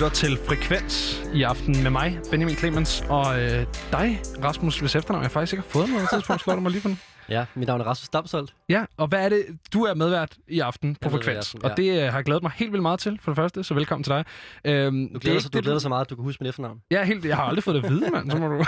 lytter til Frekvens i aften med mig, Benjamin Clemens, og øh, dig, Rasmus, hvis efternavn jeg faktisk ikke har fået noget tidspunkt, slår du mig lige på den. Ja, mit navn er Rasmus Damsholdt. Ja, og hvad er det? Du er medvært i aften på Jeg i Frekvens, aften, ja. og det øh, har jeg glædet mig helt vildt meget til, for det første, så velkommen til dig. Øhm, Du glæder, dig, du glæder dig så meget, at du kan huske mit efternavn. Ja, helt, jeg har aldrig fået det at vide, mand. Så må du...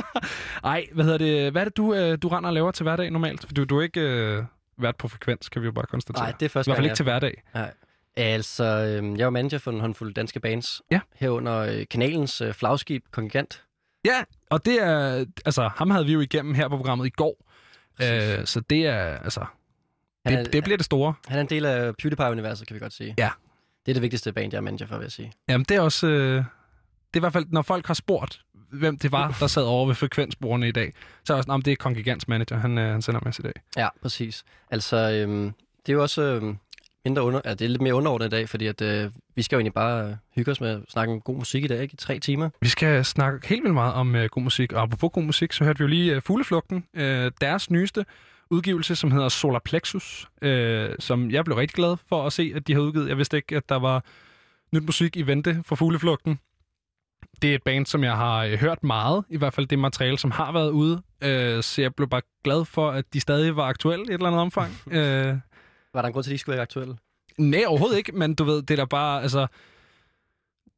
Ej, hvad hedder det? Hvad er det, du, øh, du render og laver til hverdag normalt? For du, du er ikke øh, vært på frekvens, kan vi jo bare konstatere. Nej, det er I første hvert fald ikke til hverdag. Nej. Altså, øhm, jeg er manager for en håndfuld danske bands. Ja. Herunder øh, kanalens øh, flagskib, Kongigant. Ja, og det er... Altså, ham havde vi jo igennem her på programmet i går. Præcis. Øh, så det er... Altså, Han er, det, det bliver det store. han er en del af PewDiePie-universet, kan vi godt sige. Ja. Det er det vigtigste band, jeg er manager for, vil jeg sige. Jamen, det er også... Øh, det er i hvert fald, når folk har spurgt, hvem det var, der sad over ved frekvensbrugerne i dag, så er jeg også, om det er Kongigants manager, han, øh, han sender med os i dag. Ja, præcis. Altså, øhm, det er jo også øhm, mindre under, ja, det er lidt mere underordnet i dag, fordi at, øh, vi skal jo egentlig bare øh, hygge os med at snakke om god musik i dag, ikke? I tre timer. Vi skal snakke helt vildt meget om øh, god musik, og apropos god musik, så hørte vi jo lige øh, Fugleflugten, øh, deres nyeste udgivelse, som hedder Solar Plexus, øh, som jeg blev rigtig glad for at se, at de har udgivet. Jeg vidste ikke, at der var nyt musik i vente fra Fugleflugten. Det er et band, som jeg har øh, hørt meget, i hvert fald det materiale, som har været ude, øh, så jeg blev bare glad for, at de stadig var aktuelle i et eller andet omfang. øh, Var der en grund til, at de skulle være aktuelle? Nej, overhovedet ikke, men du ved, det er da bare, altså...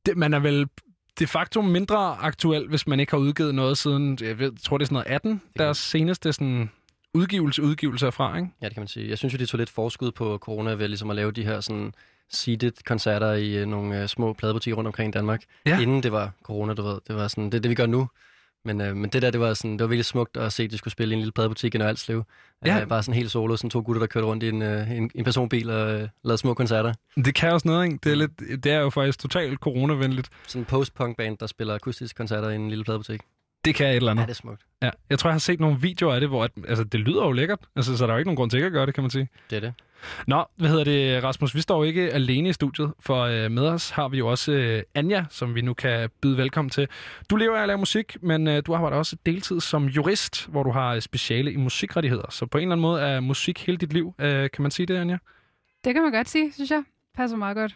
Det, man er vel de facto mindre aktuel, hvis man ikke har udgivet noget siden, jeg ved, tror det er sådan noget 18, deres seneste sådan udgivelse, udgivelse erfaring. ikke? Ja, det kan man sige. Jeg synes jo, de tog lidt forskud på corona ved ligesom at lave de her sådan seated koncerter i øh, nogle øh, små pladebutikker rundt omkring i Danmark. Ja. Inden det var corona, du ved. Det var sådan, det det, vi gør nu. Men, øh, men det der, det var, sådan, det var virkelig smukt at se, at de skulle spille i en lille pladebutik i Nøralslev. Ja. Øh, bare sådan helt solo, sådan to gutter, der kørte rundt i en, øh, en, en personbil og øh, lavede små koncerter. Det kan også noget, ikke? Det er, lidt, det er jo faktisk totalt coronavenligt. Sådan en post-punk-band, der spiller akustiske koncerter i en lille pladebutik. Det kan et eller Ja, andet. det er smukt. Ja. Jeg tror, jeg har set nogle videoer af det, hvor at, altså, det lyder jo lækkert. Altså, så der er jo ikke nogen grund til ikke at gøre det, kan man sige. Det er det. Nå, hvad hedder det, Rasmus? Vi står jo ikke alene i studiet, for øh, med os har vi jo også øh, Anja, som vi nu kan byde velkommen til. Du lever af at lave musik, men øh, du arbejder også deltid som jurist, hvor du har øh, speciale i musikrettigheder. Så på en eller anden måde er musik hele dit liv. Øh, kan man sige det, Anja? Det kan man godt sige, synes jeg. Passer meget godt.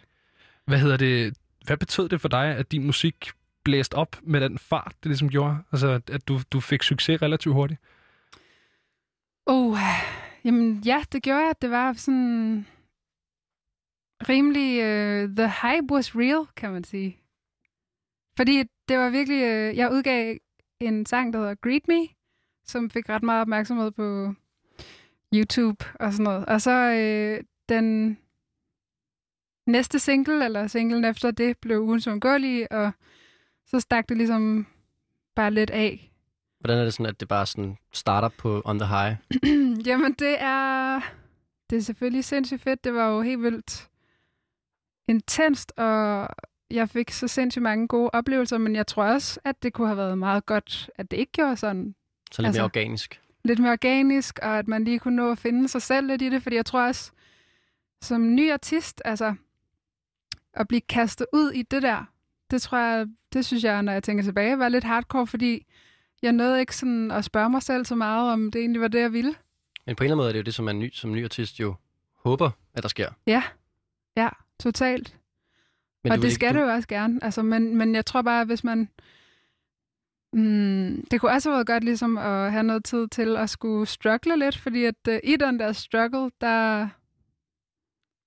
Hvad hedder det? Hvad betød det for dig, at din musik blæst op med den fart, det ligesom gjorde? Altså, at du, du fik succes relativt hurtigt? Oh, jamen ja, det gjorde jeg. Det var sådan rimelig... Uh, the hype was real, kan man sige. Fordi det var virkelig... Uh, jeg udgav en sang, der hedder Greet Me, som fik ret meget opmærksomhed på YouTube og sådan noget. Og så uh, den næste single, eller singlen efter det, blev ugens undgåelige, og så stak det ligesom bare lidt af. Hvordan er det sådan, at det bare sådan starter på On The High? Jamen, det er... Det er selvfølgelig sindssygt fedt. Det var jo helt vildt intenst, og jeg fik så sindssygt mange gode oplevelser, men jeg tror også, at det kunne have været meget godt, at det ikke gjorde sådan Så lidt Altså- mere organisk. lidt mere organisk, og at man lige kunne nå at finde sig selv lidt i det, fordi jeg tror også, som ny artist, altså, at blive kastet ud i det der, det tror jeg, det synes jeg, når jeg tænker tilbage, var lidt hardcore, fordi jeg nåede ikke sådan at spørge mig selv så meget, om det egentlig var det, jeg ville. Men på en eller anden måde er det jo det, som man ny, som ny artist jo håber, at der sker. Ja, ja, totalt. Men og du det vil skal ikke, det jo også gerne. Altså, men, men jeg tror bare, hvis man... Mm, det kunne også have været godt ligesom at have noget tid til at skulle struggle lidt, fordi at uh, i den der struggle, der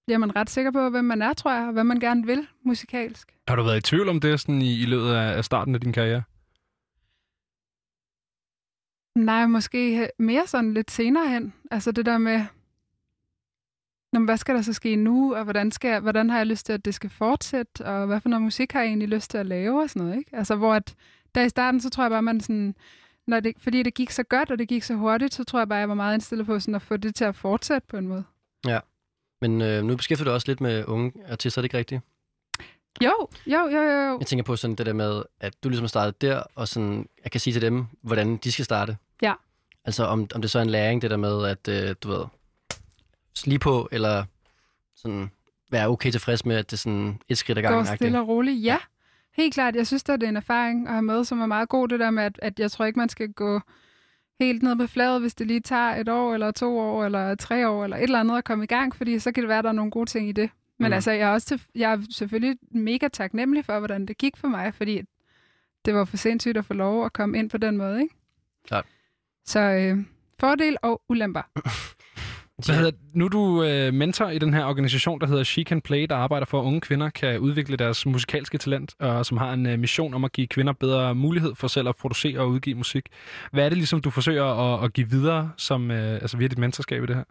bliver man ret sikker på, hvem man er, tror jeg, og hvad man gerne vil musikalsk. Har du været i tvivl om det sådan i, i løbet af, af starten af din karriere? Nej, måske mere sådan lidt senere hen. Altså det der med, Nå, men hvad skal der så ske nu, og hvordan, skal jeg, hvordan har jeg lyst til, at det skal fortsætte, og hvad for noget musik har jeg egentlig lyst til at lave og sådan noget, ikke? Altså hvor at, der i starten, så tror jeg bare, man sådan, når det, fordi det gik så godt, og det gik så hurtigt, så tror jeg bare, jeg var meget indstillet på sådan at få det til at fortsætte på en måde. Men øh, nu beskæftiger du dig også lidt med unge artister, er det ikke rigtigt? Jo, jo, jo, jo. jo. Jeg tænker på sådan det der med, at du ligesom har startet der, og sådan, jeg kan sige til dem, hvordan de skal starte. Ja. Altså om, om det så er en læring, det der med, at øh, du ved, lige på, eller sådan være okay tilfreds med, at det er sådan et skridt ad Går gangen. stille og roligt, ja. Helt klart, jeg synes, at det er en erfaring at have med, som er meget god, det der med, at, at jeg tror ikke, man skal gå helt ned på fladet, hvis det lige tager et år, eller to år, eller tre år, eller et eller andet at komme i gang, fordi så kan det være, at der er nogle gode ting i det. Men Mm. altså, jeg er, også til, jeg er selvfølgelig mega taknemmelig for, hvordan det gik for mig, fordi det var for sindssygt at få lov at komme ind på den måde, ikke? Klart. Så øh, fordel og ulemper. Hvad hedder, nu er du øh, mentor i den her organisation, der hedder She Can Play, der arbejder for, at unge kvinder kan udvikle deres musikalske talent, og som har en øh, mission om at give kvinder bedre mulighed for selv at producere og udgive musik. Hvad er det ligesom, du forsøger at, at give videre som, øh, altså via dit mentorskab i det her?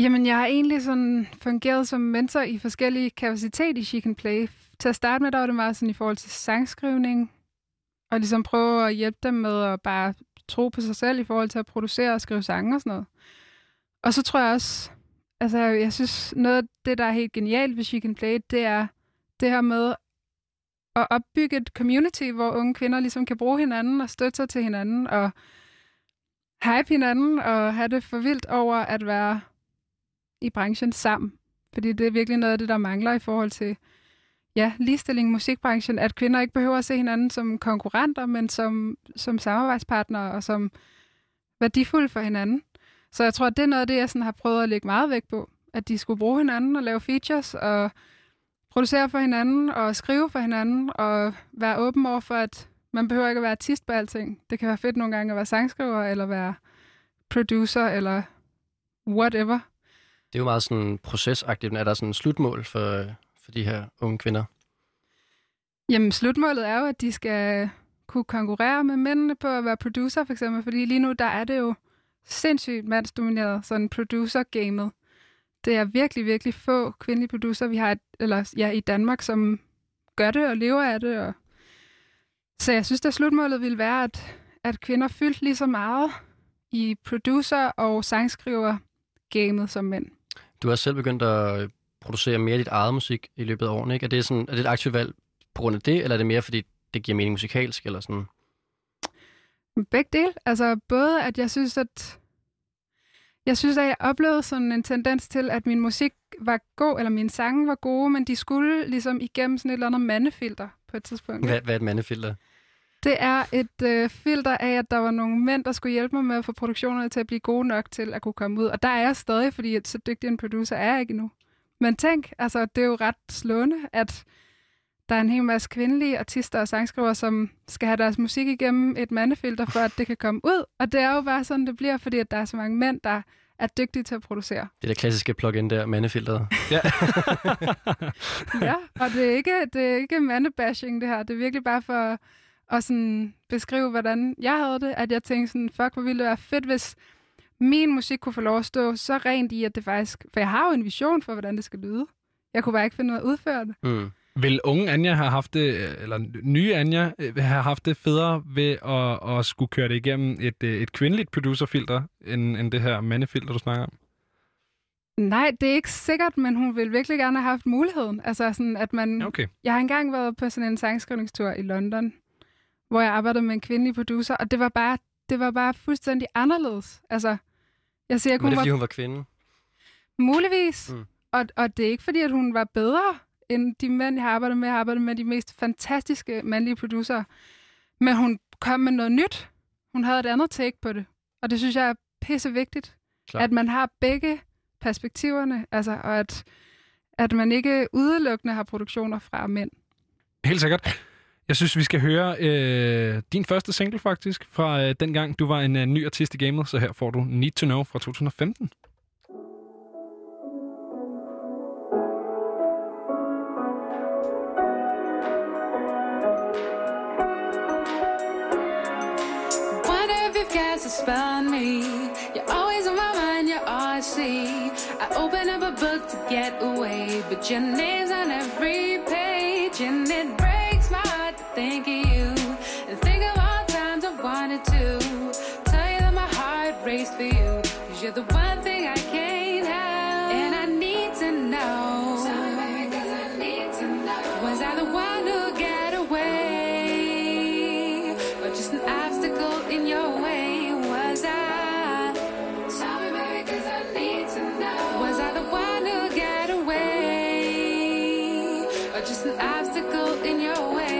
Jamen, jeg har egentlig sådan fungeret som mentor i forskellige kapacitet i She Can Play. Til at starte med, der var det meget sådan i forhold til sangskrivning, og ligesom prøve at hjælpe dem med at bare tro på sig selv i forhold til at producere og skrive sange og sådan noget. Og så tror jeg også, altså jeg synes, noget af det, der er helt genialt ved She Can Play, det er det her med at opbygge et community, hvor unge kvinder ligesom kan bruge hinanden og støtte sig til hinanden og hype hinanden og have det for vildt over at være i branchen sammen. Fordi det er virkelig noget af det, der mangler i forhold til ja, ligestilling i musikbranchen, at kvinder ikke behøver at se hinanden som konkurrenter, men som, som samarbejdspartnere og som værdifulde for hinanden. Så jeg tror, at det er noget af det, jeg sådan har prøvet at lægge meget vægt på. At de skulle bruge hinanden og lave features og producere for hinanden og skrive for hinanden og være åben over for, at man behøver ikke at være artist på alting. Det kan være fedt nogle gange at være sangskriver eller være producer eller whatever. Det er jo meget sådan procesagtigt, men er der sådan et slutmål for, for de her unge kvinder? Jamen, slutmålet er jo, at de skal kunne konkurrere med mændene på at være producer, for eksempel. Fordi lige nu, der er det jo sindssygt mandsdomineret, sådan producer-gamet. Det er virkelig, virkelig få kvindelige producer, vi har et, eller, ja, i Danmark, som gør det og lever af det. Og... Så jeg synes, at slutmålet ville være, at, at kvinder fyldt lige så meget i producer- og sangskriver-gamet som mænd. Du har selv begyndt at producere mere af dit eget musik i løbet af årene, ikke? Er det, sådan, er det et aktivt valg på grund af det, eller er det mere, fordi det giver mening musikalsk, eller sådan? Begge dele. Altså både, at jeg synes, at jeg synes, at jeg oplevede sådan en tendens til, at min musik var god, eller mine sange var gode, men de skulle ligesom igennem sådan et eller andet mandefilter på et tidspunkt. Hvad, hvad er et mandefilter? Det er et øh, filter af, at der var nogle mænd, der skulle hjælpe mig med at få produktionerne til at blive gode nok til at kunne komme ud. Og der er jeg stadig, fordi at så dygtig en producer er jeg ikke endnu. Men tænk, altså det er jo ret slående, at der er en hel masse kvindelige artister og sangskrivere, som skal have deres musik igennem et mandefilter, for at det kan komme ud. Og det er jo bare sådan, det bliver, fordi at der er så mange mænd, der er dygtige til at producere. Det der klassiske plug-in der, mandefilteret. Ja. ja, og det er ikke, det er ikke mandebashing, det her. Det er virkelig bare for at sådan beskrive, hvordan jeg havde det, at jeg tænkte sådan, fuck, hvor ville det være fedt, hvis min musik kunne få lov at stå så rent i, at det faktisk... For jeg har jo en vision for, hvordan det skal lyde. Jeg kunne bare ikke finde ud af at udføre det. Mm. Vil unge Anja have haft det, eller nye Anja øh, have haft det federe ved at, at skulle køre det igennem et, øh, et kvindeligt producerfilter, end, end det her mandefilter, du snakker om? Nej, det er ikke sikkert, men hun vil virkelig gerne have haft muligheden. Altså sådan, at man... Okay. Jeg har engang været på sådan en sangskrivningstur i London, hvor jeg arbejdede med en kvindelig producer, og det var bare, det var bare fuldstændig anderledes. Altså, jeg siger ikke, Men det er, var fordi hun var kvinde. muligvis, Mm. og, og det er ikke fordi, at hun var bedre end de mænd, jeg har arbejdet med. Jeg har arbejdet med de mest fantastiske mandlige producer. Men hun kom med noget nyt. Hun havde et andet take på det. Og det synes jeg er pisse vigtigt. Klart. At man har begge perspektiverne, altså, og at, at man ikke udelukkende har produktioner fra mænd. Helt sikkert. Jeg synes, vi skal høre øh, din første single faktisk, fra øh, dengang du var en øh, ny artist i gamet, så her får du Need to Know fra 2015. Wonder if spell me. You're always on my mind, you're all I see. I open up a book to get away, but your name's on every page, and it think of you and think of all times I wanted to tell you that my heart raced for you, cause you're the one thing I can't have, and I need to know. Tell me, I need to know. Was I the one who got away? Or just an obstacle in your way? Was I? Tell me, I need to know. Was I the one who got away? Or just an obstacle in your way?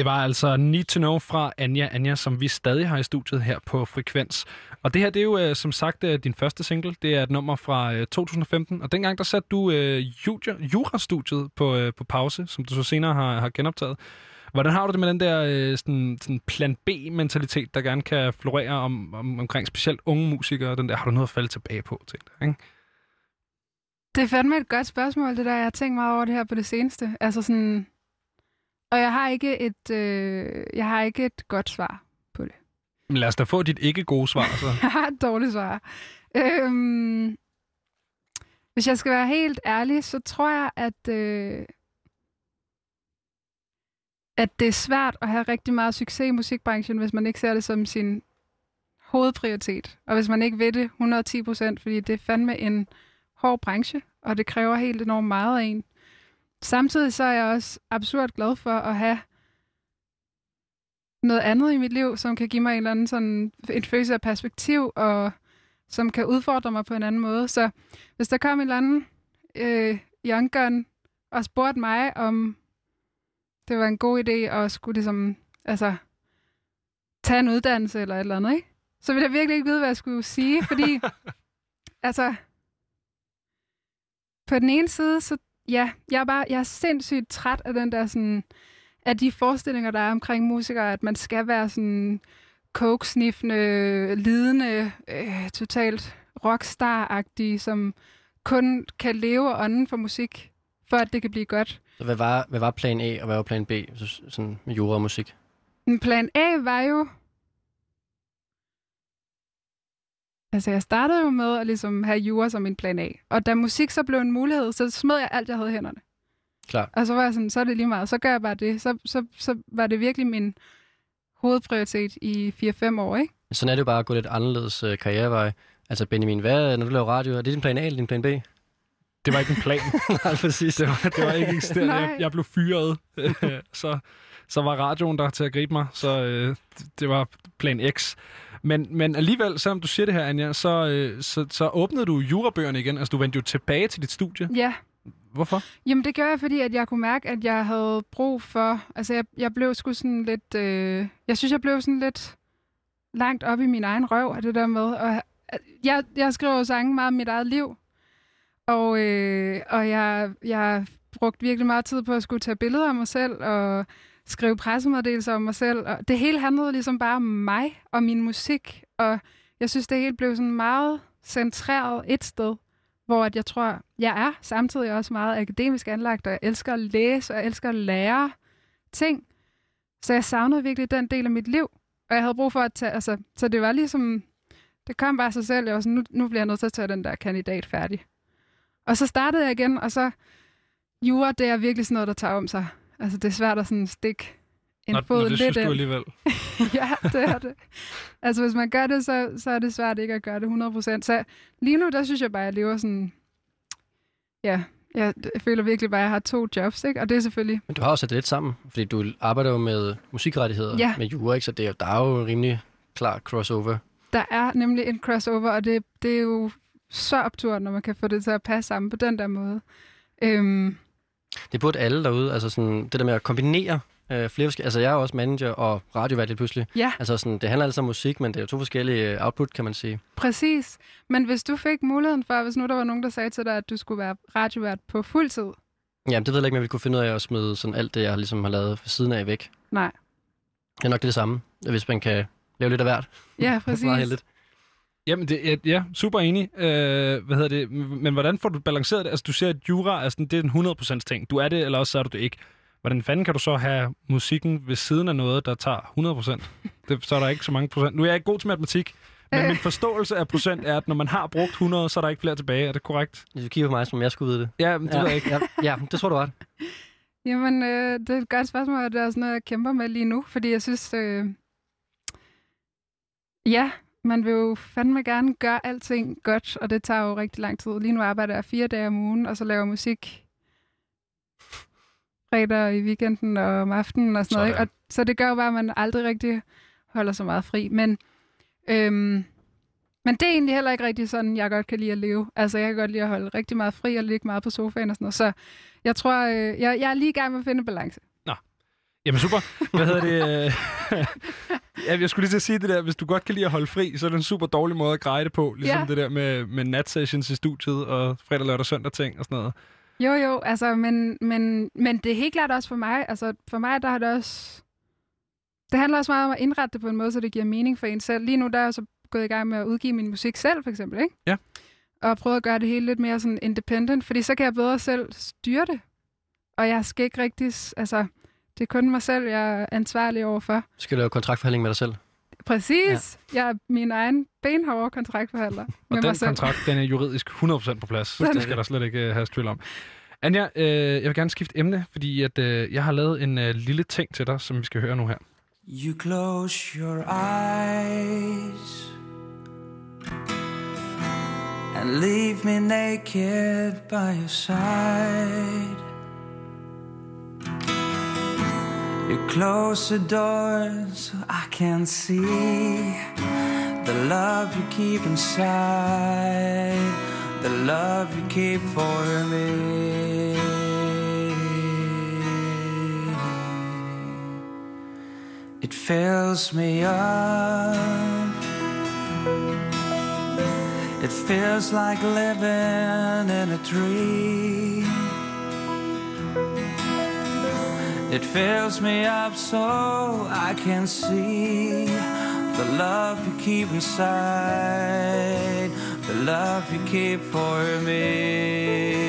Det var altså Need to Know fra Anja Anja, som vi stadig har i studiet her på Frekvens. Og det her, det er jo øh, som sagt øh, din første single. Det er et nummer fra øh, 2015. Og dengang, der satte du øh, jura- jurastudiet på, øh, på pause, som du så senere har, har genoptaget. Hvordan har du det med den der øh, sådan, sådan plan B-mentalitet, der gerne kan florere om, om, omkring specielt unge musikere? Den der, har du noget at falde tilbage på, Til, ikke? Det er fandme et godt spørgsmål, det der. Jeg har tænkt meget over det her på det seneste. Altså sådan... Og jeg har ikke et, øh, jeg har ikke et godt svar. Men lad os da få dit ikke gode svar, så. Jeg har et dårligt svar. Øhm, hvis jeg skal være helt ærlig, så tror jeg, at, øh, at det er svært at have rigtig meget succes i musikbranchen, hvis man ikke ser det som sin hovedprioritet. Og hvis man ikke ved det 110 procent, fordi det er fandme en hård branche, og det kræver helt enormt meget af en. Samtidig så er jeg også absurd glad for at have noget andet i mit liv, som kan give mig en eller anden sådan, en følelse af perspektiv, og som kan udfordre mig på en anden måde. Så hvis der kom en eller anden øh, young gun og spurgte mig, om det var en god idé at skulle ligesom, altså, tage en uddannelse eller et eller andet, ikke? så ville jeg virkelig ikke vide, hvad jeg skulle sige, fordi altså, på den ene side, så ja, jeg er bare, jeg er sindssygt træt af den der sådan, af de forestillinger, der er omkring musikere, at man skal være sådan coke-sniffende, lidende, øh, totalt rockstar-agtig, som kun kan leve ånden for musik, for at det kan blive godt. Så hvad var, hvad var plan A, og hvad var plan B, så, sådan med jura og musik? Plan A var jo... Altså, jeg startede jo med at ligesom have jura som en plan A. Og da musik så blev en mulighed, så smed jeg alt, jeg havde i hænderne. Klar. Og så var jeg sådan, så er det lige meget. Så gør jeg bare det. Så, så, så var det virkelig min hovedprioritet i 4-5 år, ikke? Sådan er det jo bare at gå lidt anderledes øh, karrierevej. Altså Benjamin, hvad, når du laver radio, er det din plan A eller din plan B? Det var ikke en plan. Nej, præcis. Det var, det var ikke eksisterende. Jeg, Nej. jeg blev fyret. så, så var radioen der til at gribe mig. Så øh, det var plan X. Men, men alligevel, selvom du siger det her, Anja, så, øh, så, så åbnede du jurabøgerne igen. Altså, du vendte jo tilbage til dit studie. Ja. Hvorfor? Jamen, det gjorde jeg, fordi at jeg kunne mærke, at jeg havde brug for... Altså, jeg, jeg blev sgu sådan lidt... Øh, jeg synes, jeg blev sådan lidt langt op i min egen røv af det der med. Og jeg, jeg skriver sange meget om mit eget liv. Og, øh, og jeg, jeg brugte virkelig meget tid på at skulle tage billeder af mig selv og skrive pressemeddelelser om mig selv. Og det hele handlede ligesom bare om mig og min musik. Og jeg synes, det hele blev sådan meget centreret et sted hvor at jeg tror, jeg er samtidig også meget akademisk anlagt, og jeg elsker at læse, og jeg elsker at lære ting. Så jeg savnede virkelig den del af mit liv, og jeg havde brug for at tage, altså, så det var ligesom, det kom bare af sig selv, jeg var sådan, nu, nu bliver jeg nødt til at tage den der kandidat færdig. Og så startede jeg igen, og så jura, det er virkelig sådan noget, der tager om sig. Altså, det er svært at sådan stikke en Nå, fod nå, det lidt synes du alligevel. ja, det er det. Altså, hvis man gør det, så, så er det svært ikke at gøre det 100%. Så lige nu, der synes jeg bare, at jeg lever sådan... Ja, jeg, føler virkelig bare, at jeg har to jobs, ikke? Og det er selvfølgelig... Men du har også sat det lidt sammen, fordi du arbejder jo med musikrettigheder Ja. med jura, ikke? så det er, der er jo en rimelig klar crossover. Der er nemlig en crossover, og det, det er jo så optur, når man kan få det til at passe sammen på den der måde. Øhm, Det burde alle derude, altså sådan, det der med at kombinere øh, flere forskellige... Altså jeg er også manager og radiovært lige pludselig. ja, Altså sådan, det handler altså om musik, men det er jo to forskellige øh, output, kan man sige. præcis. Men hvis du fik muligheden for, hvis nu der var nogen, der sagde til dig, at du skulle være radiovært på fuld tid, Jamen, det ved jeg ikke, jeg ville kunne finde ud af at smide sådan alt det, jeg ligesom har lavet ved siden af væk. nej. Det er nok det, samme, hvis man kan lave lidt af hvert. Ja, Meget præcis. heldigt. Jamen, det, ja, ja, super enig. Øh, hvad hedder det? Men hvordan får du balanceret det? Altså, du siger, at jura er, sådan, det er en 100% ting. Du er det, eller også så er du det ikke. Hvordan fanden kan du så have musikken ved siden af noget, der tager 100%? Det, så er der ikke så mange procent. Nu er jeg ikke god til matematik, men min forståelse af procent er, at når man har brugt 100, så er der ikke flere tilbage. Er det korrekt? Hvis du kigger på mig, som om jeg skulle vide det. Ja, men det ja, ved jeg ikke. Ja, ja, det tror du ret. Jamen, øh, det er et godt spørgsmål, og det er også noget, jeg kæmper med lige nu, fordi jeg synes, øh, ja, man vil jo fandme gerne gøre alting godt, og det tager jo rigtig lang tid. Lige nu arbejder jeg fire dage om ugen, og så laver musik fredag i weekenden og om aftenen og sådan noget. Ikke? Sådan. Og, så det gør jo bare, at man aldrig rigtig holder så meget fri. Men øhm, Men det er egentlig heller ikke rigtig sådan, jeg godt kan lide at leve. Altså, jeg kan godt lide at holde rigtig meget fri og ligge meget på sofaen og sådan noget. Så jeg tror, øh, jeg, jeg er lige i gang med at finde balance. Jamen super. Hvad hedder det? øh? ja, jeg skulle lige til at sige det der, hvis du godt kan lide at holde fri, så er det en super dårlig måde at greje det på. Ligesom Ja. det der med, med natsessions i studiet og fredag, lørdag, søndag ting og sådan noget. Jo, jo, altså, men, men, men det er helt klart også for mig. Altså, for mig, der har det også... Det handler også meget om at indrette det på en måde, så det giver mening for en selv. Lige nu, der er jeg så gået i gang med at udgive min musik selv, for eksempel, ikke? Ja. Og prøve at gøre det hele lidt mere sådan independent, fordi så kan jeg bedre selv styre det. Og jeg skal ikke rigtig... Altså, det er kun mig selv, jeg er ansvarlig overfor. Du skal lave kontraktforhandling med dig selv. Præcis. Ja. Jeg er min egen benhårde kontraktforhandler med Og mig den selv. kontrakt, den er juridisk 100% på plads. Den- Det skal der slet ikke uh, have tvivl om. Anja, øh, jeg vil gerne skifte emne, fordi at, øh, jeg har lavet en øh, lille ting til dig, som vi skal høre nu her. You close your eyes and leave me naked by your side. You close the door so I can see the love you keep inside, the love you keep for me. It fills me up. It feels like living in a dream. It fills me up so I can see the love you keep inside, the love you keep for me.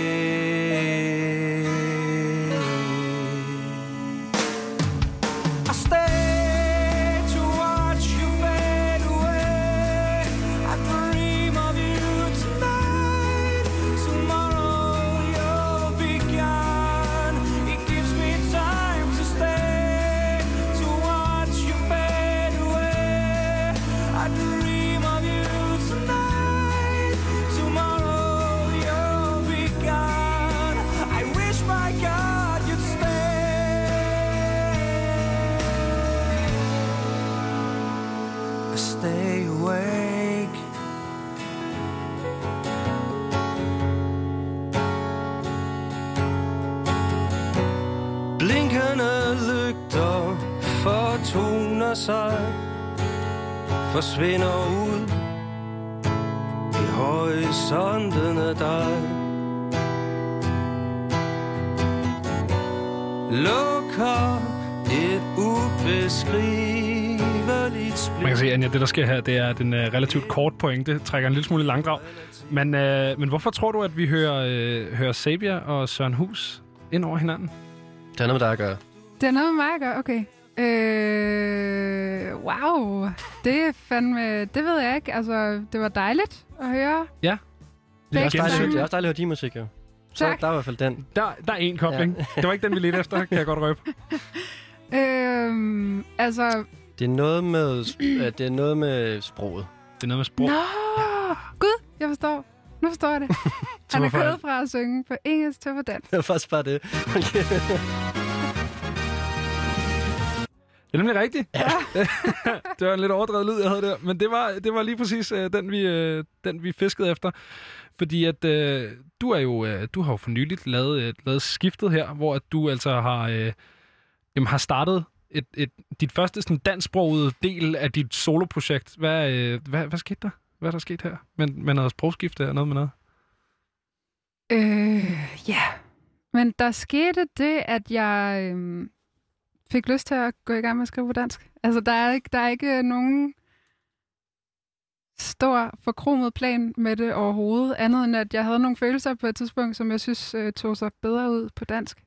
Fortoner sig Forsvinder ud i horisonten af dig Lukker et ubeskriveligt splid Man kan se, Anja, det der sker her, det er at en uh, relativt kort pointe. Trækker en lille smule langdrag. Men, uh, men hvorfor tror du, at vi hører, uh, hører Sabia og Søren Hus ind over hinanden? Det har noget med dig at gøre. Det er noget med mig at gøre, okay. Øh, wow, det er fandme, det ved jeg ikke. Altså, det var dejligt at høre. Ja. Det er, også dejligt, det er også dejligt at høre din musik, jo. Så Tak. der er i hvert fald den. Der, der er en kobling. Ja. Det var ikke den, vi ledte efter, kan jeg godt røbe. Øh, altså, Det er noget med, øh, det er noget med sproget. Det er noget med sprog. nå, gud, jeg forstår. Nu forstår jeg det. Han er er gået fra at synge på engelsk til på dansk. Det var faktisk bare det. Okay. Det er nemlig rigtigt. Ja. det var en lidt overdrevet lyd, jeg havde der. Men det var, det var lige præcis øh, den, vi, øh, den, vi fiskede efter. Fordi at øh, du, er jo, øh, du har jo for nyligt lavet, øh, lavet skiftet her, hvor at du altså har, øh, jamen, har startet et, et, dit første sådan, dansksprogede del af dit soloprojekt. Hvad, øh, hvad, hvad skete der? Hvad er der sket her? Med, med noget sprogskifte og noget med noget? Øh, ja. Men der skete det, at jeg øhm, fik lyst til at gå i gang med at skrive på dansk. Altså, der er ikke, der er ikke øh, nogen stor forkromet plan med det overhovedet, andet end at jeg havde nogle følelser på et tidspunkt, som jeg synes øh, tog sig bedre ud på dansk.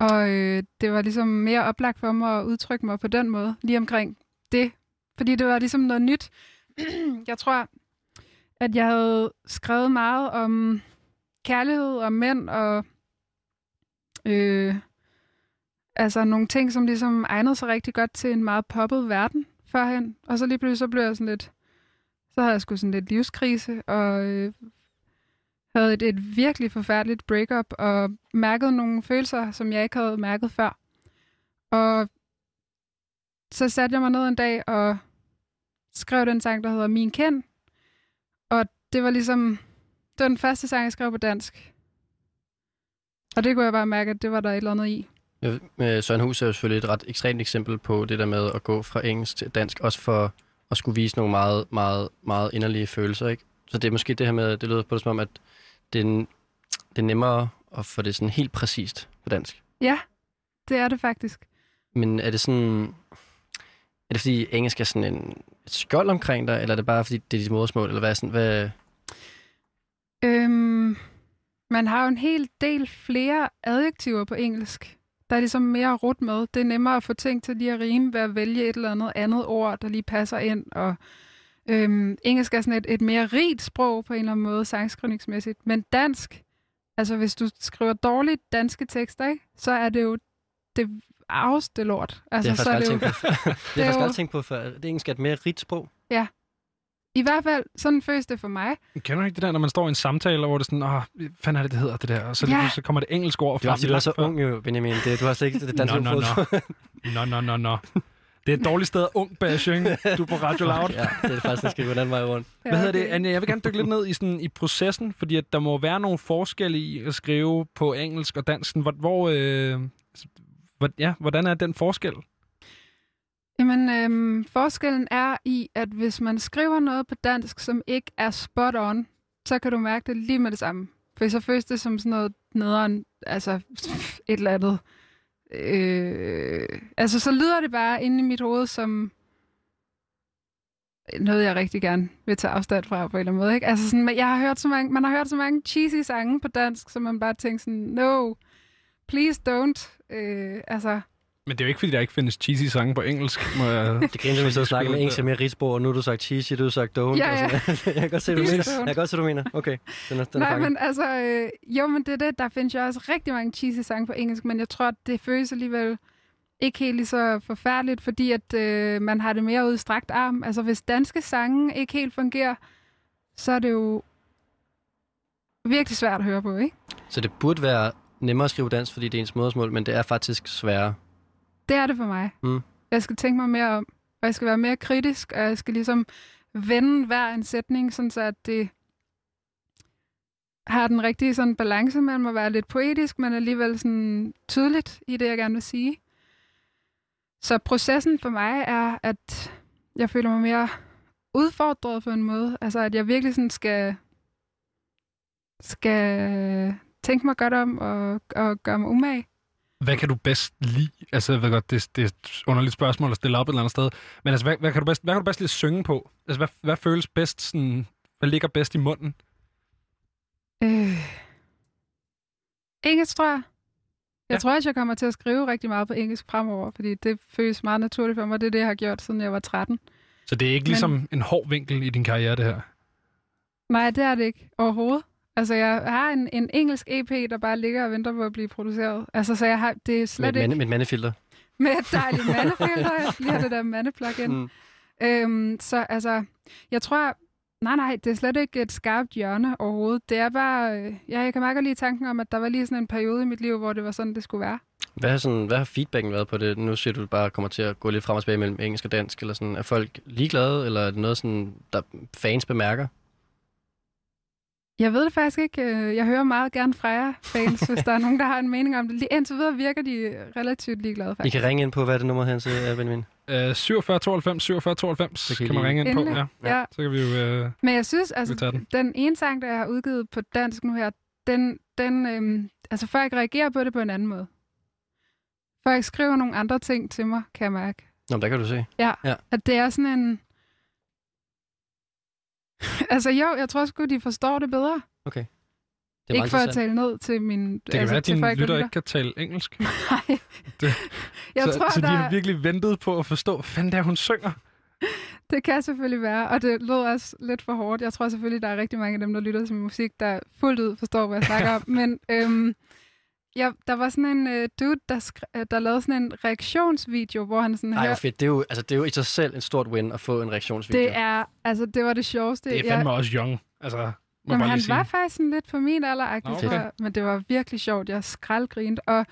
Og øh, det var ligesom mere oplagt for mig at udtrykke mig på den måde, lige omkring det. Fordi det var ligesom noget nyt. jeg tror, at jeg havde skrevet meget om kærlighed og mænd og øh, altså nogle ting, som ligesom egnede sig rigtig godt til en meget poppet verden førhen. Og så lige pludselig så blev jeg sådan lidt, så havde jeg sgu sådan lidt livskrise og øh, havde et, et virkelig forfærdeligt breakup og mærkede nogle følelser, som jeg ikke havde mærket før. Og så satte jeg mig ned en dag og skrev den sang, der hedder Min Kend, Og det var ligesom... Det var den første sang, jeg skrev på dansk. Og det kunne jeg bare mærke, at det var der et eller andet i. Med Søren Hus er jo selvfølgelig et ret ekstremt eksempel på det der med at gå fra engelsk til dansk, også for at skulle vise nogle meget, meget, meget inderlige følelser, ikke? Så det er måske det her med, det lyder på det som om, at det er, en- det er nemmere at få det sådan helt præcist på dansk. Ja, det er det faktisk. Men er det sådan... Er det fordi engelsk er sådan en, et skjold omkring dig, eller er det bare fordi det er dit modersmål, eller hvad er sådan, hvad... Øhm, man har jo en hel del flere adjektiver på engelsk. Der er ligesom mere rut med. Det er nemmere at få ting til lige at rime ved at vælge et eller andet andet ord, der lige passer ind. Og øhm, engelsk er sådan et, et mere rigt sprog på en eller anden måde, sangskrivningsmæssigt. Men dansk, altså hvis du skriver dårligt danske tekster, ikke, så er det jo det arveste lort. Altså, det så har jeg det faktisk aldrig tænkt på. det har jeg er faktisk jo- aldrig tænkt på før. Det engelsk er et mere rigt sprog. I hvert fald, sådan føles det for mig. Kender du ikke det der, når man står i en samtale, hvor det er sådan, åh, hvad fanden er det, det hedder, det der? Og så, Ja. så kommer det engelske ord Det er frem. du er så ung jo, Benjamin. Det, du har slet ikke det danske nå, ord. Nå, nå, nå, nå. Det er et dårligt sted at ung bashing. Du er på Radio Loud. ja, det er faktisk, det skal gå den anden vej rundt. Ja, Hvad hedder det. Anja? Jeg vil gerne dykke lidt ned i, sådan, i processen, fordi at der må være nogle forskelle i at skrive på engelsk og dansk. Hvor, hvor, øh, hvor, ja, hvordan er den forskel? Jamen, øhm, forskellen er i, at hvis man skriver noget på dansk, som ikke er spot on, så kan du mærke det lige med det samme. For så føles det som sådan noget nederen, altså et eller andet. Øh, altså, så lyder det bare inde i mit hoved som noget, jeg rigtig gerne vil tage afstand fra på en eller anden måde. Ikke? Altså sådan, men jeg har hørt så mange, man har hørt så mange cheesy sange på dansk, så man bare tænker sådan, no, please don't. Øh, altså, men det er jo ikke, fordi der ikke findes cheesy sange på engelsk. Må jeg... Det griner, vi så Skulle- snakke med engelsk er mere rigtsprog, og nu har du sagt cheesy, du har sagt don't. Ja, ja. og sådan. jeg kan godt se, du mener. Jeg kan godt se, du mener. Okay, den er, den er Nej, fanget. men altså, øh, jo, men det er det. Der findes jo også rigtig mange cheesy sange på engelsk, men jeg tror, at det føles alligevel ikke helt lige så forfærdeligt, fordi at øh, man har det mere ud i strakt arm. Altså, hvis danske sange ikke helt fungerer, så er det jo virkelig svært at høre på, ikke? Så det burde være nemmere at skrive dansk, fordi det er ens modersmål, men det er faktisk sværere. Det er det for mig. Mm. Jeg skal tænke mig mere om, og jeg skal være mere kritisk, og jeg skal ligesom vende hver en sætning, sådan så at det har den rigtige sådan balance mellem at være lidt poetisk, men alligevel sådan tydeligt i det, jeg gerne vil sige. Så processen for mig er, at jeg føler mig mere udfordret på en måde. Altså, at jeg virkelig sådan skal, skal tænke mig godt om og, og gøre mig umage. Hvad kan du bedst lide? Altså, jeg ved godt, det, det er et underligt spørgsmål at stille op et eller andet sted. Men altså, hvad, hvad, kan, du bedst, hvad kan du bedst lide at synge på? Altså, hvad, hvad føles bedst sådan... Hvad ligger bedst i munden? Øh. Engelsk, tror jeg. Jeg Ja. tror også, jeg kommer til at skrive rigtig meget på engelsk fremover, fordi det føles meget naturligt for mig. Det er det, jeg har gjort, siden jeg var 13. Så det er ikke Men- ligesom en hård vinkel i din karriere, det her? Nej, det er det ikke overhovedet. Altså, jeg har en, en engelsk EP, der bare ligger og venter på at blive produceret. Altså, så jeg har, det er slet med, ikke med et mandefilter. med et dejligt mandefilter. Jeg lige det der mandeplug-in. Mm. Øhm, så altså, jeg tror, nej, nej, det er slet ikke et skarpt hjørne overhovedet. Det er bare, øh, ja, jeg kan meget godt lide tanken om, at der var lige sådan en periode i mit liv, hvor det var sådan, det skulle være. Hvad har, sådan, hvad har feedbacken været på det? Nu siger du bare kommer til at gå lidt frem og tilbage mellem engelsk og dansk. Eller sådan. Er folk ligeglade, eller er det noget, sådan, der fans bemærker? Jeg ved det faktisk ikke. Øh, Jeg hører meget gerne fra jer fans, hvis der er nogen, der har en mening om det. Lige indtil videre virker de relativt ligeglade, I faktisk. kan ringe ind på, hvad er det nummer til, øh, Benjamin? Øh, 47 92, 47 92, Så så kan kan, I man ringe ind på. Endelig. Ja. Ja. Så kan vi jo... Øh, Men jeg synes, altså, den. den ene sang, der jeg har udgivet på dansk nu her, den, den øhm, altså folk reagerer på det på en anden måde. Folk skriver nogle andre ting til mig, kan jeg mærke. Nå, der kan du se. At det er sådan en... altså jo, jeg tror sgu, de forstår det bedre. Det er ikke for at tale ned til min... det kan altså, være, at til dine folk, der lytter ikke kan tale engelsk. Nej. Det- jeg så, tror, så de der, har virkelig ventet på at forstå, hvad fanden det er, hun synger. det kan selvfølgelig være, og det lød også lidt for hårdt. Jeg tror selvfølgelig, der er rigtig mange af dem, der lytter til min musik, der fuldt ud forstår, hvad jeg snakker om. Men øhm, ja, der var sådan en øh, dude, der, skri- øh, der lavede sådan en reaktionsvideo, hvor han sådan Ej, hør- hvor fedt. Det er, jo, altså, det er jo i sig selv en stort win at få en reaktionsvideo. Det er, altså, det var det sjoveste. Det er fandme også young. Altså, må jeg Jamen, bare han lige sige. var faktisk sådan lidt på min alder, Nå, okay. jeg, men det var virkelig sjovt. Jeg skraldgrinte, og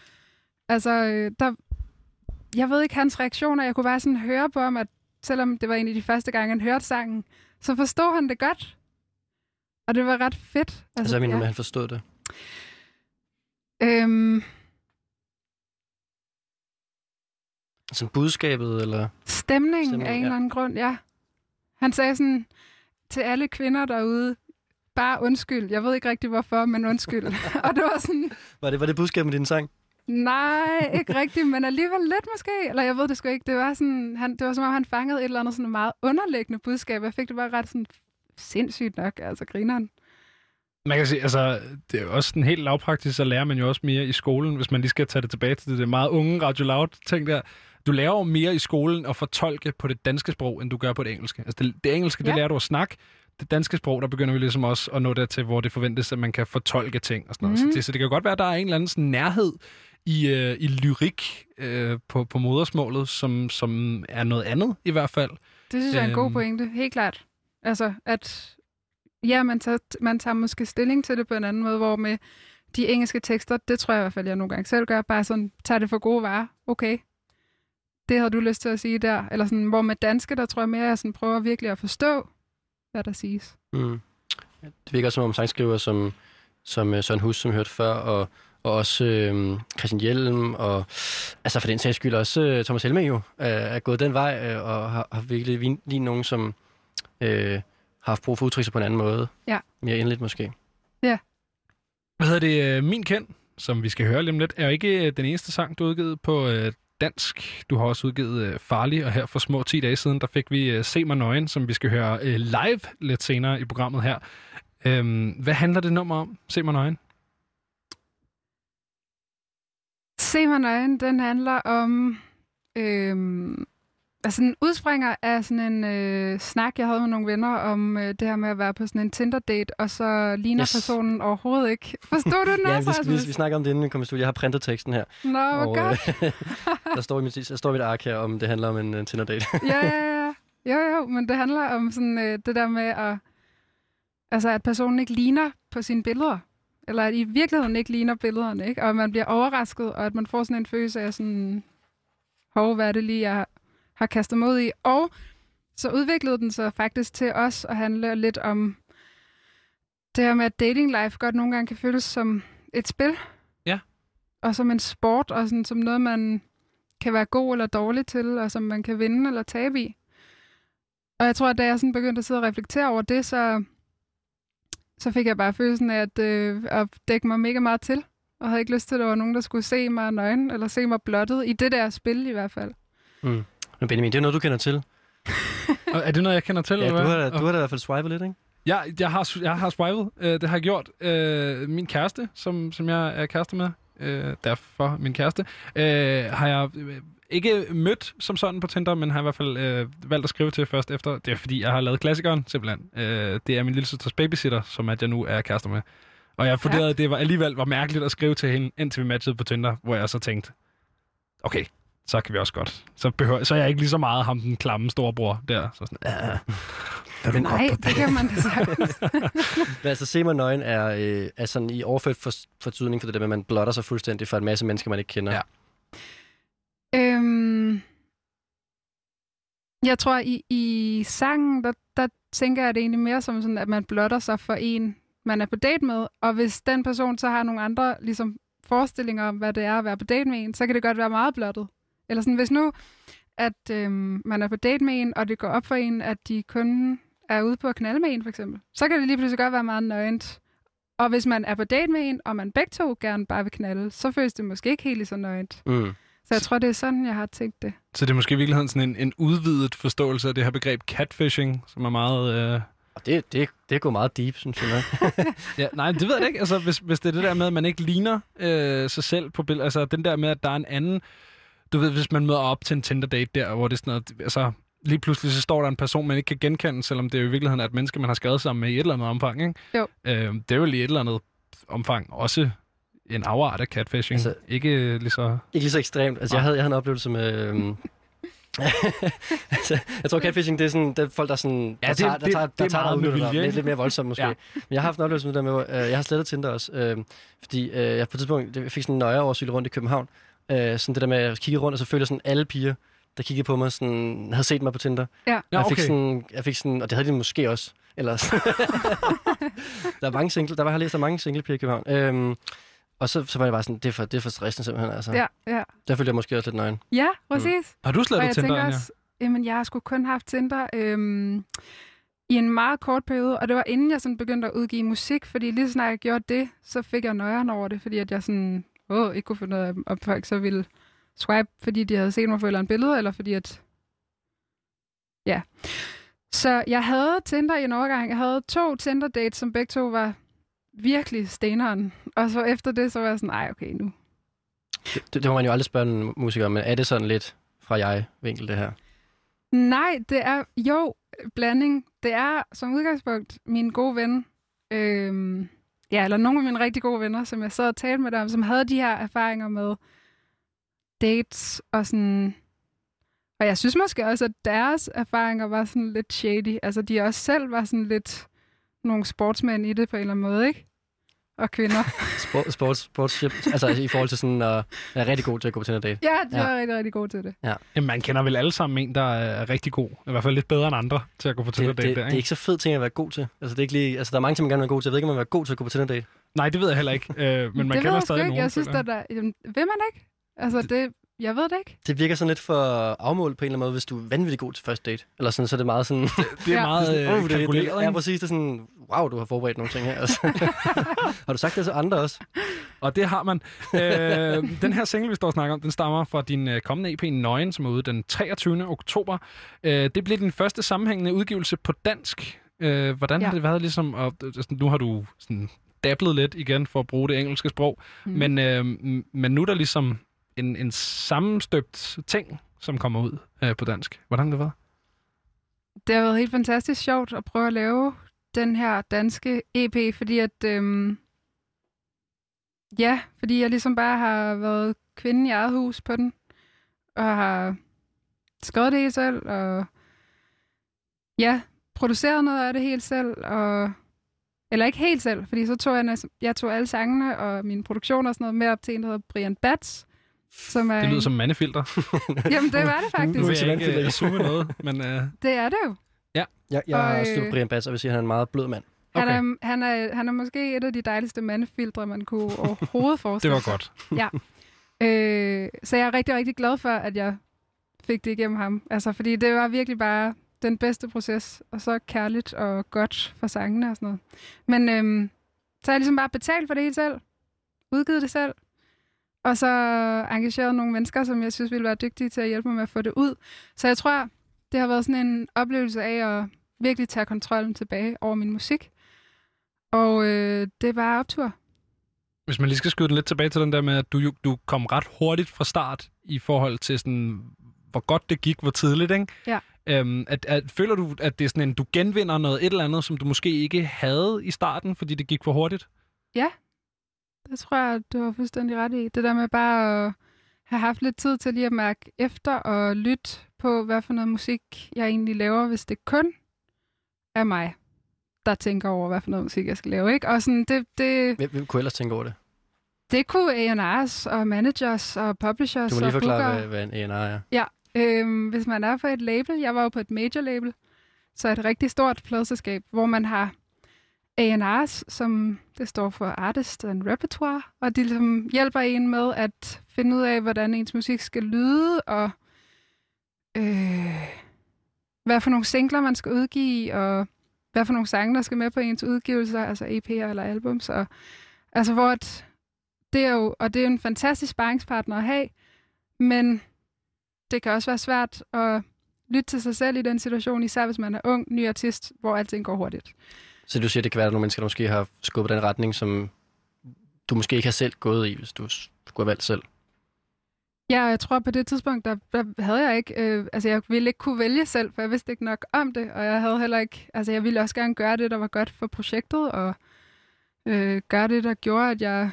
altså, øh, der, jeg ved ikke hans reaktioner. Jeg kunne bare sådan høre på ham, at selvom det var en af de første gange, han hørte sangen, så forstod han det godt. Og det var ret fedt. Altså, altså jeg mener, ja. han forstod det. Øhm, Sådan budskabet, eller... stemning, Stemning, af en ja. eller anden grund, ja. Han sagde sådan til alle kvinder derude, bare undskyld. Jeg ved ikke rigtig hvorfor, men undskyld. og det var sådan, Var det, var det budskabet med din sang? nej, ikke rigtigt, men alligevel lidt måske. Eller jeg ved det sgu ikke. Det var, sådan, han, det var som om, han fangede et eller andet sådan meget underliggende budskab. Jeg fik det bare ret sådan sindssygt nok, altså grineren. Man kan sige, altså, det er også sådan helt lavpraktisk, så lærer man jo også mere i skolen, hvis man lige skal tage det tilbage til det, det meget unge Radio Loud ting der. Du lærer jo mere i skolen at fortolke på det danske sprog, end du gør på det engelske. Altså det, det engelske, det Ja. lærer du at snakke. Det danske sprog, der begynder vi ligesom også at nå dertil, hvor det forventes, at man kan fortolke ting og sådan noget. Mhm. Så, det, så det kan godt være, at der er en eller anden sådan nærhed i, øh, i lyrik øh, på, på modersmålet, som, som er noget andet i hvert fald. Det synes jeg er en god Øhm. pointe, helt klart. Altså, at ja, man tager, man tager måske stilling til det på en anden måde, hvor med de engelske tekster, det tror jeg i hvert fald, jeg nogle gange selv gør, bare sådan, tager det for gode varer. Okay, det havde du lyst til at sige der. Eller sådan, hvor med danske, der tror jeg mere, at jeg sådan prøver virkelig at forstå, hvad der siges. Mm. Det virker også som om sangskriver som, som øh, Søren Hus, som hørt hørte før, og, og også øh, Christian Hjelm, og altså for den sags skyld også øh, Thomas Helme jo, øh, er gået den vej, øh, og har, har virkelig vin- lige nogen, som øh, har haft brug for at udtrykke sig på en anden måde. Ja. Mere endeligt måske. Hvad hedder det? øh, Min Kend, som vi skal høre lige om lidt, er jo ikke øh, den eneste sang, du har udgivet på øh, dansk. Du har også udgivet Farlig, og her for små 10 dage siden, der fik vi Se mig nøgen, som vi skal høre live lidt senere i programmet her. Øhm, hvad handler det nummer om? Se mig nøgen. Se mig nøgen, den handler om... Øhm, altså den udspringer af sådan en øh, snak, jeg havde med nogle venner om øh, det her med at være på sådan en Tinder-date, og så ligner Yes. personen overhovedet ikke. Forstod du den Ja, også, vi, vi, vi snakker om det, inden vi kommer i studiet. Jeg har printet teksten her. Nå, hvor og, godt. øh, der står i mit, der står i mit ark her, om det handler om en uh, Tinder-date. ja, ja, ja. Jo, jo, men det handler om sådan øh, det der med at... Altså, at personen ikke ligner på sine billeder. Eller at i virkeligheden ikke ligner billederne, ikke? Og at man bliver overrasket, og at man får sådan en følelse af sådan... Hov, hvad er det lige, jeg har kastet mod i? Og så udviklede den sig faktisk til os at handle lidt om det her med, at dating life godt nogle gange kan føles som et spil. Ja. Og som en sport, og sådan, som noget, man kan være god eller dårlig til, og som man kan vinde eller tabe i. Og jeg tror, at da jeg sådan begyndte at sidde og reflektere over det, så, så fik jeg bare følelsen af at, øh, at dække mig mega meget til. Og havde ikke lyst til, at der var nogen, der skulle se mig nøgen, eller se mig blottet, i det der spil i hvert fald. Mm. Men Benjamin, det er noget, du kender til. Er det noget, jeg kender til? Ja, eller du hvad? har, da- du har da i hvert fald swipet lidt, ikke? Ja, jeg har, jeg har swipet. Øh, det har jeg gjort. Øh, min kæreste, som, som jeg er kæreste med, øh, derfor min kæreste, øh, har jeg øh, ikke mødt som sådan på Tinder, men har i hvert fald øh, valgt at skrive til først efter. Det er fordi, jeg har lavet klassikeren, simpelthen. Øh, det er min lille søsters babysitter, som at jeg nu er kæreste med. Og jeg vurderede, at det var alligevel var mærkeligt at skrive til hende, indtil vi matchede på Tinder, hvor jeg så tænkte, okay, så kan vi også godt. Så, behøver, så er jeg ikke lige så meget ham, den klamme storebror der. Så sådan, "Ah, er du Nej, godt på det kan man da sagtens. Men altså, se mig nøgen er, øh, er sådan i overført for, fortydning for det der med, at man blotter sig fuldstændig for en masse mennesker, man ikke kender. Ja. Øhm, jeg tror, i, i sangen, der, der tænker jeg det egentlig mere som sådan, at man blotter sig for en, man er på date med. Og hvis den person så har nogle andre ligesom, forestillinger om, hvad det er at være på date med en, så kan det godt være meget blottet. Eller sådan, hvis nu, at øhm, man er på date med en, og det går op for en, at de kun er ude på at knalde med en, for eksempel, så kan det lige pludselig godt være meget nøgent. Og hvis man er på date med en, og man begge to gerne bare vil knalde, så føles det måske ikke helt så nøgent. Mm. Så jeg tror, det er sådan, jeg har tænkt det. Så det er måske i virkeligheden sådan en, en udvidet forståelse af det her begreb catfishing, som er meget... Øh... Og det, det, det er gået meget deep, synes jeg nok. Ja, nej, det ved jeg ikke. Altså, hvis, hvis det er det der med, at man ikke ligner øh, sig selv på billedet. Altså, den der med, at der er en anden... Du ved, hvis man møder op til en Tinder-date der, hvor det er sådan noget... Altså, lige pludselig så står der en person, man ikke kan genkende, selvom det jo i virkeligheden er et menneske, man har skrevet sammen med i et eller andet omfang, ikke? Jo. Øh, det er jo lige et eller andet omfang også en afart af catfishing. Altså- ikke lige så... ikke lige så ekstremt. Altså, jeg havde, jeg havde en oplevelse med... Øhm, altså, jeg tror, catfishing, det er sådan, det er folk, der, sådan, Ja, der det- tager, der det- tager, det der er tager meget dig med ud, vilje, det er ikke? lidt mere voldsomt måske. Ja. Men jeg har haft en oplevelse med det der med, øh, jeg har slettet Tinder også, øh, fordi øh, jeg på et tidspunkt jeg fik sådan en nøje rundt i København. Øh, sådan det der med at kigge rundt, og så følte jeg sådan, alle piger, der kiggede på mig, sådan, havde set mig på Tinder. Ja. Ja, jeg, fik okay. sådan, jeg fik sådan, og det havde de måske også, Ellers. der er mange single, der var, jeg har læst der er mange singlepiger i København. Øhm, og så, så var jeg bare sådan, det er for, det er for stressende simpelthen. Altså. Ja, ja. Der følte jeg måske også lidt nøgen. Ja, præcis. Har du Og slettet Tinder, Anja? også, jamen jeg har sgu kun haft Tinder øhm, i en meget kort periode, og det var inden jeg sådan begyndte at udgive musik, fordi lige så snart jeg gjorde det, så fik jeg nøjeren over det, fordi at jeg sådan, åh, ikke kunne finde ud af, om folk så ville swipe, fordi de havde set mig eller andet billede, eller fordi at, ja. Så jeg havde Tinder i en overgang. Jeg havde to Tinder-dates, som begge to var virkelig steneren. Og så efter det, så var jeg sådan, ej, okay, nu Det, det, må man jo aldrig spørge en musiker men er det sådan lidt fra jeg-vinkel, det her? Nej, det er jo blanding. Det er som udgangspunkt min gode ven, øhm, ja, eller nogle af mine rigtig gode venner, som jeg sad og talte med dem, som havde de her erfaringer med dates og sådan... Og jeg synes måske også, at deres erfaringer var sådan lidt shady. Altså, de også selv var sådan lidt nogle sportsmænd i det på en eller anden måde, ikke? Og kvinder. Sport, sports, sportship, altså i forhold til sådan at være rigtig god til at gå på Tinder date. ja, de Ja. var rigtig, rigtig gode til det. Jamen, man kender vel alle sammen en, der er rigtig god. I hvert fald lidt bedre end andre til at gå på Tinder Det, date det, der, det, er ikke? ikke så fed ting at være god til. Altså, det er ikke lige, altså, der er mange ting, man gerne vil være god til. Jeg ved ikke, om man vil være god til at gå på Tinder date. Nej, det ved jeg heller ikke. Øh, men man det ved kender stadig ikke. nogen. Jeg synes, at der... Jamen, vil man ikke? Altså, det... Jeg ved det ikke. Det virker sådan lidt for afmålt på en eller anden måde, hvis du er vanvittigt god til første date. Eller sådan, så er det meget sådan... Det er Ja. meget sådan, øh, "Åh, det, det, kalkuleret, Ja, ikke? præcis. Det er sådan, wow, du har forberedt nogle ting her. Altså. har du sagt det til andre også? Og det har man. øh, den her single, vi står og snakker om, den stammer fra din øh, kommende EP Nøgen, som er ude den 23. oktober. Øh, det bliver din første sammenhængende udgivelse på dansk. Øh, hvordan ja. Har det været ligesom... Og, altså, nu har du sådan dabblet lidt igen for at bruge det engelske sprog. Mm. Men, øh, men nu er der ligesom en, en sammenstøbt ting, som kommer ud øh, på dansk. Hvordan har det været? Det har været helt fantastisk sjovt at prøve at lave den her danske EP, fordi at... Øhm, ja, fordi jeg ligesom bare har været kvinde i eget hus på den, og har skrevet det helt selv, og ja, produceret noget af det helt selv, og eller ikke helt selv, fordi så tog jeg, jeg tog alle sangene og min produktion og sådan noget med op til en, der hedder Brian Bats, som er Det lyder en- som mandefilter. Jamen, det var det faktisk. Nu vil jeg ikke mandefilter. øh, zoome noget, men... Øh, Det er det jo. Jeg, jeg Og, har også øh, Brian Bass, og vil sige, at han er en meget blød mand. Han, Okay. er, han, er, han er måske et af de dejligste mandefiltre, man kunne overhovedet det forestille var sig. godt. Øh, så jeg er rigtig, rigtig glad for, at jeg fik det igennem ham. Altså, fordi det var virkelig bare den bedste proces, og så kærligt og godt for sangene og sådan noget. Men øhm, så har jeg ligesom bare betalt for det hele selv, udgivet det selv, og så engageret nogle mennesker, som jeg synes ville være dygtige til at hjælpe mig med at få det ud. Så jeg tror, det har været sådan en oplevelse af at virkelig tage kontrollen tilbage over min musik. Og øh, det bare optur. Hvis man lige skal skyde den lidt tilbage til den der med, at du, du kom ret hurtigt fra start i forhold til sådan, hvor godt det gik, hvor tidligt, ikke? Ja. Øhm, at, at, føler du, at det er sådan en, du genvinder noget et eller andet, som du måske ikke havde i starten, fordi det gik for hurtigt? Det tror jeg, du har fuldstændig ret i. Det der med bare at have haft lidt tid til lige at mærke efter og lytte på, hvad for noget musik jeg egentlig laver, hvis det kun er mig, der tænker over, hvad for noget musik jeg skal lave. Ikke? Og sådan, det, det, Hvem, hvem kunne ellers tænke over det? det kunne A&R's og managers og publishers Du må lige og forklare, bookere. hvad, hvad en A&R er. Øhm, hvis man er på et label, jeg var jo på et major label, så et rigtig stort pladselskab, hvor man har A&R's, som det står for Artist and Repertoire, og de ligesom hjælper en med at finde ud af, hvordan ens musik skal lyde, og øh, hvad for nogle singler man skal udgive, og hvad for nogle sange, der skal med på ens udgivelser, altså EP'er eller albums. Og, altså hvor at, det er jo, og det er jo en fantastisk sparringspartner at have, men det kan også være svært at lytte til sig selv i den situation, især hvis man er ung, ny artist, hvor alting går hurtigt. Så du siger, det kan være, at der er nogle mennesker, der måske har skubbet den retning, som du måske ikke har selv gået i, hvis du skulle have valgt selv. Ja, jeg tror på det tidspunkt, der, der havde jeg ikke, øh, altså jeg ville ikke kunne vælge selv, for jeg vidste ikke nok om det, og jeg havde heller ikke, altså jeg ville også gerne gøre det, der var godt for projektet, og øh, gøre det, der gjorde, at jeg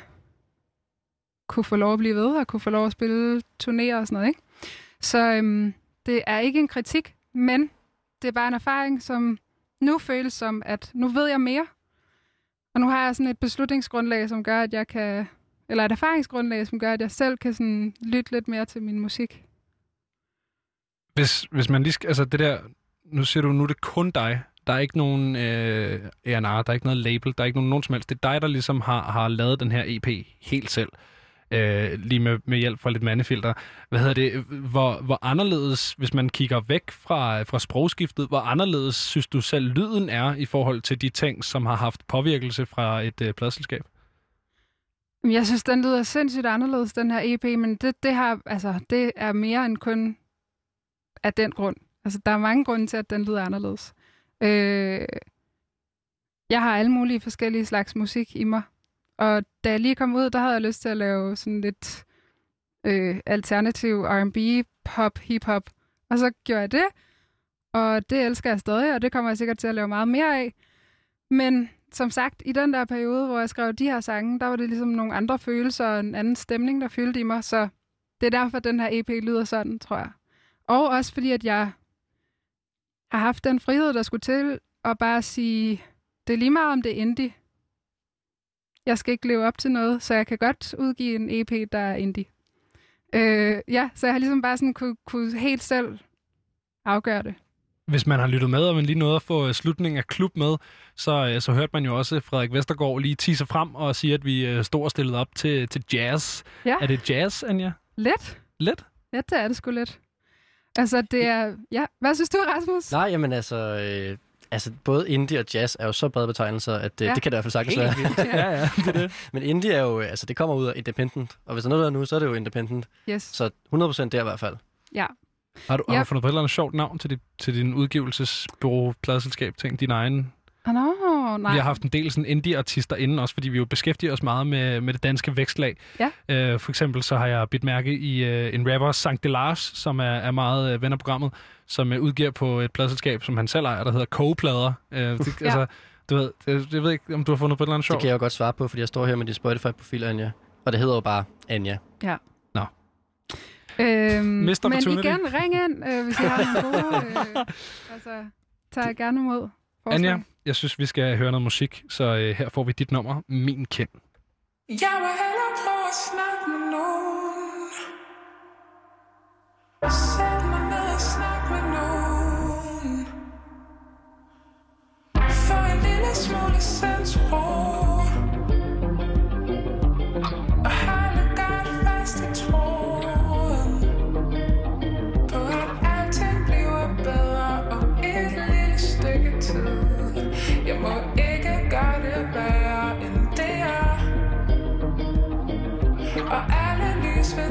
kunne få lov at blive ved, og kunne få lov at spille turnéer og sådan noget, ikke? Så øhm, det er ikke en kritik, men det er bare en erfaring, som nu føles som, at nu ved jeg mere, og nu har jeg sådan et beslutningsgrundlag, som gør, at jeg kan eller et erfaringsgrundlag, som gør, at jeg selv kan sådan lytte lidt mere til min musik. Hvis, hvis man lige skal, altså det der, nu siger du, nu er det kun dig, Der er ikke nogen øh, A&R, der er ikke noget label, der er ikke nogen, nogen som helst. Det er dig, der ligesom har, har lavet den her EP helt selv. Øh, lige med, med hjælp fra lidt mandefilter. Hvad hedder det? Hvor, hvor anderledes, hvis man kigger væk fra, fra sprogskiftet, hvor anderledes synes du selv lyden er i forhold til de ting, som har haft påvirkelse fra et øh, pladselskab? Jeg synes, den lyder sindssygt anderledes, den her EP, men det, det, har, altså, det er mere end kun af den grund. Altså, der er mange grunde til, at den lyder anderledes. Øh, jeg har alle mulige forskellige slags musik i mig, og da jeg lige kom ud, der havde jeg lyst til at lave sådan lidt øh, alternativ R&B, pop, hip-hop, og så gjorde jeg det, og det elsker jeg stadig, og det kommer jeg sikkert til at lave meget mere af. Men som sagt, i den der periode, hvor jeg skrev de her sange, der var det ligesom nogle andre følelser og en anden stemning, der fyldte i mig. Så det er derfor, at den her EP lyder sådan, tror jeg. Og også fordi, at jeg har haft den frihed, der skulle til at bare sige, det er lige meget, om det er indie. Jeg skal ikke leve op til noget, så jeg kan godt udgive en EP, der er indie. Øh, ja, så jeg har ligesom bare sådan kunne, kunne helt selv afgøre det. Hvis man har lyttet med, og man lige nåede at få øh, slutningen af klub med, så, øh, så hørte man jo også Frederik Vestergaard lige teaser frem og sige, at vi øh, stod og stillet op til, til jazz. Ja. Er det jazz, Anja? Let. Lidt? Ja, det er det sgu lidt. Altså, det er... Ja, hvad synes du, Rasmus? Nej, jamen altså, øh, altså, både indie og jazz er jo så brede betegnelser, at øh, Ja. det kan det i hvert fald sagtens være. ja, ja, det er det. Men indie er jo, øh, altså det kommer ud af independent, og hvis der er noget der er nu, så er det jo independent. Yes. Så 100% der i hvert fald. Ja. Har du, har Ja. du fundet på et eller andet sjovt navn til, dit, til din udgivelsesbureau, pladselskab, ting, din egen? No, nej. Vi har haft en del sådan indie-artister inden også, fordi vi jo beskæftiger os meget med, med det danske vækstlag. Ja. Øh, for eksempel så har jeg bidt mærke i øh, en rapper, Sankt Delage, som er, er meget øh, ven af programmet, som øh, udgiver på et pladselskab, som han selv ejer, der hedder Kogeplader. Øh, det, Ja. altså, du ved, det, jeg ved ikke, om du har fundet på et eller andet Det sjovt. kan jeg jo godt svare på, fordi jeg står her med dit Spotify-profil, Anja. Og det hedder jo bare Anja. Øhm, Missed men opportunity. igen, ring ind, øh, hvis I har nogle gode... Øh, altså, tager jeg gerne imod. Forslag. Anja, jeg synes, vi skal høre noget musik, så øh, her får vi dit nummer, Min Kind. Jeg vil hellere prøve at snakke med nogen Sæt mig ned og snak med nogen Få en lille smule sindsro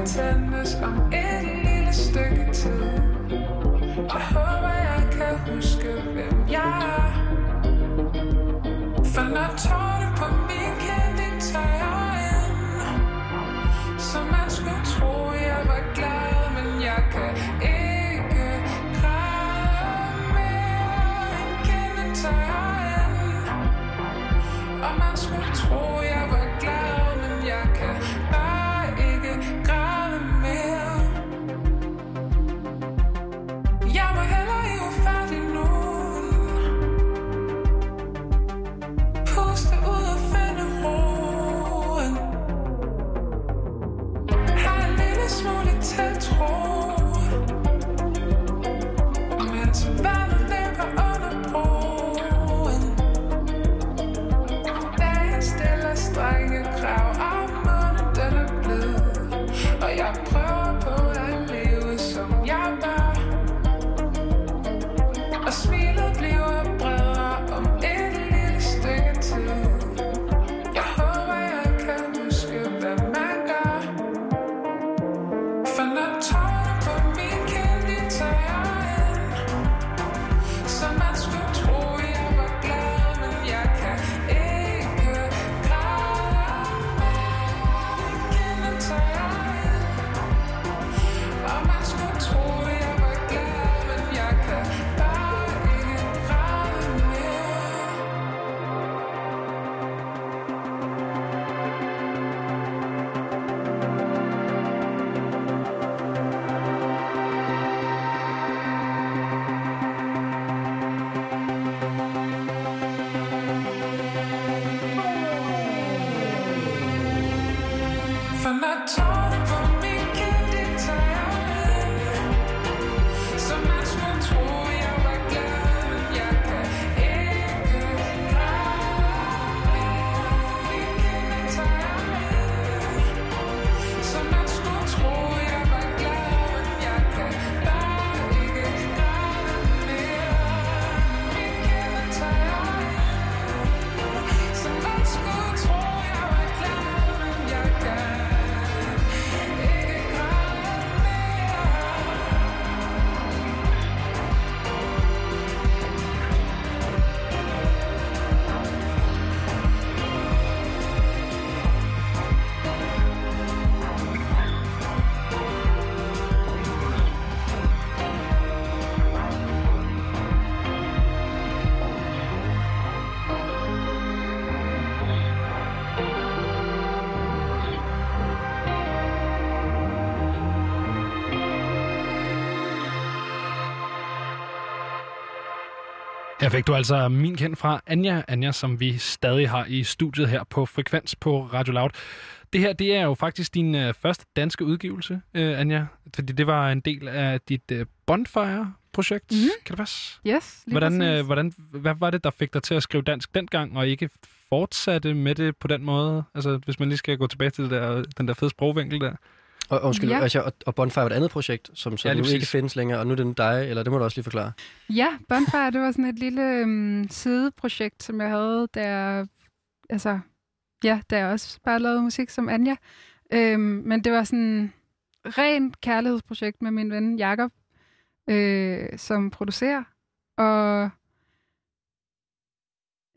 lys tændes om et lille stykke tid. Og håber jeg kan huske hvem jeg er. For når tårer Her fik du altså min kendt fra Anja, Anja, som vi stadig har i studiet her på Frekvens på Radio Loud. Det her, det er jo faktisk din øh, første danske udgivelse, øh, Anja, fordi det var en del af dit øh, Bonfire-projekt. Mhm. Kan det passe? Yes, lige Hvordan, øh, hvordan, hvad var det, der fik dig til at skrive dansk dengang, og ikke fortsatte med det på den måde? Altså, hvis man lige skal gå tilbage til det der, den der fede sprogvinkel der. Og, undskyld, Ja. altså, og, og Bonfire var et andet projekt, som så Ja, nu ikke findes længere, og nu er det dig, eller det må du også lige forklare. Ja, Bonfire, det var sådan et lille øhm, sideprojekt, som jeg havde, jeg, altså, ja, jeg også bare lavede musik som Anja. Øhm, men det var sådan rent kærlighedsprojekt med min ven Jakob, øh, som producerer. Og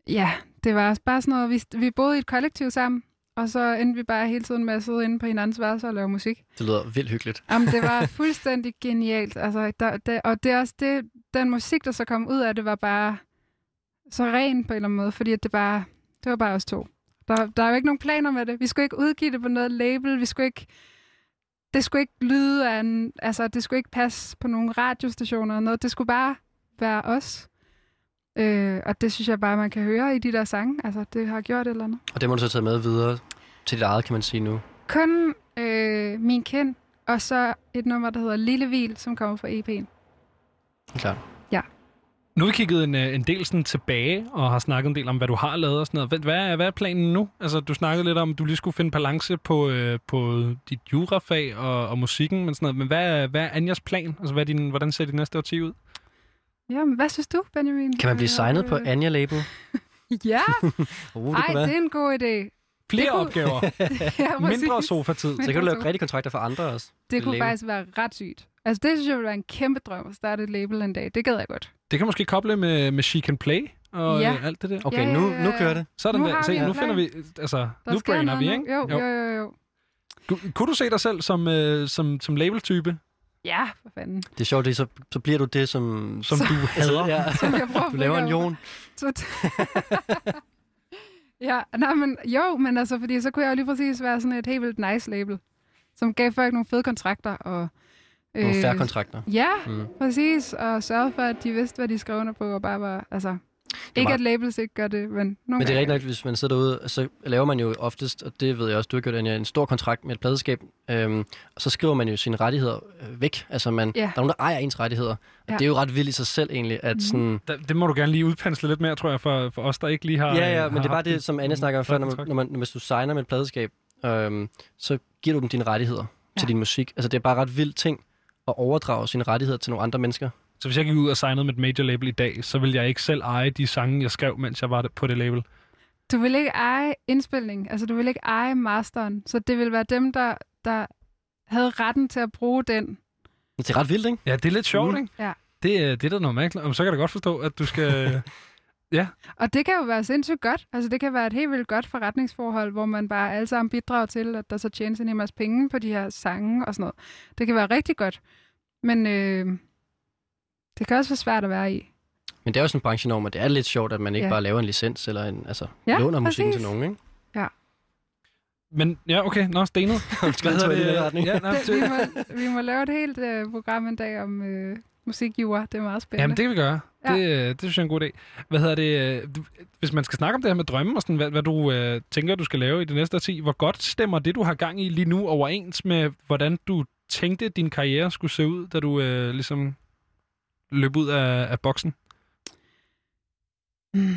ja, det var bare sådan noget, vi, vi boede i et kollektiv sammen, og så endte vi bare hele tiden med at sidde inde på hinandens værelser og lave musik. Det lyder vildt hyggeligt. Jamen, det var fuldstændig genialt. Altså, der, der, og det er også det, den musik, der så kom ud af det, var bare så ren på en eller anden måde, fordi at det bare, det var bare os to. Der, der er jo ikke nogen planer med det. Vi skulle ikke udgive det på noget label. Vi skulle ikke, det skulle ikke lyde af en, altså, det skulle ikke passe på nogle radiostationer og noget. Det skulle bare være os. Øh, og det synes jeg bare, man kan høre i de der sange. Altså, det har gjort et eller andet. Og det må du så tage med videre til dit eget, kan man sige nu. Kun øh, min kind, og så et nummer, der hedder Lille Hvil, som kommer fra EP'en. Klart. Nu har vi kigget en, øh, en del sådan tilbage, og har snakket en del om, hvad du har lavet og sådan noget. Hvad, hvad, er, hvad er planen nu? Altså, du snakkede lidt om, at du lige skulle finde balance på, øh, på dit jurafag og, og musikken, men sådan noget. Men hvad er, hvad er Anjas plan? Altså, hvad er din, hvordan ser dit næste årti ud? Jamen, hvad synes du, Benjamin? Kan man blive Øh, signet på Anja Label? Ja, Uh, det ej, det er en god idé. Flere kunne- opgaver. ja, Mindre sofatid. Så kan du lave så- rigtige kontrakter for andre også. Det kunne label. faktisk være ret sygt. Altså, det synes jeg ville være en kæmpe drøm at starte et label en dag. Det gad jeg godt. Det kan måske koble med, med She Can Play og Ja. øh, alt det der. Okay, Ja, nu, ja, ja, nu ja. kører det. Sådan Nu der. Se, nu finder vi... Altså, Der nu brainer vi, nu. ikke? Jo, jo, jo, jo. Kunne- Kunne du se dig selv som, øh, som, som label-type? Ja, for fanden. Det er sjovt, det, er så, så bliver du det, som... Som du hader? ja. Som jeg prøver Du laver en. Jon. Ja, nej, men jo, men altså, fordi så kunne jeg jo lige præcis være sådan et helt vildt nice label, som gav folk nogle fede kontrakter og... Nogle færre kontrakter. Ja, Mm. præcis, og sørge for, at de vidste, hvad de skrev under på, og bare var, altså... Ikke meget- at labels ikke gør det, men nogle Men det er rigtigt nok, hvis man sidder derude, så laver man jo oftest, og det ved jeg også, du har gjort, Anja, en stor kontrakt med et pladeskab, øhm, og så skriver man jo sine rettigheder øh, væk. Altså, man, Ja. der er nogen, der ejer ens rettigheder. Og Ja. det er jo ret vildt i sig selv egentlig, at Mhm. sådan... Da- Det må du gerne lige udpensle lidt mere, tror jeg, for, for os, der ikke lige har... Ja, ja, men det er bare det, som Anne snakker om før, når man, når man, hvis du signer med et pladeskab, øhm, så giver du dem dine rettigheder ja. til din musik. Altså, det er bare ret vildt ting at overdrage sine rettigheder til nogle andre mennesker. Så hvis jeg gik ud og signede med et major label i dag, så ville jeg ikke selv eje de sange, jeg skrev, mens jeg var på det label. Du vil ikke eje indspilning, altså du vil ikke eje masteren, så det vil være dem, der, der havde retten til at bruge den. Det er ret vildt, ikke? Ja, det er lidt sjovt, Mm. ikke? Ja. Det, er- det er da noget mærkeligt. Så kan jeg da godt forstå, at du skal... Og det kan jo være sindssygt godt. Altså det kan være et helt vildt godt forretningsforhold, hvor man bare alle sammen bidrager til, at der så tjenes en hel masse penge på de her sange og sådan noget. Det kan være rigtig godt. Men øh, det kan også være svært at være i. Men det er jo sådan en branchenorm, og det er lidt sjovt, at man ikke Ja. bare laver en licens, eller en, altså, Ja, låner musikken præcis. til nogen, ikke? Men ja, okay. Nå, stenet. I den her retning. Ja, nej, Det, vi, det, må, vi må lave et helt øh, program en dag om øh, musikjura. Det er meget spændende. jamen, det kan vi gøre. Ja. Det, øh, det synes jeg er en god idé. Hvad hedder det? øh, Hvis man skal snakke om det her med drømme og sådan, hvad, hvad du øh, tænker, du skal lave i det næste årti, hvor godt stemmer det, du har gang i lige nu, overens med, hvordan du tænkte, din karriere skulle se ud, da du øh, ligesom løb ud af, af boksen? Mm.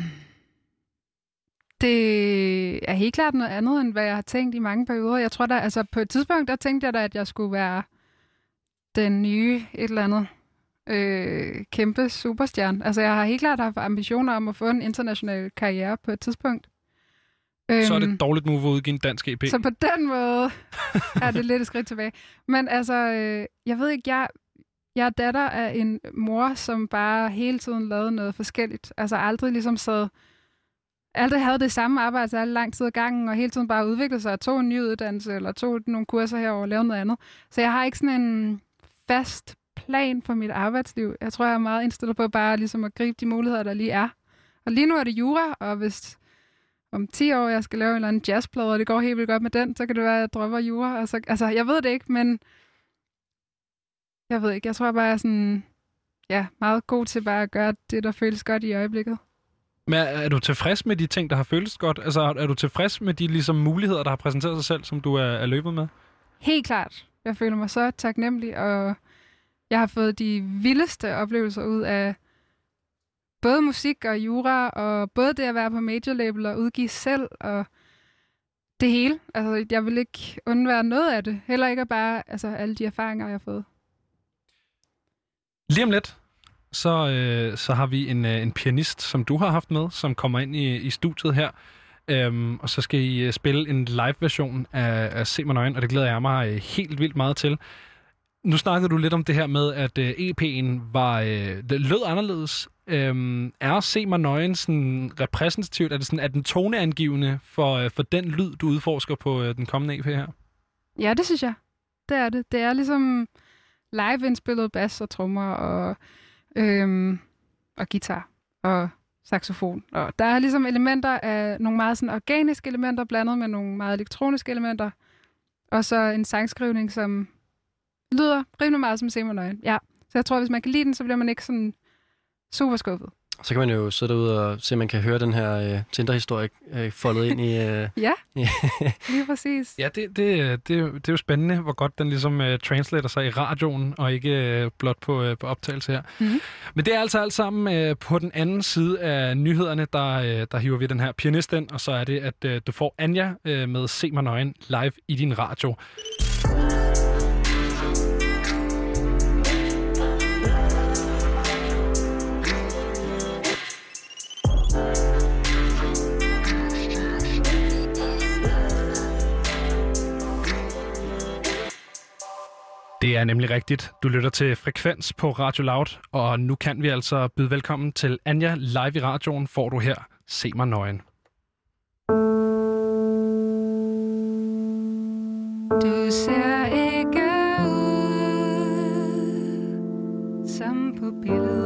Det er helt klart noget andet, end hvad jeg har tænkt i mange perioder. Jeg tror da, altså på et tidspunkt, der tænkte jeg da, at jeg skulle være den nye et eller andet øh, kæmpe superstjerne. Altså jeg har helt klart haft ambitioner om at få en international karriere på et tidspunkt. Så er det Øhm, et dårligt move at udgive en dansk EP. så på den måde er det lidt et skridt tilbage. Men altså, øh, jeg ved ikke, jeg, jeg er datter af en mor, som bare hele tiden lavede noget forskelligt. Altså aldrig ligesom sad, aldrig havde det samme arbejde så lang tid ad gangen, og hele tiden bare udviklede sig og tog en ny uddannelse, eller tog nogle kurser herover og lavede noget andet. Så jeg har ikke sådan en fast plan for mit arbejdsliv. Jeg tror, jeg er meget indstillet på bare ligesom at gribe de muligheder, der lige er. Og lige nu er det jura, og hvis om 10 år, jeg skal lave en eller anden jazzplade, og det går helt vildt godt med den, så kan det være, at jeg dropper jura. Og så, altså, jeg ved det ikke, men jeg ved ikke. Jeg tror bare, jeg sådan... ja, meget god til bare at gøre det, der føles godt i øjeblikket. Men er, er du tilfreds med de ting, der har føltes godt? Altså, er, er du tilfreds med de ligesom, muligheder, der har præsenteret sig selv, som du er, er løbet med? Helt klart. Jeg føler mig så taknemmelig, og jeg har fået de vildeste oplevelser ud af både musik og jura, og både det at være på major label og udgive selv, og det hele. Altså, jeg vil ikke undvære noget af det. Heller ikke at bare altså, alle de erfaringer, jeg har fået. Lige om lidt, så, øh, så har vi en, øh, en pianist, som du har haft med, som kommer ind i, i studiet her. Øhm, og så skal I øh, spille en live-version af, af Se mig nøgen, og det glæder jeg mig øh, helt vildt meget til. Nu snakkede du lidt om det her med, at øh, EP'en var, øh, det lød anderledes. Øhm, er Se mig nøgen sådan repræsentativt? Er, det sådan, er den toneangivende for, øh, for den lyd, du udforsker på øh, den kommende EP her? Ja, det synes jeg. Det er det. Det er ligesom live-indspillet bas og trommer og, øhm, og guitar og saxofon. Og der er ligesom elementer af nogle meget sådan organiske elementer blandet med nogle meget elektroniske elementer. Og så en sangskrivning, som lyder rimelig meget som Simon. Ja. Så jeg tror, hvis man kan lide den, så bliver man ikke sådan super skuffet. Så kan man jo sidde derude og se, om man kan høre den her øh, Tinder-historie øh, foldet ind i... Øh, Ja, lige præcis. Ja, det, det, det, det er jo spændende, hvor godt den ligesom uh, translater sig i radioen, og ikke uh, blot på, uh, på optagelse her. Mhm. Men det er altså alt sammen uh, på den anden side af nyhederne, der, uh, der hiver vi den her pianist ind, og så er det, at uh, du får Anja uh, med Se mig nøgen live i din radio. Det er nemlig rigtigt. Du lytter til Frekvens på Radio Loud, og nu kan vi altså byde velkommen til Anja live i radioen, får du her. Se mig nøgen. Du ser ikke ud som på billedet.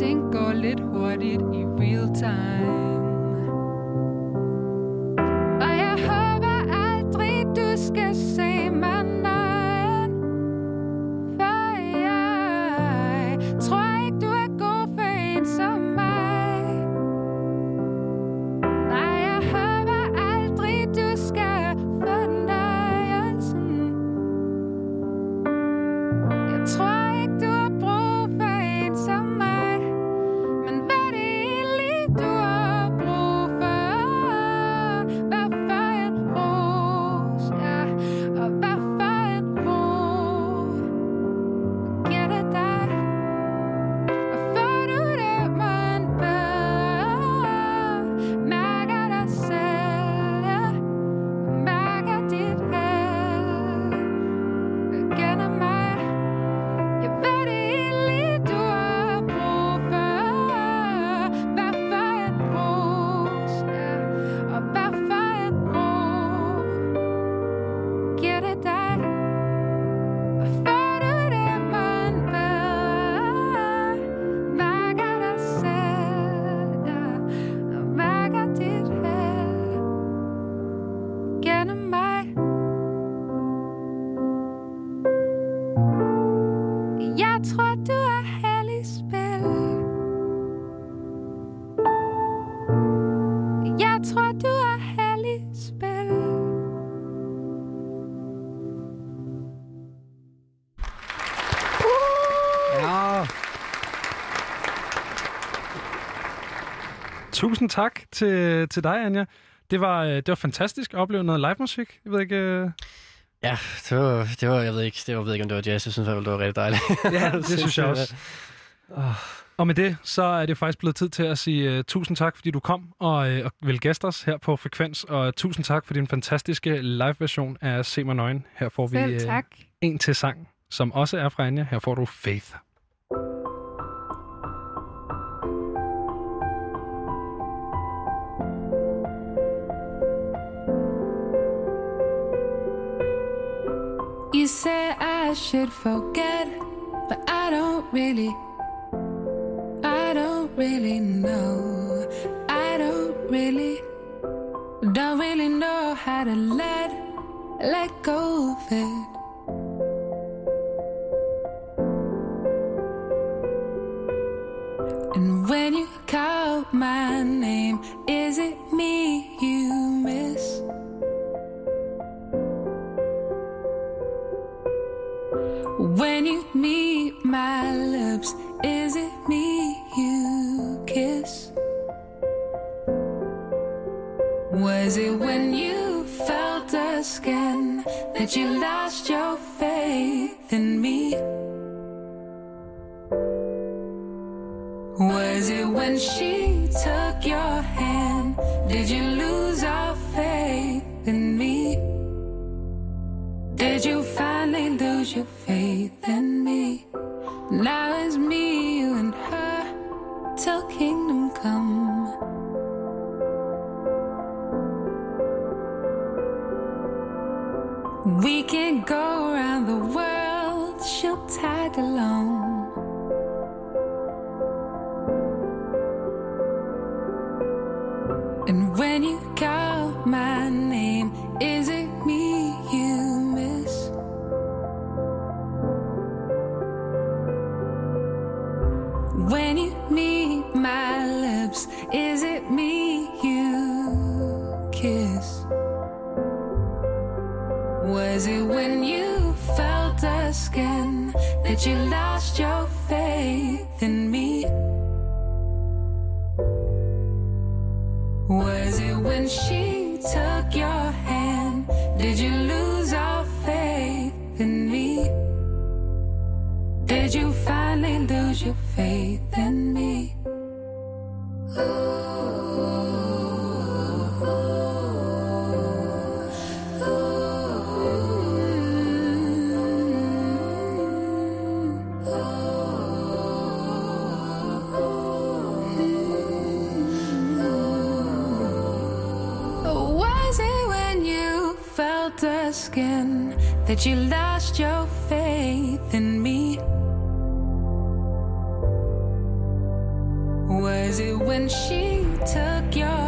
Alting går lidt hurtigt i real time. Tusind tak til, til dig, Anja. Det var, øh, det var fantastisk at opleve noget live musik. Jeg ved ikke... Øh... Ja, det var, det var, jeg ved ikke, det var, jeg ved ikke, om det var jazz. Jeg synes det var rigtig dejligt. Ja, det synes jeg også. Og med det, så er det faktisk blevet tid til at sige uh, tusind tak, fordi du kom og, uh, og vil gæste os her på Frekvens. Og tusind tak for din fantastiske live-version af Se mig nøgen. Her får vi tak. en til sang, som også er fra Anja. Her får du Faith. You say I should forget, but I don't really. I don't really know. I don't really. Don't really know how to let let go of it. And when you call my name, is it me you miss? When you meet my lips, is it me you kiss? Was it when you felt the skin that you lost your faith in me? Was it when she took your hand? Did you lose all faith? Did you finally lose your faith in me? Now it's me, you, and her till kingdom come. We can go around the world, she'll tag along. And when you call my name, is it is it me you kiss? Was it when you felt the skin that you lost your faith in me? Was it when she took your hand? Did you lose all faith in me? Did you finally lose your faith in me? That you lost your faith in me? She took your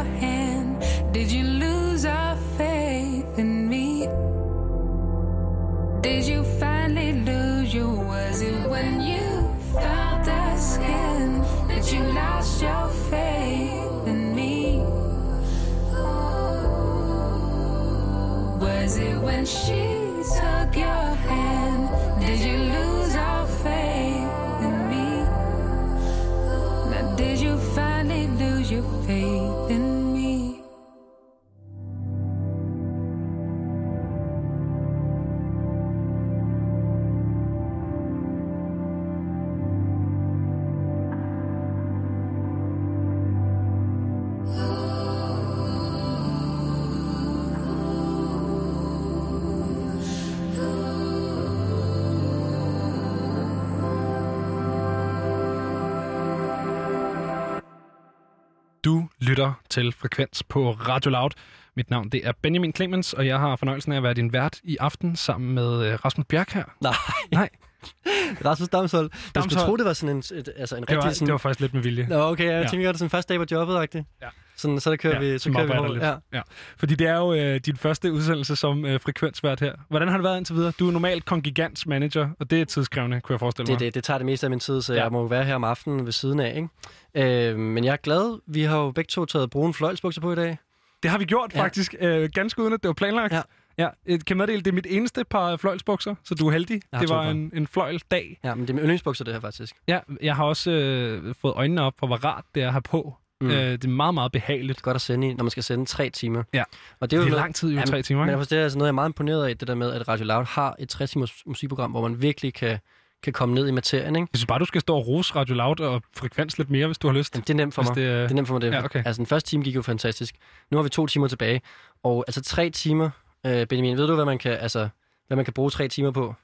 lytter til Frekvens på Radio Loud. Mit navn det er Benjamin Clemens, og jeg har fornøjelsen af at være din vært i aften sammen med øh, Rasmus Bjerg her. Nej, Nej, Rasmus Damshold. Jeg skulle Damshold. tro, det var sådan en, et, altså en det var, rigtig sådan... det var faktisk lidt med vilje. Nå, okay, jeg Ja. tænker, det er sådan første dag på jobbet -agtigt. Ja. Sådan, så der kører vi, så kører vi hårdt. lidt. Ja. Ja. Fordi det er jo øh, din første udsendelse som øh, frekvensvært her. Hvordan har det været indtil videre? Du er normalt kongigants manager, og det er tidskrævende, kunne jeg forestille mig. Det, det, det tager det meste af min tid, så Ja. ja. jeg må jo være her om aftenen ved siden af. Ikke? Øh, men jeg er glad. Vi har jo begge to taget brune fløjlsbukser på i dag. Det har vi gjort Ja. faktisk, øh, ganske uden at det var planlagt. Ja. Ja, øh, kan meddele, det er mit eneste par fløjlsbukser, så du er heldig. Det var en, en fløjldag. Ja, men det er mine yndlingsbukser, det her faktisk. Ja, jeg har også øh, fået øjnene op for, hvor rart det er at have på, Mm. Øh, det er meget, meget behageligt. Godt at sende i, når man skal sende tre timer. Ja. Og Det er, jo det er noget- lang tid, jo Jamen, tre timer. Men ikke? forstår, det er altså noget, jeg er meget imponeret af, det der med, at Radio Loud har et 60 timers musikprogram, hvor man virkelig kan, kan komme ned i materien, ikke? Jeg synes bare, du skal stå og rose Radio Loud og frekvens lidt mere, hvis du har lyst. Jamen, det er nemt for mig. det, Det, er- det er nemt for mig, det. Ja, okay. Altså, den første time gik jo fantastisk. Nu har vi to timer tilbage. Og altså tre timer, øh, Benjamin, ved du, hvad man kan, altså, hvad man kan bruge tre timer på?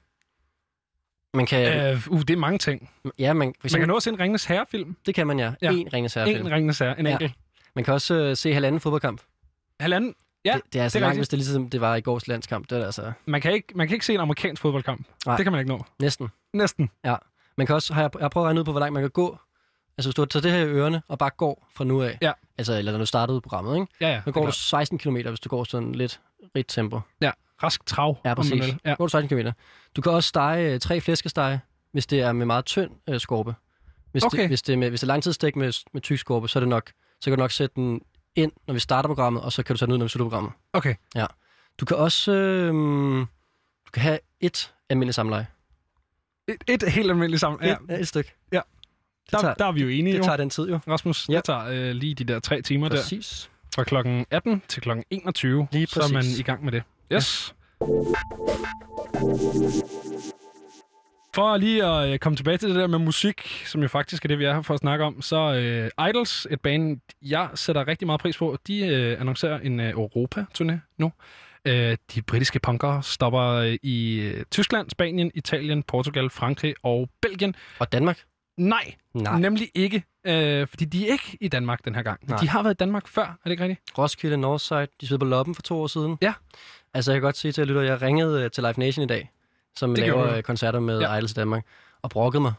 Man kan, Øh, uh, det er mange ting. ja, man, for Man kan eksempel, at se en Ringens Herre-film. det kan man ja. Ja. En Ringens Herre-film. En Ringens Herre. En Ja. enkelt. Man kan også øh, se halvanden fodboldkamp. Halvanden. Ja, det, det er altså det er langt, rigtigt. hvis det er ligesom det var i gårs landskamp. Det er altså Man kan, ikke, man kan ikke se en amerikansk fodboldkamp. Nej. Det kan man ikke nå. næsten. Næsten. Man kan også, har jeg, jeg har prøvet at regne ud på, hvor langt man kan gå. Altså, hvis du tager det her i ørerne og bare går fra nu af. Ja. Altså, eller når du startede programmet, ikke? Ja, ja. Nu går du 16 km, hvis du går sådan lidt rigt tempo. Rask trav. Ja, præcis. Ja. Går du 16 km. Du kan også stege øh, tre flæskestege, hvis det er med meget tynd øh, skorpe. Hvis, Okay. det, hvis, det er med, hvis det er langtidsstik med, med tyk skorpe, så, er det nok, så kan du nok sætte den ind, når vi starter programmet, og så kan du tage den ud, når vi slutter programmet. Okay. Du kan også øh, du kan have et almindeligt samleje. Et, et helt almindeligt sammen. Ja, Ja, et stykke. Ja. Det der, tager, der er vi jo enige, det jo. tager den tid jo. Rasmus, Ja. det tager øh, lige de der tre timer der. Præcis. Fra klokken 18 til klokken 21. Lige Så er man præcis. i gang med det. Yes. For lige at øh, komme tilbage til det der med musik, som jo faktisk er det, vi er her for at snakke om, så øh, Idols, et band, jeg sætter rigtig meget pris på, de øh, annoncerer en øh, Europa-turné nu. Øh, de britiske punkere stopper øh, i øh, Tyskland, Spanien, Italien, Portugal, Frankrig og Belgien. Og Danmark? Nej, Nej. nemlig ikke, øh, fordi de er ikke i Danmark den her gang. Nej. De har været i Danmark før, er det ikke rigtigt? Roskilde, Northside, de spillede på Loppen for to år siden. Ja. Altså, jeg kan godt sige til at lytte, jeg ringede øh, til Live Nation i dag, som Det laver øh, koncerter med Ja. Idols i Danmark, og brokkede mig.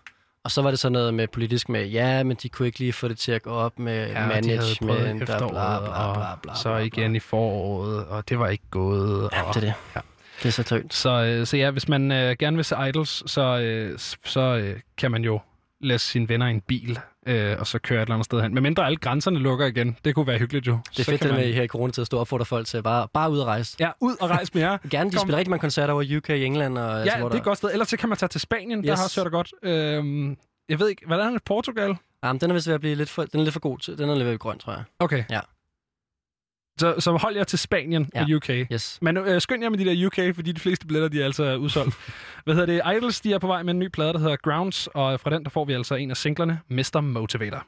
Og så var det sådan noget med politisk med, ja, men de kunne ikke lige få det til at gå op med ja, management og bla, bla, bla, bla, bla, så igen i foråret, og det var ikke gået. Ja, det er det. Ja. Det er så tønt. Så, øh, så ja, hvis man øh, gerne vil se Idols, så, øh, så øh, kan man jo lade sine venner i en bil, øh, og så køre et eller andet sted hen. Men mindre alle grænserne lukker igen, det kunne være hyggeligt jo. Det er så fedt, det man... med her i coronatid at stå og opfordre folk til bare, bare ud og rejse. Ja, ud og rejse med jer. Gerne, de Kom. spiller rigtig mange koncerter over i UK, i England. Og, altså, Ja, hvor det er der... et godt sted. Ellers så kan man tage til Spanien, yes. der har også hørt godt. Øhm, jeg ved ikke, hvordan er det Portugal? Jamen, den er vist ved at blive lidt for, den er lidt for god til. Den er lidt ved grøn, tror jeg. Okay. Ja. Så, så hold jer til Spanien Ja. og UK. Yes. Men øh, skynd jer med de der UK, fordi de fleste billetter, de er altså udsolgt. Hvad hedder det? Idols, de er på vej med en ny plade, der hedder Grounds, og fra den, der får vi altså en af singlerne, Mr. Motivator.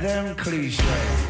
How'd you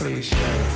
like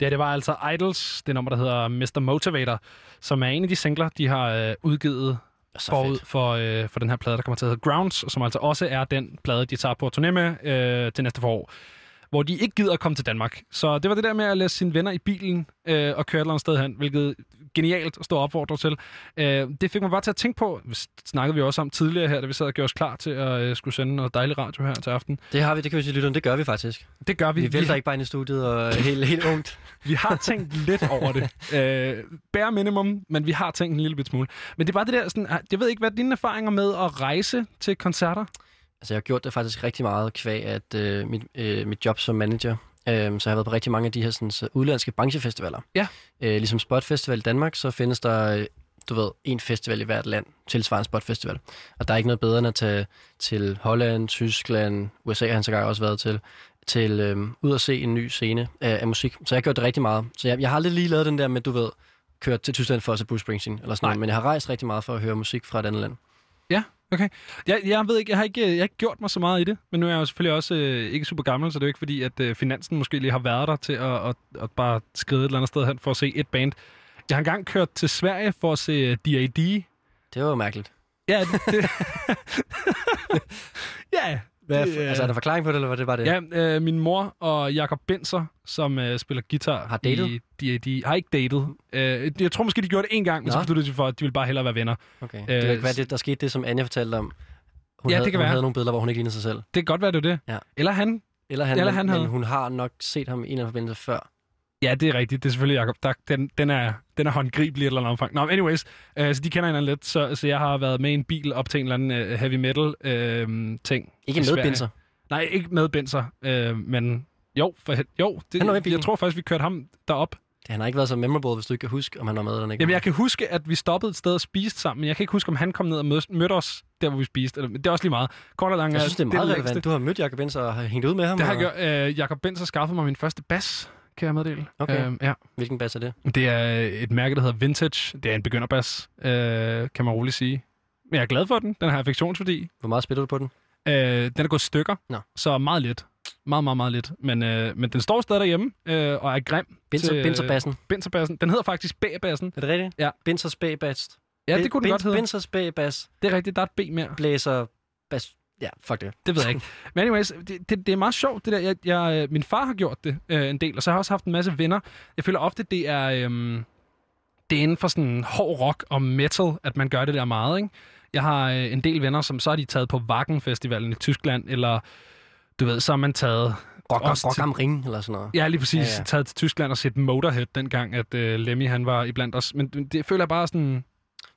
Ja, det var altså Idols, det nummer, der hedder Mr. Motivator, som er en af de singler, de har øh, udgivet Så forud fedt. for, øh, for den her plade, der kommer til at hedde Grounds, som altså også er den plade, de tager på turné med øh, til næste forår, hvor de ikke gider at komme til Danmark. Så det var det der med at læse sine venner i bilen øh, og køre et eller andet sted hen, hvilket genialt at stå og opfordre til. Øh, det fik mig bare til at tænke på, det snakkede vi også om tidligere her, da vi sad og gjorde os klar til at øh, skulle sende noget dejlig radio her til aften. Det har vi, det kan vi sige lytteren, det gør vi faktisk. Det gør vi. Vi vælter ikke bare ind i studiet og helt, helt ungt. Vi har tænkt lidt over det. Øh, bare minimum, men vi har tænkt en lille bit smule. Men det er bare det der, sådan, jeg ved ikke, hvad er dine erfaringer med at rejse til koncerter? Altså, jeg har gjort det faktisk rigtig meget kvæg at øh, mit, øh, mit job som manager. Øhm, så jeg har været på rigtig mange af de her sådan, så udlandske branchefestivaler. Ja. Øh, ligesom Spot Festival i Danmark, så findes der, øh, du ved, en festival i hvert land, tilsvarende Spot Festival. Og der er ikke noget bedre end at tage til Holland, Tyskland, USA har han sågar også været til, til øhm, ud og se en ny scene af, af musik. Så jeg har gjort det rigtig meget. Så jeg, jeg har aldrig lige lavet den der med, du ved, kørt til Tyskland for at se Bruce Springsteen, eller sådan Nej. noget. Men jeg har rejst rigtig meget for at høre musik fra et andet land. Okay. Jeg, jeg ved ikke, jeg har ikke, jeg har ikke gjort mig så meget i det, men nu er jeg jo selvfølgelig også øh, ikke super gammel, så det er jo ikke fordi, at øh, Finansen måske lige har været der til at, at, at bare skride et eller andet sted hen for at se et band. Jeg har engang kørt til Sverige for at se øh, D.A.D. Det var jo mærkeligt. Ja, det ja, Hvad, Det, altså, er der forklaring på det, eller var det bare det? Ja, øh, min mor og Jakob Benser, som øh, spiller guitar Har datet? i D.A.D., har ikke datet. Øh, jeg tror måske, de gjorde det en gang, men så Nå. besluttede de for, at de ville bare hellere være venner. Okay. Øh, det kan ikke være, det, der skete det, som Anja fortalte om. Hun, Ja, havde, det kan hun være. havde nogle billeder, hvor hun ikke lignede sig selv. Det kan godt være, det er det. Ja. Eller han. Eller han, Eller men, han men havde. hun har nok set ham i en eller anden forbindelse før. Ja, det er rigtigt. Det er selvfølgelig Jacob. Der, den, den, er, den er håndgribelig i et eller andet omfang. Nå, men anyways. Øh, så de kender hinanden lidt. Så, så jeg har været med i en bil op til en eller anden øh, heavy metal øh, ting. Ikke med binser. Nej, ikke med Benser. Øh, men jo, for, jo det, bilen. jeg tror faktisk, vi kørte ham derop. Det, han har ikke været så memorable, hvis du ikke kan huske, om han var med eller ikke. Jamen, jeg kan huske, at vi stoppede et sted og spiste sammen, men jeg kan ikke huske, om han kom ned og mød, mødte os, der hvor vi spiste. Eller, det er også lige meget. Kort og lang jeg synes, det er meget længste. relevant. Du har mødt Jacob Benser og har hængt ud med ham. Det har og- jeg gjort. Øh, Jakob Benser skaffede mig min første bas, kan jeg meddele. Okay. Øh, ja. Hvilken bas er det? Det er et mærke, der hedder Vintage. Det er en begynderbas, øh, kan man roligt sige. Men jeg er glad for den. Den har affektionsværdi. Hvor meget spiller du på den? Øh, den er gået stykker, Nå. så meget lidt. Meget, meget, meget lidt. Men, øh, men den står stadig derhjemme øh, og er grim. Binser, til, Binserbassen. Binserbassen. Den hedder faktisk B-bassen. Er det rigtigt? Ja. Binsers B-bass. Ja, det kunne den godt hedde. Binsers B-bass. Det er rigtigt, der er et B mere. Blæser bas. Ja, fuck det. Det ved jeg ikke. Men anyways, det, det, det er meget sjovt, det der. Jeg, jeg, øh, min far har gjort det øh, en del, og så har jeg også haft en masse venner. Jeg føler ofte, det er, øhm, det er inden for sådan hård rock og metal, at man gør det der meget, ikke? Jeg har øh, en del venner, som så er de taget på Wacken Festivalen i Tyskland, eller du ved, så har man taget... Rock, rock til- am ring, eller sådan noget. Ja, lige præcis. Ja, Ja. Taget til Tyskland og set Motorhead dengang, at øh, Lemmy han var iblandt os. Men det det føler jeg bare sådan...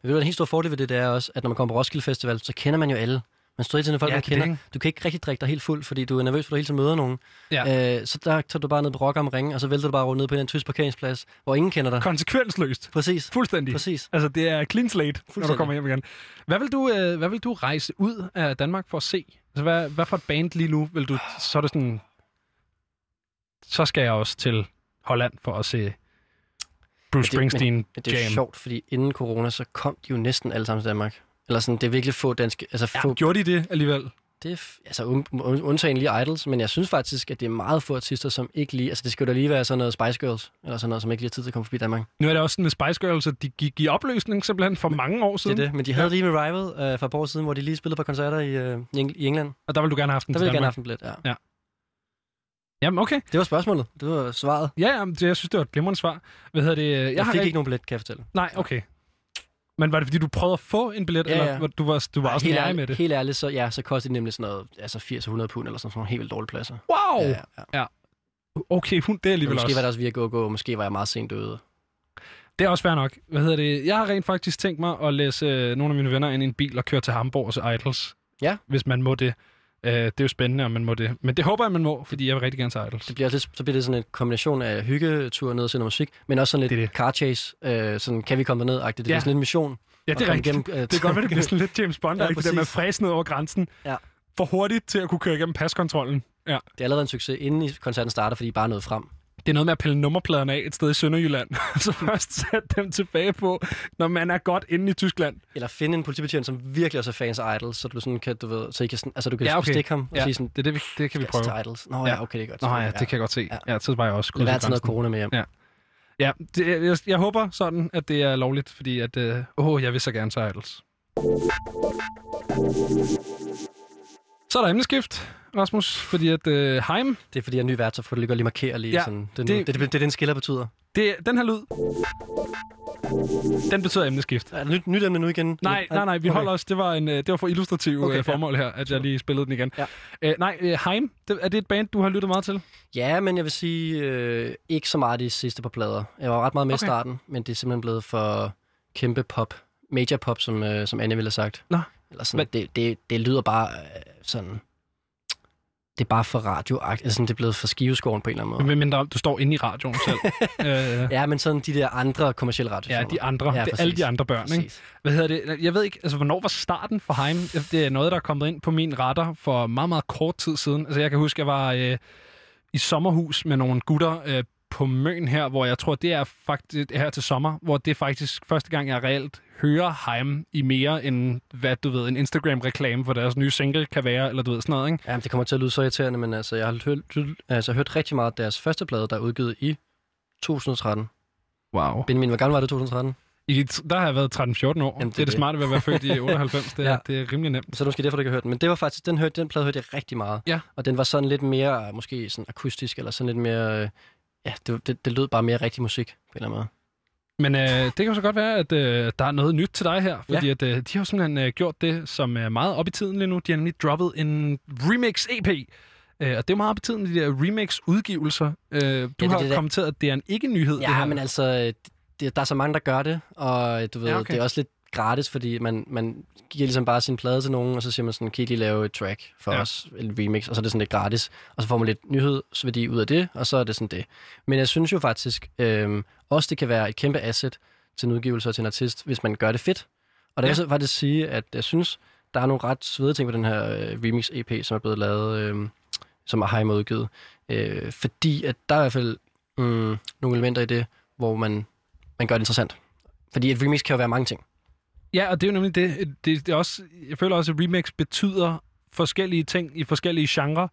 Du, hvad, en helt stor fordel ved det, det er også, at når man kommer på Roskilde Festival, så kender man jo alle. Man står hele tiden folk, Ja, man er kender. det? Du kan ikke rigtig drikke dig helt fuld, fordi du er nervøs, for du hele tiden møder nogen. Ja. Øh, så der tager du bare ned på Rock am Ring, og så vælter du bare rundt ned på en tysk parkeringsplads, hvor ingen kender dig. Konsekvensløst. Præcis. Fuldstændig. Præcis. Altså, det er clean slate, når du kommer hjem igen. Hvad vil, du, øh, hvad vil du rejse ud af Danmark for at se? Altså, hvad, hvad for et band lige nu vil du... Så er det sådan... Så skal jeg også til Holland for at se Bruce Men det- Springsteen Men det er jo jam. sjovt, fordi inden corona, så kom de jo næsten alle sammen til Danmark. Eller sådan, det er virkelig få danske... Altså, Ja, få, gjorde de det alligevel? det er, altså, un, un, undtagen lige Idols, men jeg synes faktisk, at det er meget få artister, som ikke lige... Altså, det skal jo da lige være sådan noget Spice Girls, eller sådan noget, som ikke lige har tid til at komme forbi Danmark. Nu er det også sådan med Spice Girls, at de gik i opløsning simpelthen for mange år Det siden. er det. Men de havde lige med Rival øh, for et par år siden, hvor de lige spillede på koncerter i, øh, i, Eng- i England. Og der vil du gerne have haft den Der ville jeg gerne have haft en billet, ja. Jamen, okay. Det var spørgsmålet. Det var svaret. Ja, jamen, det, jeg synes, det var et glimrende svar. Hvad hedder det? Jeg, Jeg har fik ikke nogen billet, kan jeg fortælle. Nej, okay. Men var det, fordi du prøvede at få en billet, Ja, eller ja. var- du var, du var også helt, nær ærligt, med det? helt ærligt, så, ja, så kostede det nemlig sådan noget, altså 80-100 pund, eller sådan nogle helt dårlige pladser. Wow! Ja, ja, ja. Okay, hun, det er Men alligevel måske også... var det også via GoGo, og måske var jeg meget sent døde. Det er også fair nok. Hvad hedder det? Jeg har rent faktisk tænkt mig at læse øh, nogle af mine venner ind i en bil og køre til Hamburg og se Idols. Ja. Hvis man må det. Øh, det er jo spændende, om man må det. Men det håber jeg, man må, fordi jeg vil rigtig gerne se Idols. Det bliver lidt, så bliver det sådan en kombination af hyggetur ned og se noget musik, men også sådan lidt Det det car chase. Øh, sådan, kan vi komme derned? -agtigt. Det Ja. er sådan en mission. Ja, det er rigtigt. igennem, øh, Det kan godt være, det bliver sådan lidt James Bond, Ja, det der med at fræse ned over grænsen. Ja. For hurtigt til at kunne køre igennem paskontrollen. Ja. Det er allerede en succes, inden i koncerten starter, fordi I bare nået frem. Det er noget med at pille nummerpladerne af et sted i Sønderjylland, og så først sætte dem tilbage på, når man er godt inde i Tyskland. Eller finde en politibetjent, som virkelig også er fans af Idols, så du sådan kan, du ved, så I kan, sådan, altså du kan Ja, okay. stikke ham og Ja, sige sådan, det, er det, vi, det kan vi "Skal prøve. til Idols. Nå Ja. okay, det er godt. Nå ja, det kan jeg godt se. Ja, Ja. så var jeg også Det er altid noget corona med hjem. Ja. Ja, det, jeg, jeg håber sådan, at det er lovligt, fordi at, øh, åh, jeg vil så gerne se Idols. Så er der emneskift, Rasmus, fordi at øh, Heim, Det er fordi, jeg er ny vært, så får du lige godt lige markere lige Ja, ja, sådan. Det, det- det, det, det, den skiller betyder. det, den her lyd, den betyder emneskift. Det nyt, nyt emne nu igen? Nej, nej, nej, vi Okay. holder os. Det var, en, øh, det var for illustrative okay, ja. formål her, at jeg lige spillede den igen. Ja. Øh, nej, øh, Heim, det, er det et band, du har lyttet meget til? Ja, men jeg vil sige, øh, ikke så meget de sidste par plader. Jeg var ret meget med Okay. i starten, men det er simpelthen blevet for kæmpe pop. Major pop, som, øh, som Anne ville have sagt. Nå. Eller sådan, det, det, det lyder bare øh, sådan... Det er bare for radio altså, det er blevet for skiveskoven på en eller anden måde. Men om, du står inde i radioen selv. øh, Ja, men sådan de der andre kommercielle ja, radiostationer. de andre. Ja, Ja, det er alle de andre børn, ikke? Præcis. Hvad hedder det? Jeg ved ikke, altså, hvornår var starten for Heim? Det er noget, der er kommet ind på min radar for meget, meget kort tid siden. Altså, jeg kan huske, jeg var øh, i sommerhus med nogle gutter øh, på Møn her, hvor jeg tror, det er faktisk her til sommer, hvor det er faktisk første gang, jeg reelt hører Heim i mere end, hvad du ved, en Instagram-reklame for deres nye single kan være, eller du ved, sådan noget, ikke? Ja, det kommer til at lyde så irriterende, men altså, jeg har hørt, altså, hørt rigtig meget af deres første plade, der er udgivet i 2013. Wow. Benjamin, hvor gammel var det i 2013? I, der har jeg været 13-14 år. Jamen, det, det er er det smarte ved at være født i 98. Det, ja. Ja. det er rimelig nemt. Så er det måske derfor, du ikke har hørt den. Men det var faktisk, den, hørte, den plade hørte jeg rigtig meget. Ja. Og den var sådan lidt mere, måske sådan akustisk, eller sådan lidt mere, øh, ja, det, det, det lød bare mere rigtig musik, på en eller anden måde. Men øh, det kan jo så godt være, at øh, der er noget nyt til dig her, fordi ja. at, øh, de har jo simpelthen øh, gjort det, som er meget op i tiden lige nu. De har nemlig droppet en remix-EP. Øh, og det er meget op i tiden, de der remix-udgivelser. Øh, du det har er det. kommenteret, at det er en ikke-nyhed, det Ja, her. men altså, det, der er så mange, der gør det, og øh, du ved, Ja, ja, okay. det er også lidt gratis, fordi man, man giver ligesom bare sin plade til nogen, og så siger man sådan, kan I lige lave et track for Ja. os, en remix, og så er det sådan lidt gratis, og så får man lidt nyhedsværdi ud af det, og så er det sådan det. Men jeg synes jo faktisk, øh, også det kan være et kæmpe asset til en udgivelse og til en artist, hvis man gør det fedt. Og der Ja. vil jeg faktisk sige, at jeg synes, der er nogle ret svede ting på den her øh, remix-EP, som er blevet lavet, øh, som er Heim udgivet. Øh, fordi at der er i hvert fald mm, nogle elementer i det, hvor man, man gør det interessant. Fordi et remix kan jo være mange ting. Ja, og det er jo nemlig det. det, det er også, jeg føler også, at remix betyder forskellige ting i forskellige genrer.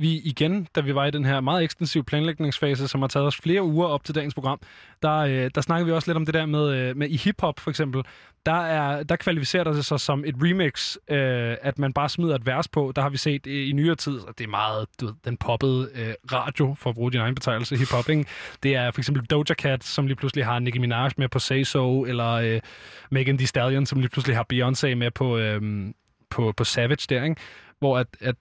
Vi igen, da vi var i den her meget ekstensive planlægningsfase, som har taget os flere uger op til dagens program, der, øh, der snakkede vi også lidt om det der med, øh, med i hiphop for eksempel. Der, er, der kvalificerer det sig som et remix, øh, at man bare smider et vers på. Der har vi set øh, i nyere tid, og det er meget du ved, den poppede øh, radio, for at bruge din egen betegnelse, hiphop. Ikke? Det er for eksempel Doja Cat, som lige pludselig har Nicki Minaj med på Say So, eller øh, Megan Thee Stallion, som lige pludselig har Beyoncé med på, øh, på, på Savage der, ikke? hvor at, at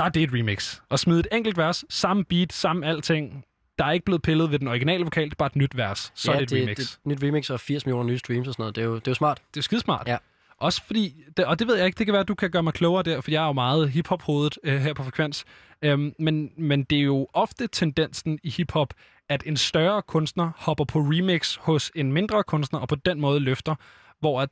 der er det et remix. Og smide et enkelt vers, samme beat, samme alting. Der er ikke blevet pillet ved den originale vokal, det er bare et nyt vers. Så ja, er det et remix. Det, det, nyt remix og 80 millioner nye streams og sådan noget. Det er jo, det er jo smart. Det er skidesmart. Ja. Også fordi, det, og det ved jeg ikke, det kan være, at du kan gøre mig klogere der, for jeg er jo meget hiphop-hovedet øh, her på Frekvens. Øhm, men, men det er jo ofte tendensen i hiphop, at en større kunstner hopper på remix hos en mindre kunstner, og på den måde løfter, hvor at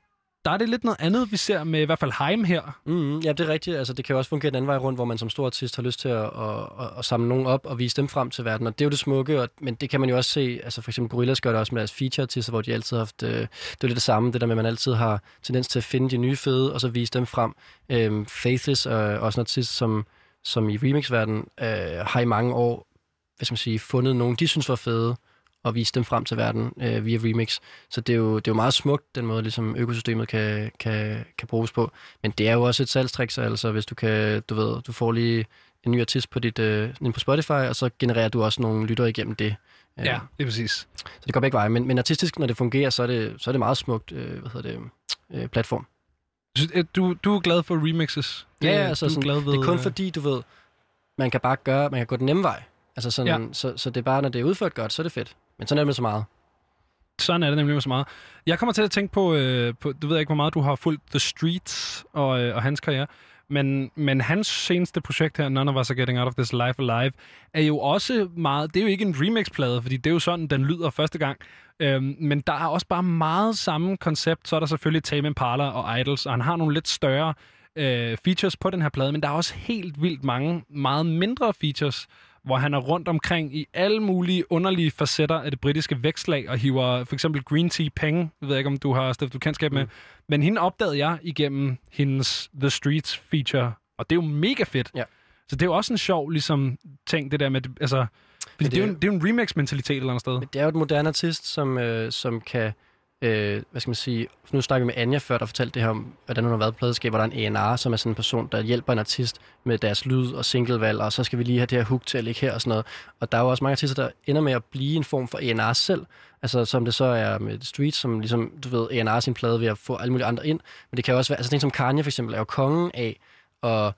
der er det lidt noget andet, vi ser med i hvert fald Heim her. Mm, ja, det er rigtigt. Altså, det kan jo også fungere den anden vej rundt, hvor man som stor artist har lyst til at, at, at, at samle nogen op og vise dem frem til verden. Og det er jo det smukke, og, men det kan man jo også se. Altså for eksempel Gorillaz gør det også med deres feature-artister, hvor de altid har haft... Øh, det er jo lidt det samme, det der med, at man altid har tendens til at finde de nye fede, og så vise dem frem. Øhm, Faithless er også en artist, som, som i remix-verdenen øh, har i mange år hvad skal man sige, fundet nogen, de synes var fede, og vise dem frem til verden øh, via remix. Så det er, jo, det er jo meget smukt, den måde, ligesom økosystemet kan, kan, kan bruges på. Men det er jo også et salgstrik, så altså hvis du kan, du ved, du får lige en ny artist på dit øh, på Spotify, og så genererer du også nogle lyttere igennem det. Øh, Ja, det er præcis. Så det går begge veje. Men, men artistisk, når det fungerer, så er det, så er det meget smukt, øh, hvad hedder det, øh, platform. Du, du er glad for remixes? Ja, Det- ja, altså du er sådan, glad ved, det er kun øh, fordi, du ved, man kan bare gøre, man kan gå den nemme vej. Altså sådan, ja. så, så det er bare, når det er udført godt, så er det fedt. Men sådan er det med så meget. Sådan er det nemlig med så meget. Jeg kommer til at tænke på, øh, på du ved ikke, hvor meget du har fulgt The Streets og, øh, og hans karriere, men, men hans seneste projekt her, None of Us Are Getting Out of This Life Alive, er jo også meget, det er jo ikke en remix-plade, fordi det er jo sådan, den lyder første gang, øhm, men der er også bare meget samme koncept, så er der selvfølgelig Tame Impala og Idols, og han har nogle lidt større øh, features på den her plade, men der er også helt vildt mange meget mindre features, hvor han er rundt omkring i alle mulige underlige facetter af det britiske vækslag, og hiver for eksempel Green Tea Penge, jeg ved ikke, om du har stiftet kendskab med, mm. men hende opdagede jeg igennem hendes The Streets feature, og det er jo mega fedt. Ja. Så det er jo også en sjov ligesom, ting, det der med, altså, fordi det, det er jo en, det er jo en remix-mentalitet et eller andet sted. Det er jo et moderne artist, som, øh, som kan... Øh, hvad skal man sige? Nu snakker vi med Anja før, der fortalte det her om, hvordan hun har været på pladeskab, hvor der er en A&R, som er sådan en person, der hjælper en artist med deres lyd og singlevalg, og så skal vi lige have det her hook til at ligge her og sådan noget. Og der er jo også mange artister, der ender med at blive en form for A&R selv. Altså som det så er med Street, som ligesom, du ved, A&R sin plade ved at få alle mulige andre ind. Men det kan jo også være, altså ting som Kanye for eksempel, er jo kongen af at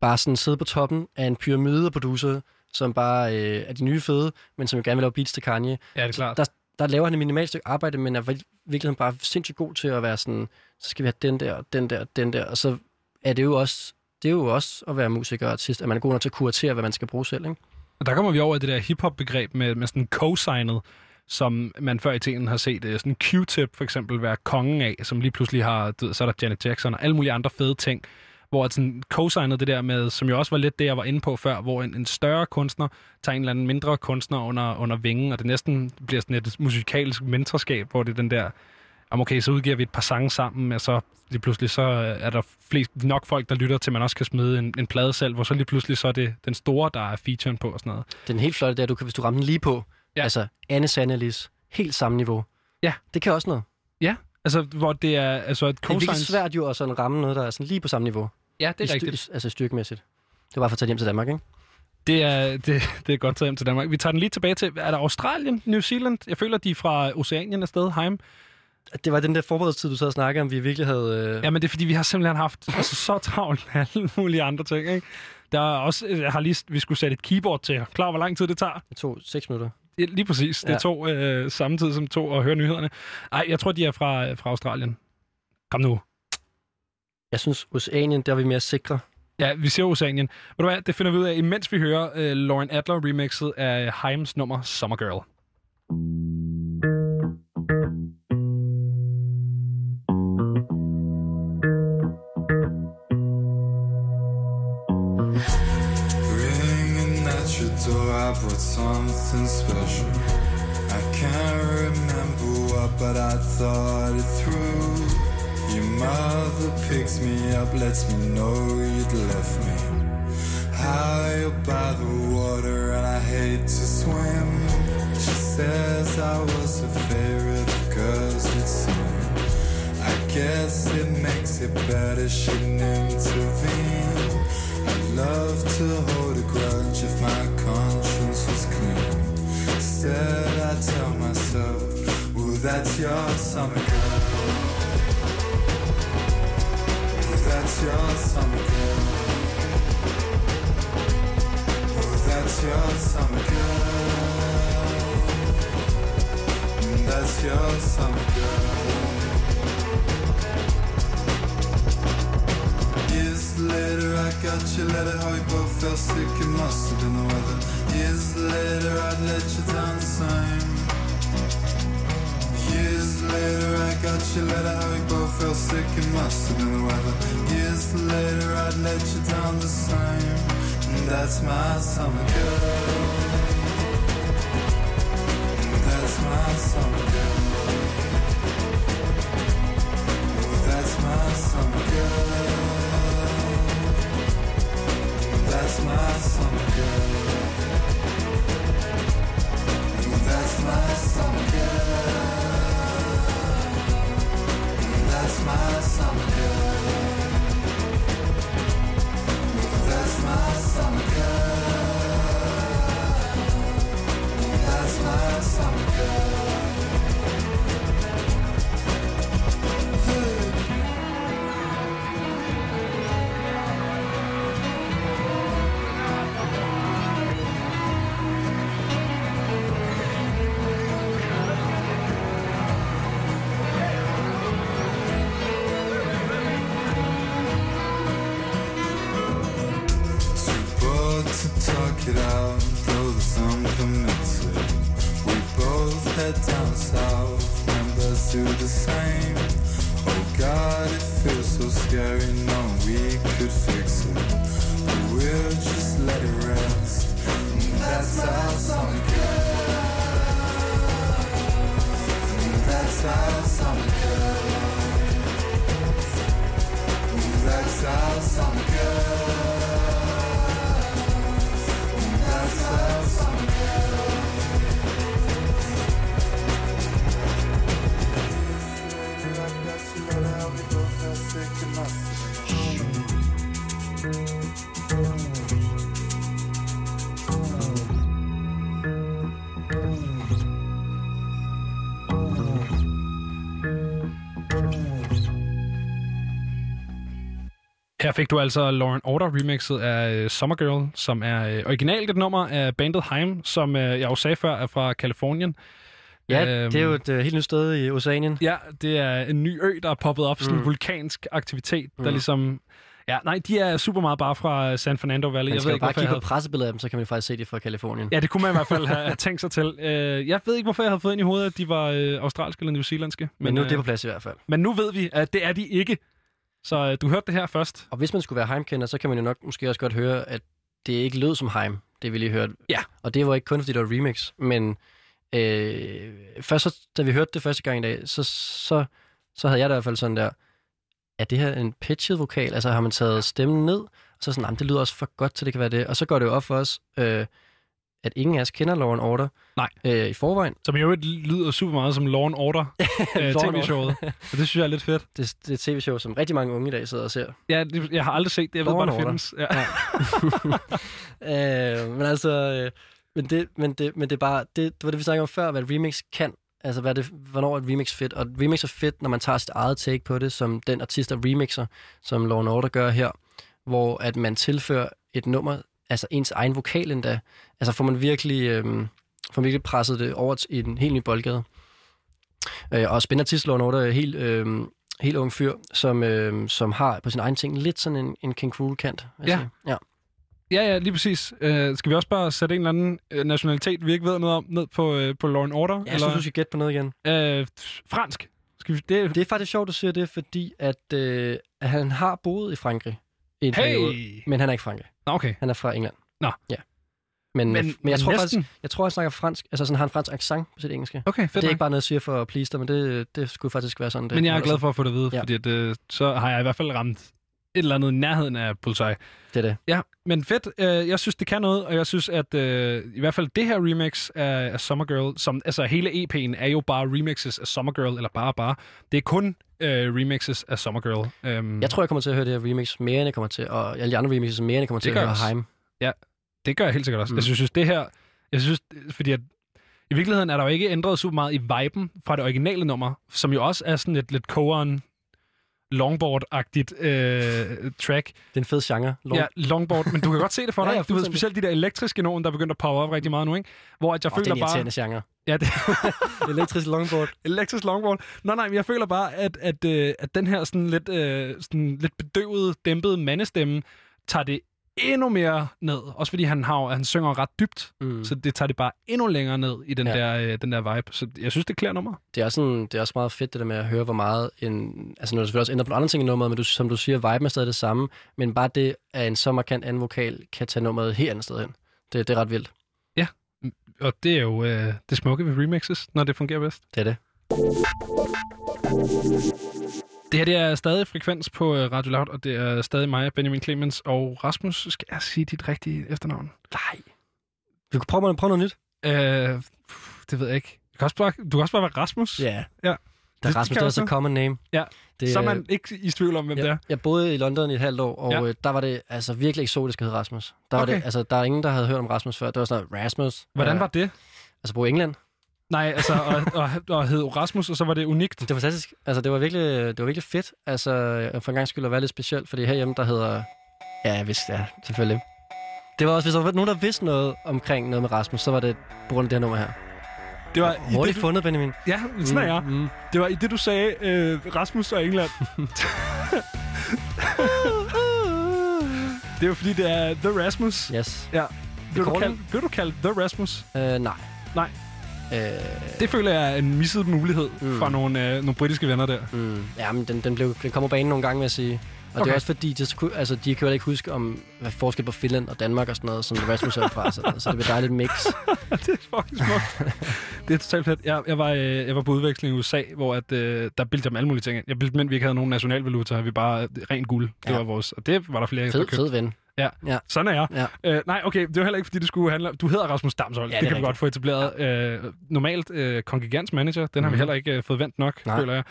bare sådan sidde på toppen af en pyramide af producer, som bare øh, er de nye fede, men som jo gerne vil lave beats til Kanye. Ja, det er klart. Der, der laver han et minimalt stykke arbejde, men er virkelig bare sindssygt god til at være sådan, så skal vi have den der, den der, den der, og så er det jo også, det er jo også at være musiker og artist, at man er god nok til at kuratere, hvad man skal bruge selv, ikke? Og der kommer vi over i det der hip-hop-begreb med, med sådan co-signet, som man før i tiden har set øh, sådan Q-tip for eksempel være kongen af, som lige pludselig har, du ved, så er der Janet Jackson og alle mulige andre fede ting, hvor sådan co-signet det der med, som jo også var lidt det, jeg var inde på før, hvor en, en større kunstner tager en eller anden mindre kunstner under, under vingen, og det næsten bliver sådan et musikalsk mentorskab, hvor det er den der, om okay, så udgiver vi et par sange sammen, og så lige pludselig så er der flest, nok folk, der lytter til, at man også kan smide en, en plade selv, hvor så lige pludselig så er det den store, der er featuren på og sådan noget. Den helt flotte der, du kan, hvis du rammer den lige på, Ja. altså Anne Sandelis, helt samme niveau. Ja. Det kan også noget. Ja, altså hvor det er altså et Det er virkelig svært jo at sådan ramme noget, der er sådan lige på samme niveau. Ja, det er I rigtigt. Altså styrkemæssigt. Det var bare for at tage hjem til Danmark, ikke? Det er, det, det er godt taget hjem til Danmark. Vi tager den lige tilbage til, er der Australien, New Zealand? Jeg føler, de er fra Oceanien afsted, heim. Det var den der forberedelsestid, du sad og snakkede om, vi virkelig havde... Øh... Ja, men det er fordi, vi har simpelthen haft altså, så travlt med alle mulige andre ting, ikke? Der er også, jeg har lige, vi skulle sætte et keyboard til. Klar, hvor lang tid det tager? Det tog seks minutter. Ja, Lige præcis. Det Ja. tog øh, samme tid som to at høre nyhederne. Ej, jeg tror, de er fra, fra Australien. Kom nu. Jeg synes, Oceanien, der er vi mere sikre. Ja, vi ser Oceanien. Ved du hvad, det finder vi ud af, imens vi hører øh, Lauren Adler remixet af Heims nummer Summer Girl. Door, I brought something special. I can't remember what, but I thought it through. Your mother picks me up, lets me know you'd left me. High up by the water, and I hate to swim. She says I was her favorite because it's sin. I guess it makes it better, she didn't intervene. I'd love to hold a grudge if my conscience was clean. Instead, I tell myself, well, that's your summer girl. That's your summer girl. Well, that's your summer girl. That's your summer girl. Years later, I got your letter. How we both felt sick. It must have been the weather. Years later, I'd let you down the same. Later, I got your letter. How we both felt sick. It must have been the weather. Years later, I'd let you down the same. And that's my summer girl. And that's my summer girl. That's my summer girl. That's my summer girl. That's my summer girl. That's my summer girl. That's my summer girl. That's my summer girl. The same. Her fik du altså Lauren Order remixet af uh, Summer Girl, som er uh, originalt et nummer af bandet Heim, som uh, jeg jo sagde før er fra Kalifornien. Ja, Øhm, det er jo et uh, helt nyt sted i Oceanien. Ja, det er en ny ø, der er poppet op, sådan en Mm. vulkansk aktivitet, der Mm. ligesom... Ja, nej, de er super meget bare fra San Fernando Valley. Man jeg skal ved jo ikke, bare jeg kigge på havde... pressebilleder af dem, så kan man faktisk se det fra Kalifornien. Ja, det kunne man i hvert fald have, tænkt sig til. Jeg ved ikke, hvorfor jeg havde fået ind i hovedet, at de var australske eller newzealandske. Men nu er øh, det på plads i hvert fald. men nu ved vi, at det er de ikke. Så uh, du hørte det her først. Og hvis man skulle være Heimkender, så kan man jo nok måske også godt høre, at det ikke lød som Heim, det vi lige hørte. Ja. Og det var ikke kun, fordi det var remix, men øh, først så, da vi hørte det første gang i dag, så, så, så havde jeg det i hvert fald sådan der, er det her en pitchet vokal? Altså har man taget stemmen ned, og så sådan, "Jamen, det lyder også for godt til, det kan være det. Og så går det jo op for os, øh, at ingen af os kender Lauren Order Nej. øh, i forvejen. Som jo lyder super meget som Law and Order Law and tv-showet. Og det synes jeg er lidt fedt. Det, det er et tv-show, som rigtig mange unge i dag sidder og ser. Ja, det, jeg har aldrig set det. Jeg ved Law bare, and det findes. Ja. øh, men altså, øh, men, det, men, det, men det er bare, det, det var det, vi snakkede om før, hvad et remix kan. Altså, hvad det, hvornår er et remix fedt? Og et remix er fedt, når man tager sit eget take på det, som den artist, der remixer, som Law Order gør her, hvor at man tilfører et nummer, altså ens egen vokal endda. Altså får man virkelig, øh, får man virkelig presset det over i en helt ny boldgade. Øh, og spændende artist, Law Order, er helt, øh, helt ung fyr, som, øh, som har på sin egen ting lidt sådan en, en vil jeg Ja. ja. Ja, ja, lige præcis. Uh, skal vi også bare sætte en eller anden uh, nationalitet, vi ikke ved noget om, ned på, uh, på Law Order? Jeg synes, du skal gætte på noget igen. Uh, fransk. Skal vi, det, Det er faktisk sjovt, du siger det, fordi at, øh, at han har boet i Frankrig i en periode, hey! men han er ikke Frankrig. Nå, okay. Han er fra England. Nå. Ja. Men, men, men jeg tror næsten. faktisk, jeg tror, han snakker fransk, altså sådan har en fransk accent på sit engelske. Okay, fedt det er ikke bare noget, jeg siger for at please dig, men det, det skulle faktisk være sådan. Det Men jeg er glad for at få det at vide, ja. fordi at, øh, så har jeg i hvert fald ramt et eller andet i nærheden af Bullseye. Det er det. Ja, men fedt. Øh, jeg synes, det kan noget, og jeg synes, at øh, i hvert fald det her remix af, af Summer Girl, som, altså hele EP'en er jo bare remixes af Summer Girl, eller bare bare. Det er kun øh, remixes af Summer Girl. Øhm, Jeg tror, jeg kommer til at høre det her remix mere, end jeg kommer til, og alle de andre remixes mere, end jeg kommer til at høre jeg Heim. Det gør jeg helt sikkert også. Mm. Jeg synes, det her... Jeg synes, fordi at i virkeligheden er der jo ikke ændret super meget i viben fra det originale nummer, som jo også er sådan et lidt kogeren longboard-agtigt øh, track. Det er en fed genre. Long... Ja, longboard, men du kan godt se det for Ja, dig. ja, du ved specielt de der elektriske nogen, der er begyndt at poppe op rigtig meget nu, ikke? Hvor at jeg Oh, det er føler en bare... genre. Ja, det, Elektrisk longboard. elektrisk longboard. Nå nej, men jeg føler bare, at, at, øh, at den her sådan lidt, øh, sådan lidt bedøvede, dæmpede mandestemme, tager det endnu mere ned. Også fordi han, har, han synger ret dybt, Mm. så det tager det bare endnu længere ned i den, Ja. der, øh, den der vibe. Så jeg synes, det klæder nummer. det er, også sådan, det er også meget fedt det der med at høre, hvor meget en... Altså, nu er selvfølgelig også ændret på nogle andre ting i nummeret, men du, som du siger, viben er stadig det samme. Men bare det, at en så markant anden vokal kan tage nummeret helt andet sted hen. Det, det er ret vildt. Og det er jo øh, det smukke ved remixes, når det fungerer bedst. Det er det. Det her det er stadig frekvens på øh, Radio Loud, og det er stadig mig, Benjamin Clemens og Rasmus. Skal jeg sige dit rigtige efternavn? Nej. Du kan prøve, prøve noget nyt. Øh, det ved jeg ikke. Du kan også bare, du kan også bare være Rasmus. Ja. Ja. Der Det er Rasmus, det er jeg også også. et common name. Ja. Det, Så er øh, man ikke i tvivl om, hvem det er. jeg, boede i London i et halvt år, og Ja. ja. øh, der var det altså virkelig eksotisk at hedde Rasmus. Der, var Okay. det, altså, der er ingen, der havde hørt om Rasmus før. Det var sådan noget, Rasmus. Hvordan Øh, var det? Altså bo i England. Nej, altså, og, og, og hed Rasmus, og så var det unikt. Det var fantastisk. Altså, det var virkelig, det var virkelig fedt. Altså, for en gang skyld at være lidt specielt, fordi herhjemme, der hedder... Ja, jeg vidste, ja, selvfølgelig. Det var også, hvis der var nogen, der vidste noget omkring noget med Rasmus, så var det på grund af det her nummer her. Det var i Hurtigt det, du, fundet, Benjamin. Ja, sådan er jeg. Mm. Det var i det, du sagde, øh, Rasmus og England. det er jo fordi, det er The Rasmus. Yes. Ja. Blev du, kaldt, blev du kaldt The Rasmus? Uh, nej. Nej. Øh, Det føler jeg er en misset mulighed mm. Mm. fra nogle, øh, nogle britiske venner der. mm, ja, men den, den, blev, den kommer banen nogle gange, vil jeg sige. Og okay. det er også fordi, det, altså, de kan jo ikke huske om, hvad forskel på Finland og Danmark og sådan noget, som Rasmus er fra. Så, så det bliver dejligt mix. det er fucking smukt. det er totalt fedt. Jeg, jeg, var, øh, jeg var på udveksling i USA, hvor at, øh, der bildte jeg dem alle mulige ting. Jeg bildte dem, ind, vi ikke havde nogen nationalvaluta. Vi bare øh, rent guld. Det Ja. var vores. Og det var der flere, der Fed, købte. fed ven. Sådan er jeg. Ja. Øh, nej, okay, det var heller ikke, fordi det skulle handle om... Du hedder Rasmus Damshold. Ja, det, det kan vi godt få etableret. Øh, normalt øh, kongregansmanager, den har vi Mhm. heller ikke øh, fået vendt nok, Nej. føler jeg.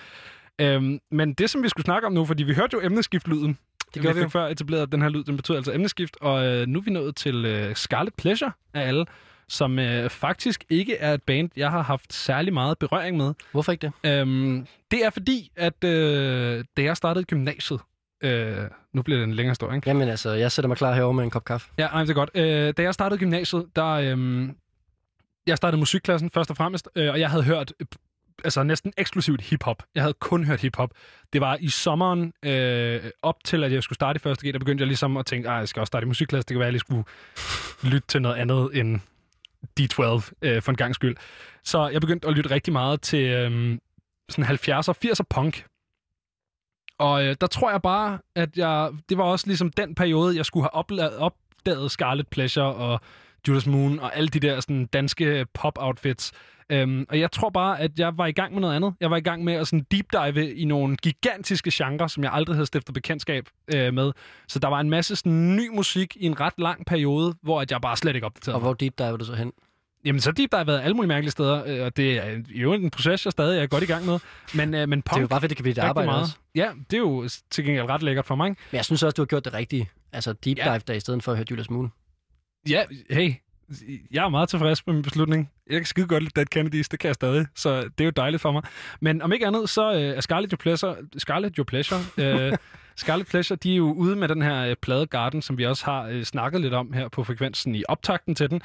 Øhm, men det, som vi skulle snakke om nu, fordi vi hørte jo emneskift-lyden. Det gjorde vi vi fik før etableret, den her lyd, den betyder altså emneskift. Og øh, nu er vi nået til øh, Scarlet Pleasure af alle, som øh, faktisk ikke er et band, jeg har haft særlig meget berøring med. Hvorfor ikke det? Øhm, det er fordi, at øh, da jeg startede gymnasiet, øh, nu bliver det en længere historie, ikke? Jamen altså, jeg sætter mig klar herovre med en kop kaffe. Ja, ej, det er godt. Øh, da jeg startede gymnasiet, der... Øh, jeg startede musikklassen først og fremmest, øh, og jeg havde hørt altså næsten eksklusivt hiphop. Jeg havde kun hørt hiphop. Det var i sommeren øh, op til, at jeg skulle starte i første G, der begyndte jeg ligesom at tænke, at jeg skal også starte i musikklasse. Det kan være, at jeg lige skulle lytte til noget andet end D12 øh, for en gang skyld. Så jeg begyndte at lytte rigtig meget til øh, sådan 70'er, 80'er punk. Og øh, der tror jeg bare, at jeg, det var også ligesom den periode, jeg skulle have opla- opdaget Scarlet Pleasure og Judas Moon og alle de der sådan, danske pop-outfits. Øhm, og jeg tror bare, at jeg var i gang med noget andet. Jeg var i gang med at sådan deep dive i nogle gigantiske genrer, som jeg aldrig havde stiftet bekendtskab øh, med. Så der var en masse sådan, ny musik i en ret lang periode, hvor at jeg bare slet ikke opdaterede Og hvor deep diver du så hen? Jamen, så deep dive har været alle mulige mærkelige steder, øh, og det er jo en proces, jeg stadig er godt i gang med. Men, øh, men punk, Det er jo bare, fordi det kan blive dit rigtig arbejde meget. også. Ja, det er jo til gengæld ret lækkert for mig. Men jeg synes også, du har gjort det rigtige. Altså deep Ja. dive der, i stedet for at høre Julius Moon. Ja, hey, jeg er meget tilfreds med min beslutning. Jeg kan skide godt lide Dead Kennedys, det kan jeg stadig, så det er jo dejligt for mig. Men om ikke andet, så øh, er Scarlet Your Pleasure, Scarlet Your Pleasure, øh, Scarlet Pleasure, de er jo ude med den her øh, plade Garden, som vi også har øh, snakket lidt om her på frekvensen i optakten til den.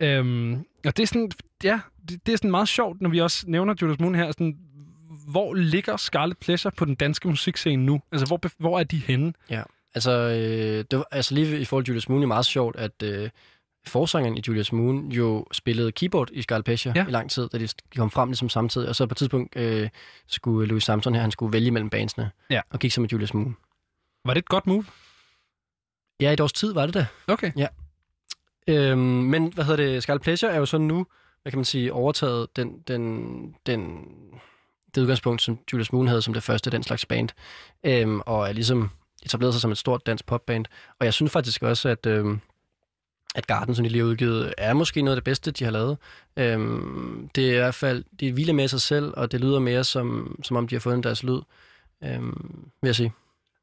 Øhm, og det er sådan, ja, det, det er sådan meget sjovt, når vi også nævner Judas Moon her, sådan, hvor ligger Scarlet Pleasure på den danske musikscene nu? Altså, hvor, hvor er de henne? Altså, øh, det var, altså lige i forhold til Julius Moon, er det meget sjovt, at øh, forsangeren i Julius Moon jo spillede keyboard i Scarlet Pleasure Ja. ja. i lang tid, da de kom frem ligesom samtidig. Og så på et tidspunkt øh, skulle Louis Samson her, han skulle vælge mellem bandsene. Ja. Og gik så med Julius Moon. Var det et godt move? Ja, et års tid var det da. Okay. Øhm, men hvad hedder det? Scarlet Pleasure er jo så nu, hvad kan man sige, overtaget den, den, den, det udgangspunkt, som Julius Moon havde som det første den slags band. Øhm, og er ligesom etableret sig som et stort dansk popband. Og jeg synes faktisk også, at, øhm, at Garden, som de lige har udgivet, er måske noget af det bedste, de har lavet. Øhm, det er i hvert fald, de hviler med sig selv, og det lyder mere som, som om de har fundet deres lyd, øhm, vil jeg sige.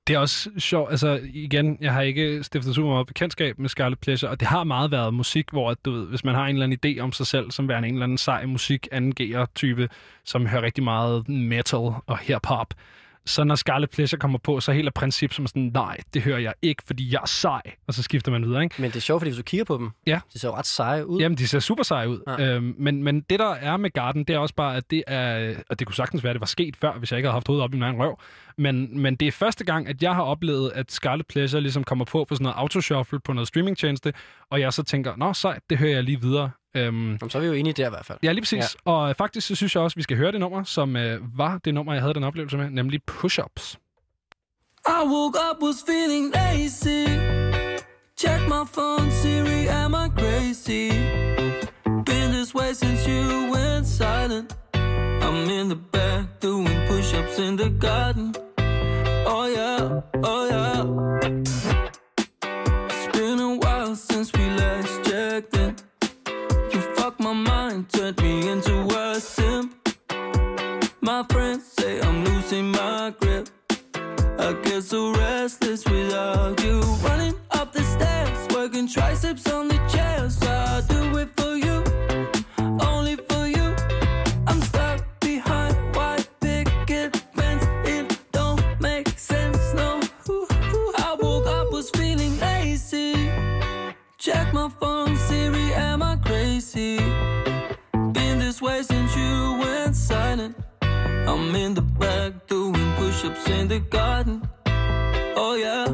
Det er også sjovt, altså igen, jeg har ikke stiftet super meget bekendtskab med Scarlet Pleasure, og det har meget været musik, hvor at, du ved, hvis man har en eller anden idé om sig selv, som værende en eller anden sej musik, anden type, som hører rigtig meget metal og hip-hop, så når Scarlet Pleasure kommer på, så er helt af princip som sådan, nej, det hører jeg ikke, fordi jeg er sej, og så skifter man videre, ikke? Men det er sjovt, fordi hvis du kigger på dem, Ja. de ser jo ret seje ud. Jamen, de ser super seje ud. Ja. Øhm, men, men det, der er med Garden, det er også bare, at det er... Og det kunne sagtens være, at det var sket før, hvis jeg ikke havde haft hovedet op i min egen røv. Men, men det er første gang, at jeg har oplevet, at Scarlet Pleasure ligesom kommer på på sådan noget autoshuffle på noget streamingtjeneste, og jeg så tænker, nå sejt, det hører jeg lige videre. Øhm, Jamen, så er vi jo enige der i hvert fald. ja, lige præcis. Ja. Og faktisk så synes jeg også, at vi skal høre det nummer, som øh, var det nummer, jeg havde den oplevelse med, nemlig Push-Ups. I woke up, was feeling lazy. Check my phone, Siri, am I crazy? Been this way since you went silent. I'm in the back doing push ups in the garden. Oh yeah. It's been a while since we last checked in. You fucked my mind, turned me into a simp. My friends say I'm losing my grip. I get so restless without you. Running up the stairs, working triceps on crazy? Been this way since you went silent. I'm in the back doing push-ups in the garden. Oh yeah,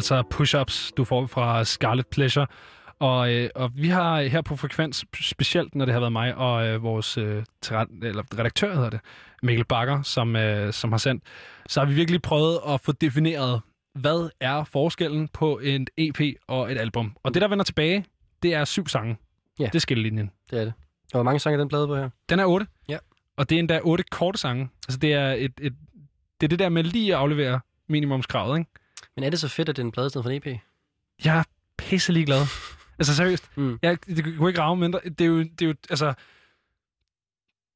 altså push-ups, du får fra Scarlet Pleasure. Og, øh, og vi har her på Frekvens, specielt når det har været mig og øh, vores øh, eller redaktør, hedder det, Mikkel Bakker, som, øh, som har sendt, så har vi virkelig prøvet at få defineret, hvad er forskellen på en EP og et album. Og det, der vender tilbage, det er syv sange. Ja. Det er skillelinjen. Det er det. Og hvor mange sange er den plade på her? Den er otte. Ja. Og det er endda otte korte sange. Altså det er, et, et, det er det der med lige at aflevere minimumskravet, ikke? Men er det så fedt, at det er en plade i stedet for en EP? Jeg er pisselig glad. Altså seriøst. Mm. Jeg, det kunne ikke rave mindre. Det er jo, det er jo altså...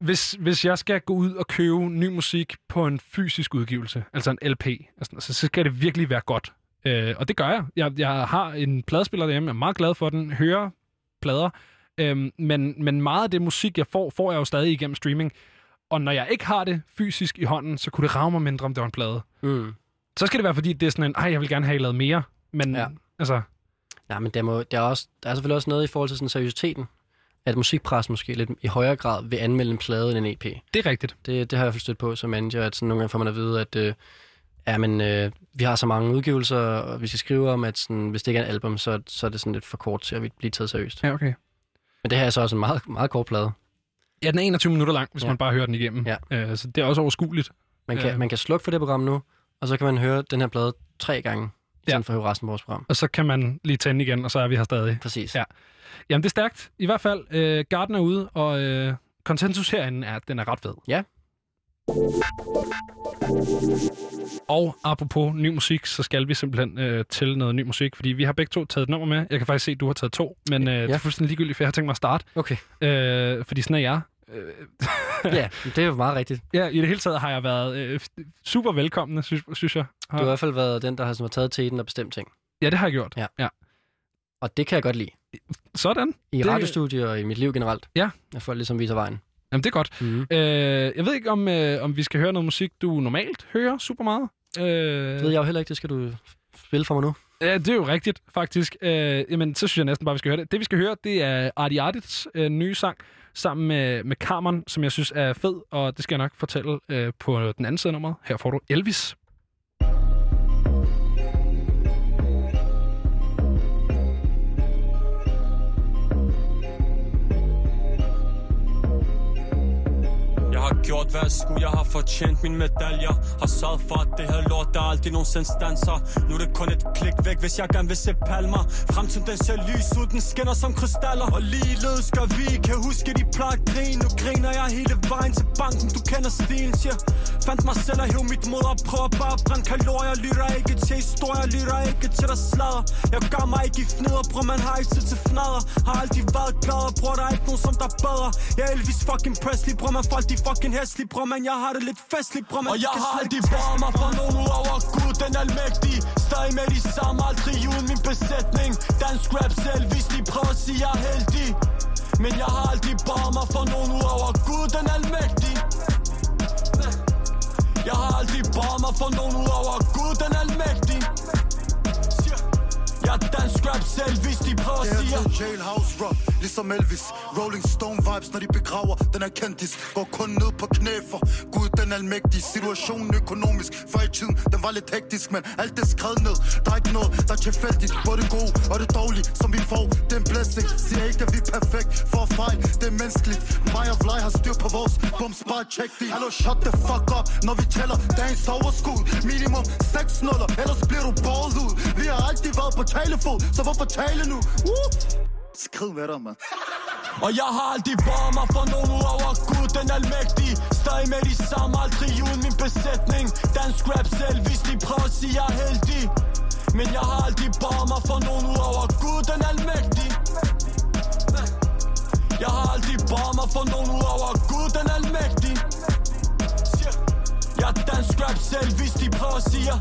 Hvis, hvis jeg skal gå ud og købe ny musik på en fysisk udgivelse, altså en LP, altså, så, skal det virkelig være godt. Øh, og det gør jeg. jeg. Jeg har en pladespiller derhjemme, jeg er meget glad for den, hører plader, øhm, men, men meget af det musik, jeg får, får jeg jo stadig igennem streaming. Og når jeg ikke har det fysisk i hånden, så kunne det rave mig mindre, om det var en plade. Mm. Så skal det være, fordi det er sådan en, ej, jeg vil gerne have lavet mere. Men Ja. altså, Ja, men der, må, der, er også, der er selvfølgelig også noget i forhold til sådan seriøsiteten, at musikpres måske lidt i højere grad vil anmelde en plade end en EP. det er rigtigt. Det, det har jeg i hvert fald stødt på som manager, at sådan nogle gange får man at vide, at øh, ja, men, øh, vi har så mange udgivelser, og vi skal skrive om, at sådan, hvis det ikke er et album, så, så er det sådan lidt for kort til at blive taget seriøst. Ja, okay. Men det her er så også en meget, meget kort plade. Ja, den er 21 minutter lang, hvis Ja. man bare hører den igennem. Ja. Øh, så det er også overskueligt. Man kan, Ja. man kan slukke for det program nu, og så kan man høre den her plade tre gange, i Ja. for at høre resten af vores program. Og så kan man lige tænde igen, og så er vi her stadig. Præcis. Ja. Jamen, det er stærkt. I hvert fald, øh, Garden er ude, og øh, konsensus herinde er, at den er ret fed. Ja. Og apropos ny musik, så skal vi simpelthen øh, til noget ny musik, fordi vi har begge to taget et nummer med. Jeg kan faktisk se, at du har taget to, men øh, ja. det er fuldstændig ligegyldigt, for jeg har tænkt mig at starte. Okay. Øh, fordi sådan er jeg. Øh, ja, det er jo meget rigtigt. ja, i det hele taget har jeg været øh, super velkommen, synes, synes jeg. Du har i hvert fald været den, der har, som har taget teten og bestemt ting. Ja, det har jeg gjort. Ja. ja. Og det kan jeg godt lide. Sådan. I Det- radiostudier og i mit liv generelt. Ja. At folk ligesom viser vejen. Jamen, det er godt. Mm-hmm. Øh, jeg ved ikke, om, øh, om vi skal høre noget musik, du normalt hører super meget. Øh, Det ved jeg jo heller ikke, det skal du spille for mig nu. Ja, det er jo rigtigt, faktisk. Øh, jamen, så synes jeg næsten bare, vi skal høre det. Det, vi skal høre, det er Arti Artits øh, nye sang, sammen med, med Carmen, som jeg synes er fed, og det skal jeg nok fortælle øh, på den anden side af nummeret. Her får du Elvis. Gjort hvad jeg skulle, jeg har fortjent? Mine medaljer Har sørget for at det her lort, der aldrig nogensinde stanser Nu er det kun et klik væk, hvis jeg gerne vil se palmer. Fremtiden den ser lys ud, den skinner som krystaller. Og ligeledes gør vi, kan huske de plejer at grine Nu griner jeg hele vejen til banken, du kender stilen Siger, fandt mig selv og hæv mit mod og prøver bare at brænde kalorier. Lytter ikke til historier, lytter ikke til der slader Jeg gør mig ikke i fnider, bror man har ikke tid til fnader Har aldrig været glad, bror der er ikke nogen som der er bedre. Jeg er Elvis fucking Presley, bror man folk de fucking hæslig Bror man jeg har det lidt festligt, bror man Og jeg har aldrig været mig for nogen over Gud den almægtige Stadig med de samme, aldrig uden min besætning. Dansk rap selv, hvis de prøver at sige jeg er heldig. Men jeg har aldrig bare mig for nogen over Gud den almægtige Jeg har aldrig bare mig for nogen over Gud den almægtige jeg er dansk rap selv, hvis de prøver at sige jailhouse rap, ligesom Elvis. Rolling Stone vibes, når de begraver Den er kendis, går kun ned på knæ for Gud den almægtige. Situationen økonomisk, før i tiden Den var lidt hektisk, men alt det er skrevet ned. Der er ikke noget, der er tilfældigt. Både det gode og det dårlige, som vi får. Det er en blessing, siger ikke at vi er perfekt For fejl, det er menneskeligt. Mig og Vlej har styr på vores bums, bare check det Hallo, shut the fuck up, når vi tæller dagens overskud. Minimum 6 nuller, ellers bliver du ballet ud. Vi har altid været på talefod, så hvorfor tale nu? Uh! Skrid med dig, mand. Og jeg har aldrig bare mig for nogen ud over Gud den almægtige. Stadig med de samme, aldrig uden min besætning. Dansk rap selv, hvis de prøver at sige jeg er heldig. Men jeg har aldrig bare mig for nogen ud over Gud den almægtige. Jeg har aldrig bare mig for nogen ud over Gud den almægtige. Jeg er dansk rap selv, hvis de prøver at sige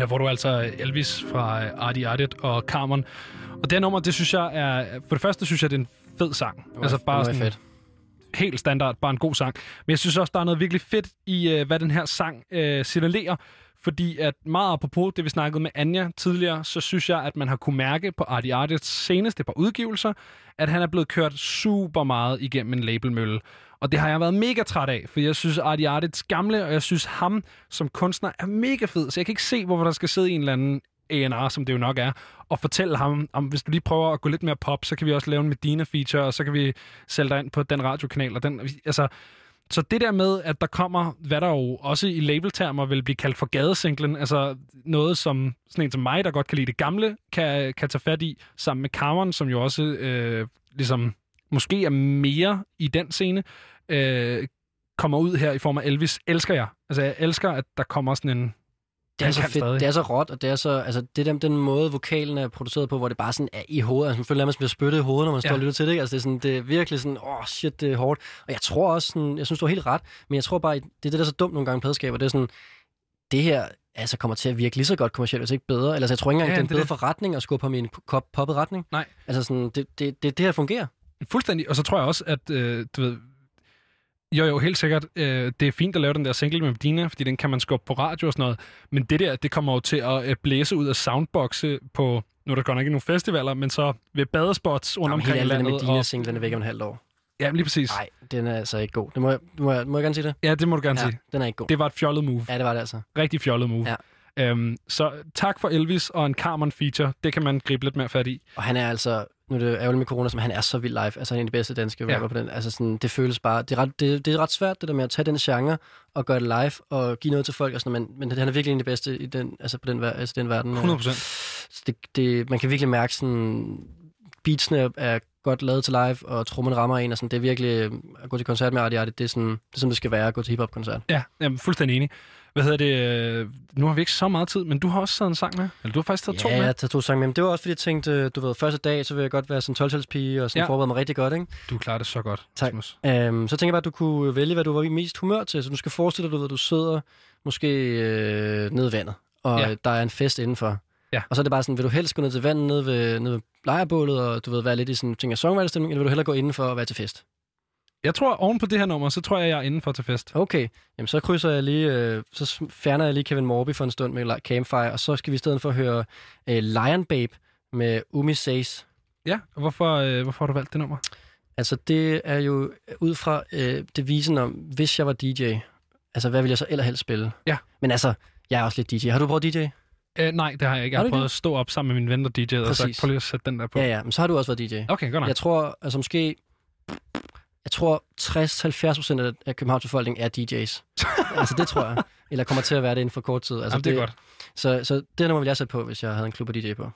Ja, hvor du altså Elvis fra øh, Artie Artit og Carmen. Og det nummer, det synes jeg er... For det første synes jeg, det er en fed sang. altså bare sådan fedt. helt standard, bare en god sang. Men jeg synes også, der er noget virkelig fedt i, øh, hvad den her sang øh, signalerer. Fordi at meget apropos det, vi snakkede med Anja tidligere, så synes jeg, at man har kunne mærke på Artie Artits seneste par udgivelser, at han er blevet kørt super meget igennem en labelmølle. Og det har jeg været mega træt af, for jeg synes Artie Artits gamle, og jeg synes ham som kunstner er mega fed. Så jeg kan ikke se, hvorfor der skal sidde en eller anden A&R, som det jo nok er, og fortælle ham, om hvis du lige prøver at gå lidt mere pop, så kan vi også lave en Medina-feature, og så kan vi sælge dig ind på den radiokanal. Og den, altså, så det der med, at der kommer, hvad der jo også i labeltermer vil blive kaldt for gadesinglen, altså noget, som sådan en som mig, der godt kan lide det gamle, kan, kan tage fat i, sammen med Cameron, som jo også øh, ligesom måske er mere i den scene, øh, kommer ud her i form af Elvis, elsker jeg. Altså, jeg elsker, at der kommer sådan en... Det er så fedt. stadig. Det er så råt, og det er så, altså, det er den, den måde, vokalen er produceret på, hvor det bare sådan er i hovedet. Altså, man føler, at man bliver spyttet i hovedet, når man står Ja. og lytter til det. ikke? Altså, det er, sådan, det er virkelig sådan, åh, oh, shit, det er hårdt. Og jeg tror også, sådan, jeg synes, du har helt ret, men jeg tror bare, det er det, der er så dumt nogle gange pladskaber, det er sådan, det her altså kommer til at virke lige så godt kommercielt, hvis ikke bedre. Eller altså, jeg tror ikke engang, Ja, det er en bedre det. forretning at skubbe en pop- poppet retning. Nej. Altså sådan, det, det, det, det her fungerer. Fuldstændig. Og så tror jeg også, at øh, du ved, jo jo, helt sikkert, øh, det er fint at lave den der single med Medina, fordi den kan man skubbe på radio og sådan noget. Men det der, det kommer jo til at øh, blæse ud af soundboxe på, nu er der godt nok ikke nogen festivaler, men så ved badespots rundt Jamen, omkring landet. Medina Og, single, den er væk om et halvt år. ja, lige præcis. Nej, den er altså ikke god. Det må jeg, må jeg, må jeg gerne sige det? Ja, det må du gerne Ja, sige. den er ikke god. Det var et fjollet move. Ja, det var det altså. Rigtig fjollet move. Ja. Øhm, så tak for Elvis og en Carmen feature. Det kan man gribe lidt mere fat i. Og han er altså, nu er det ærgerligt med corona, men han er så vild live. Altså han er en af de bedste danske Ja. rapper på den. Altså sådan, det føles bare, det er, ret, det, det er ret svært det der med at tage den genre og gøre det live og give noget til folk og sådan men, men han er virkelig en af de bedste i den, altså på den, altså den verden. 100 procent. Så det, det, man kan virkelig mærke sådan, beatsene er godt lavet til live, og trommen rammer en, og sådan, det er virkelig, øh, at gå til koncert med Artie Artie, det er sådan, det er sådan, det skal være at gå til hiphop-koncert. Ja, jeg er fuldstændig enig. Hvad hedder det? øh, Nu har vi ikke så meget tid, men du har også taget en sang med. Eller du har faktisk taget to Ja, med. jeg tager to sange med, men det var også fordi, jeg tænkte, øh, du ved, første dag, så vil jeg godt være sådan 12 pige og sådan Ja. ja. forberede mig rigtig godt, ikke? Du klarer det så godt, Tak. Rasmus. Øhm, så tænker jeg bare, at du kunne vælge, hvad du var i mest humør til. Så du skal forestille dig, du ved, du sidder måske øh, nede ved vandet, og Ja. ja. der er en fest indenfor. Ja. Og så er det bare sådan, vil du helst gå ned til vandet nede ved, nede ved lejrebålet, og du ved, være lidt i sådan ting af eller vil du hellere gå indenfor og være til fest? Jeg tror, oven på det her nummer, så tror jeg, jeg er inden for til fest. Okay, jamen så krydser jeg lige, øh, så fjerner jeg lige Kevin Morby for en stund med Campfire, og så skal vi i stedet for høre øh, Lion Babe med Umi Says. Ja, og hvorfor, øh, hvorfor har du valgt det nummer? Altså, det er jo ud fra øh, devisen om, hvis jeg var DJ, altså, hvad ville jeg så allerhelst spille? Ja. Men altså, jeg er også lidt DJ. Har du prøvet DJ? Øh, nej, det har jeg ikke. Jeg Har har prøvet ikke at stå op sammen med min ven, der DJ'ede, og sagt, prøv lige at sætte den der på. Ja, ja, men så har du også været DJ. Okay, godt nok. Jeg tror, altså måske, jeg tror 60-70 procent af, af Københavns befolkning er DJ's. altså, det tror jeg. Eller kommer til at være det inden for kort tid. Altså, Jamen, det er godt. Så, så det nummer vil jeg sætte på, hvis jeg havde en klub af DJ på.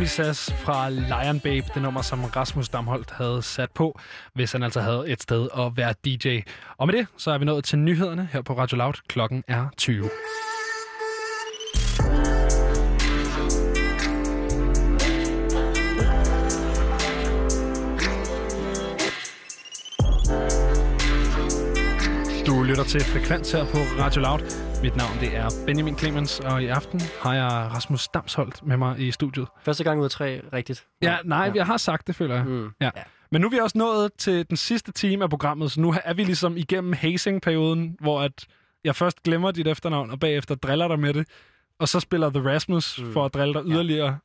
Altså Sass fra Lion Babe, det nummer, som Rasmus Damholdt havde sat på, hvis han altså havde et sted at være DJ. Og med det, så er vi nået til nyhederne her på Radio Loud. Klokken er 20. Du lytter til Frekvens her på Radio Loud. Mit navn det er Benjamin Clemens, og i aften har jeg Rasmus Damsholdt med mig i studiet. Første gang ud af tre, rigtigt. Ja, nej, ja. jeg har sagt det, føler jeg. Mm. Ja. Men nu er vi også nået til den sidste time af programmet, så nu er vi ligesom igennem hazing-perioden, hvor at jeg først glemmer dit efternavn, og bagefter driller dig med det, og så spiller The Rasmus mm. for at drille dig yderligere.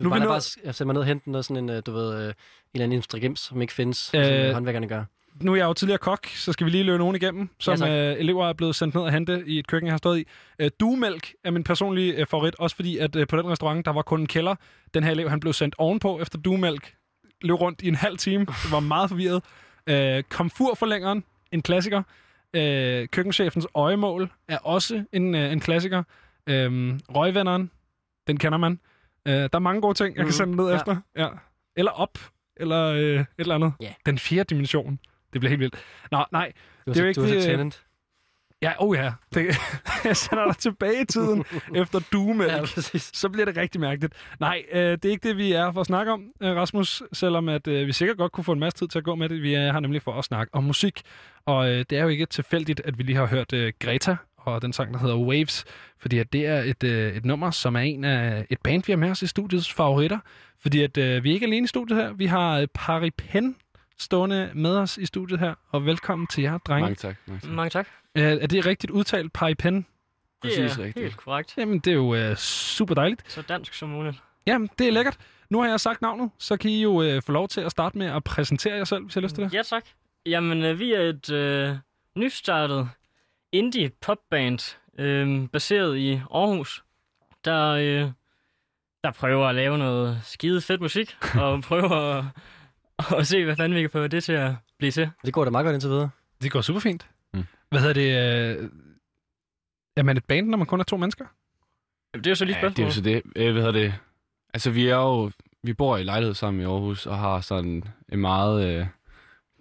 Nu Nu er bare, bare nået- s- jeg sætter mig ned og hente noget sådan en, øh, du ved, øh, en eller anden instrument, som ikke findes, øh, som håndværkerne gør. Nu er jeg jo tidligere kok, så skal vi lige løbe nogen igennem, som tak. øh, elever er blevet sendt ned og hente i et køkken, jeg har stået i. Øh, duemælk er min personlige øh, favorit, også fordi at øh, på den restaurant, der var kun en kælder. Den her elev, han blev sendt ovenpå efter duemælk. Løb rundt i en halv time. Det var meget forvirret. Øh, komfurforlængeren, en klassiker. Øh, køkkenchefens øjemål er også en, øh, en klassiker. Øh, røgvenderen, den kender man. Øh, der er mange gode ting, jeg kan Mhm. sende ned Ja. efter. Ja. Eller op, eller øh, et eller andet. Ja. Den fjerde dimension. Det bliver helt vildt. Nå, nej. Du det er jo ikke du øh, tenant. Ja, oh ja. Det, jeg sender dig tilbage i tiden efter duemælk. Ja, præcis. Så bliver det rigtig mærkeligt. Nej, øh, det er ikke det, vi er for at snakke om, øh, Rasmus. Selvom at, øh, vi sikkert godt kunne få en masse tid til at gå med det. Vi er her nemlig for at snakke om musik. Og øh, det er jo ikke tilfældigt, at vi lige har hørt øh, Greta og den sang, der hedder Waves. Fordi at det er et, øh, et nummer, som er en af et band, vi har med os i studiets favoritter. Fordi at øh, vi er ikke alene i studiet her. Vi har øh, Pari Pen stående med os i studiet her. Og velkommen til jer, drenge. Mange tak. Mange tak. Mange tak. Er det rigtigt udtalt, Pari Pen? Det Præcis er rigtigt. helt korrekt. Jamen, det er jo øh, super dejligt. Så dansk som muligt. Jamen, det er lækkert. Nu har jeg sagt navnet, så kan I jo øh, få lov til at starte med at præsentere jer selv, hvis I har lyst til det. Ja, tak. Jamen, øh, vi er et øh, nystartet indie popband, øh, baseret i Aarhus, der, øh, der prøver at lave noget skide fedt musik, og prøver at, at se, hvad fanden vi kan få det til at blive til. Det går da meget godt indtil videre. Det går super fint. Mm. Hvad hedder det? Øh... Er man et band, når man kun er to mennesker? Jamen, det er jo så lige Ja, det er jo så det. Øh, hvad hedder det? Altså, vi er jo... Vi bor i lejlighed sammen i Aarhus, og har sådan en meget øh,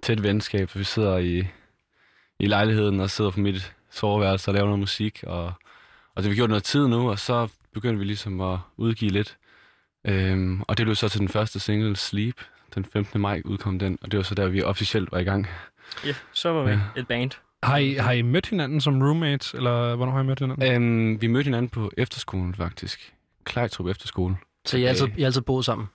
tæt venskab. Vi sidder i, i lejligheden og sidder på mit soveværelse og laver noget musik. Og, og det har vi gjort noget tid nu, og så begyndte vi ligesom at udgive lidt. Øhm, og det blev så til den første single, Sleep. Den 15. maj udkom den, og det var så der, vi officielt var i gang. Ja, så var vi Ja. et band. Har I, har I mødt hinanden som roommates, eller hvornår har I mødt hinanden? Øhm, vi mødte hinanden på efterskolen, faktisk. Klejtrup Efterskole. Så I har altid, I altid boet sammen?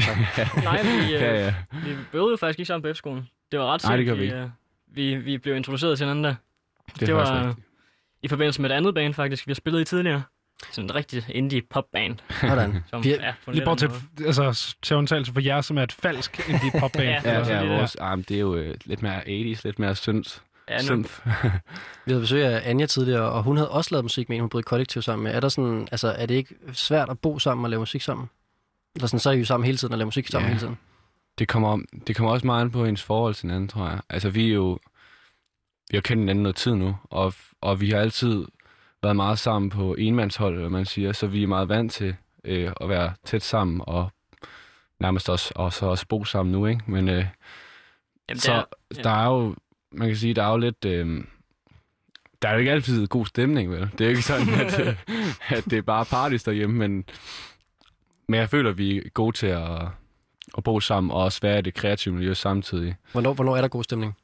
Sagt. Nej, vi, øh, ja, ja. vi bøvede jo faktisk ikke sammen på F-skolen. Det var ret Nej, det gør vi ikke. øh, vi, vi blev introduceret til hinanden der. Det, Det er var- rigtigt. I forbindelse med et andet band faktisk, vi har spillet i tidligere. Sådan et rigtigt indie popband. Sådan. Som, Vi- ja, en Lige lidt bort til, anden måde. altså, til undtagelse for jer, som er et falsk indie popband. Ja, Ja, ja, det der- vores, ah, det er jo øh, lidt mere 80's, lidt mere synth. Ja, nu, synth. Vi havde besøg af Anja tidligere, og hun havde også lavet musik med en, hun boede i kollektiv sammen med. Er, der sådan, altså, er det ikke svært at bo sammen og lave musik sammen? Eller sådan, så er I jo sammen hele tiden og laver musik sammen Ja. hele tiden. det, kommer, det kommer også meget an på ens forhold til hinanden, tror jeg. Altså, vi er jo... Vi har kendt hinanden noget tid nu, og, og vi har altid været meget sammen på enmandshold, hvad man siger, så vi er meget vant til øh, at være tæt sammen, og nærmest også, og så også bo sammen nu, ikke? Men øh, jamen, det så er, der er jo, man kan sige, der er jo lidt... Øh, der er jo ikke altid god stemning, vel? Det er jo ikke sådan, at, øh, at det er bare parties derhjemme, men, men jeg føler, at vi er gode til at, at bo sammen, og også være i det kreative miljø samtidig. Hvornår, hvornår er der god stemning?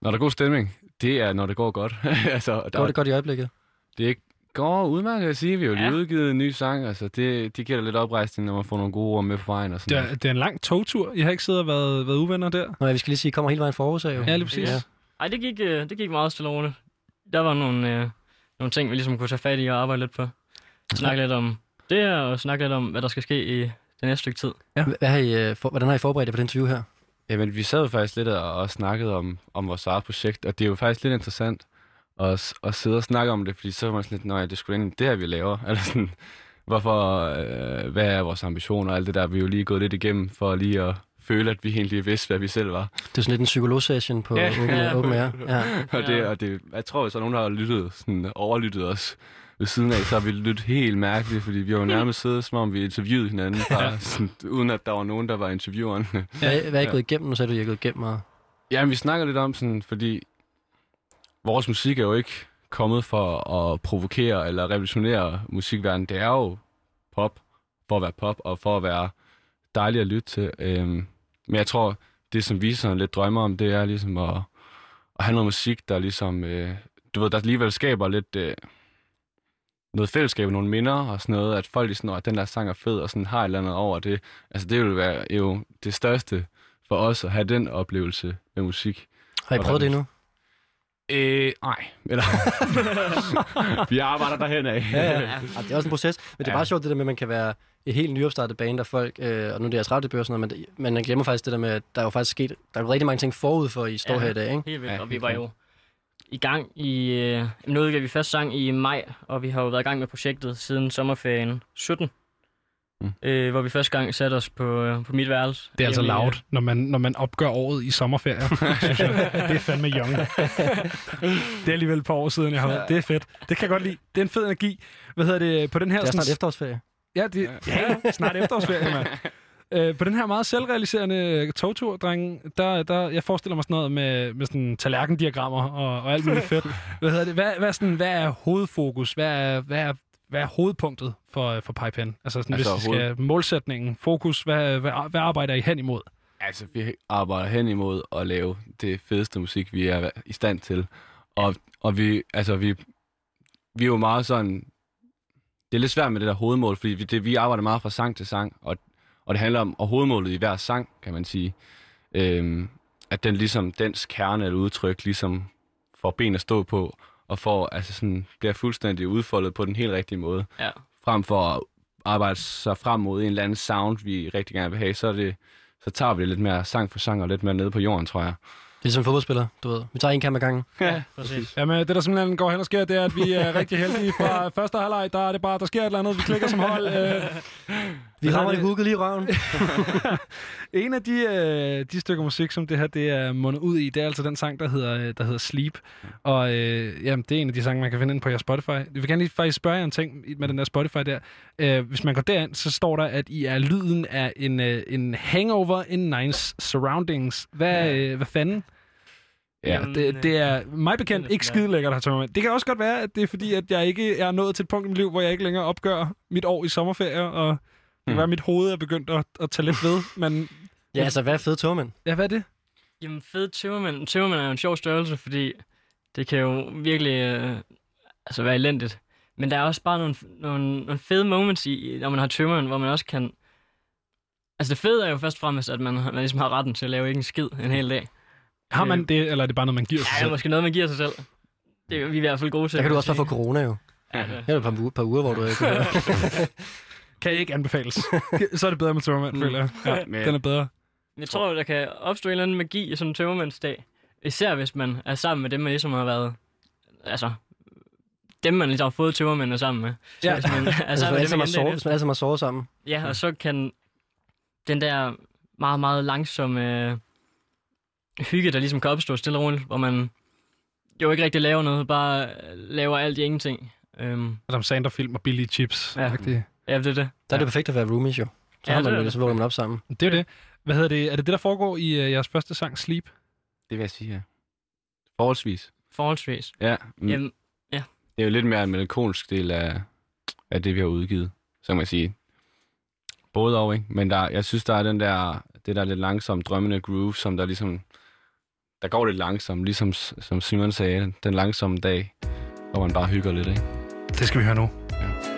Når der er god stemning, det er, når det går godt. altså, der, Går det godt i øjeblikket? Det går udmærket at sige. Vi har jo lige Ja. udgivet en ny sang. Altså, det, det giver da lidt oprejsning, når man får nogle gode ord med på vejen. Og Det sådan er, det er en lang togtur. I har ikke siddet og været, været uvenner der? Nå, ja, vi skal lige sige, I kommer hele vejen fra Aarhus af, jo. Ja, lige præcis. Ja. ej, det gik, øh, det gik meget stille og roligt. Der var nogle, øh, nogle ting, vi ligesom kunne tage fat i og arbejde lidt på. Snakke lidt om det her, og snakke lidt om, hvad der skal ske i det næste stykke tid. Hvad har I, øh, for, hvordan har I forberedt jer på den interview her? Jamen, vi sad jo faktisk lidt og, og snakkede om, om vores eget projekt, og det er jo faktisk lidt interessant s- at sidde og snakke om det, fordi så var man sådan lidt, nej, det skulle egentlig det her, vi laver. Eller sådan, hvorfor, øh, hvad er vores ambitioner og alt det der. Vi er jo lige gået lidt igennem for lige at føle, at vi egentlig vidste, hvad vi selv var. Det er sådan lidt en psykologsession på Ja. Open, Ja. open Air. Ja. Og, det, og det, jeg tror, hvis der er nogen, der har lyttet, sådan, overlyttet os ved siden af, så har vi lyttet helt mærkeligt, fordi vi har jo nærmest siddet, som om vi interviewede hinanden, bare, sådan, uden at der var nogen, der var intervieweren. Hvad, hvad er I gået igennem? Nu sagde du, I er gået igennem. Og... Ja, men vi snakker lidt om sådan, fordi vores musik er jo ikke kommet for at provokere eller revolutionere musikverdenen. Det er jo pop, for at være pop, og for at være dejlig at lytte til. Øhm, men jeg tror, det som vi sådan lidt drømmer om, det er ligesom at, at have noget musik, der ligesom, øh, du ved, der alligevel skaber lidt øh, noget fællesskab, nogle minder og sådan noget, at folk ligesom, at den der sang er fed, og sådan har et eller andet over det. Altså det vil være jo det største for os at have den oplevelse med musik. Har I prøvet det endnu? Øh, nej. Eller... vi arbejder derhen af. Ja, ja. ja. Det er også en proces. Men det er Ja. bare sjovt, det der med, at man kan være et helt nyopstartet band, der folk, øh, og nu er det jeres radiodebut og sådan noget, men, det- men man glemmer faktisk det der med, at der er jo faktisk sket, der er jo rigtig mange ting forud for, at I står Ja. her i dag, ikke? Helt vildt, Ja, og vi var jo i gang i... Øh, nu udgav vi første sang i maj, og vi har jo været i gang med projektet siden sommerferien 17. Mm. Øh, hvor vi første gang satte os på, øh, på mit værelse. Det er altså loud, når man, når man opgør året i sommerferie. Det er fandme young. Det er alligevel et par år siden, jeg har været. Det er fedt. Det kan jeg godt lide. Det er en fed energi. Hvad hedder det? På den her... Det er snart sådan- efterårsferie. Ja, det, ja, snart efterårsferie, mand. Øh, på den her meget selvrealiserende togtur, drenge, der, der, jeg forestiller mig sådan noget med, med sådan tallerkendiagrammer og, og alt muligt fedt. Hvad, hedder det? Hvad, hvad, sådan, hvad er hovedfokus? Hvad er, hvad er, hvad er hovedpunktet for, for Pipen? Altså, sådan, Altså, hvis vi skal, målsætningen, fokus, hvad, hvad, hvad arbejder I hen imod? Altså, vi arbejder hen imod at lave det fedeste musik, vi er i stand til. Og, og vi, altså, vi, vi er jo meget sådan... Det er lidt svært med det der hovedmål, fordi vi, det, vi arbejder meget fra sang til sang, og, og det handler om og hovedmålet i hver sang, kan man sige. Øhm, at den ligesom, dens kerne eller udtryk ligesom får ben at stå på, og får, altså sådan, bliver fuldstændig udfoldet på den helt rigtige måde. Ja. Frem for at arbejde sig frem mod en eller anden sound, vi rigtig gerne vil have, så er det, så tager vi det lidt mere sang for sang og lidt mere nede på jorden, tror jeg. Det er som fodboldspiller, du ved. Vi tager en kamp ad gangen. Ja, præcis. Jamen, det der simpelthen går hen og sker, det er, at vi er rigtig heldige fra første halvleg. Der er det bare, der sker et eller andet. Vi klikker som hold. Øh, Vi er det hugget lige i røven. En af de, øh, de stykker musik, som det her det er mundet ud i, det er altså den sang, der hedder, øh, der hedder Sleep. Og øh, jamen, det er en af de sange, man kan finde ind på jeres Spotify. Jeg vil gerne lige faktisk spørge jer en ting med den der Spotify der. Øh, hvis man går derind, så står der, at I er lyden af en, øh, en hangover in nice surroundings. Hvad, øh, hvad fanden? Ja, Det, det er mig bekendt ikke skide lækkert, her tømmermænd. Det kan også godt være, at det er fordi, at jeg ikke er nået til et punkt i mit liv, hvor jeg ikke længere opgør mit år i sommerferie, og det kan Hmm. være, at mit hoved er begyndt at, at tage lidt ved. Men Ja, altså, hvad er fede togmænd? ja, hvad er det? Jamen, fed tømmermænd. Tømmermænd er jo en sjov størrelse, fordi det kan jo virkelig øh, altså være elendigt. Men der er også bare nogle, nogle, nogle fede moments i, når man har tømmermænd, hvor man også kan... Altså det fede er jo først og fremmest, at man, man ligesom har retten til at lave ikke en skid en hel dag. Har man det, eller er det bare noget, man giver sig Ja, det er selv? måske noget, man giver sig selv. Det er vi i hvert fald gode til. Der kan du også bare få corona, jo. Ja, ja. Her er det et par, par uger, hvor du ikke kan ikke anbefales. Så er det bedre med tømmermand, føler jeg. Ja, Men- den er bedre. Jeg tror, der kan opstå en eller anden magi i sådan en tømmermandsdag. Især hvis man er sammen med dem, man ligesom har været... Altså, dem, man ligesom har fået tømmermændene sammen med. Ja. Hvis man er sammen med dem sovet- hvis man alle sammen har sovet sammen. Ja, og så kan den der meget, meget langsomme øh, hygge, der ligesom kan opstå stille og roligt, hvor man jo ikke rigtig laver noget, bare laver alt i ingenting. Øhm, Adam Sandler-film og billige chips. Ja. Ja. Det, ja, det er det. Der er det perfekt at være roomies, jo. Så Ja, har det man jo, det. så vågner man op sammen. det er jo det. Hvad hedder det? Er det det, der foregår i uh, jeres første sang, Sleep? Det vil jeg sige, ja. Forholdsvis. Forholdsvis. Ja, mm. Jamen, det er jo lidt mere en melankolsk del af, af det, vi har udgivet, så kan man sige. Både og, ikke? Men der, jeg synes, der er den der, det der lidt langsomt drømmende groove, som der ligesom, der går lidt langsomt, ligesom som Simon sagde, den langsomme dag, hvor man bare hygger lidt, ikke? Det skal vi høre nu. It's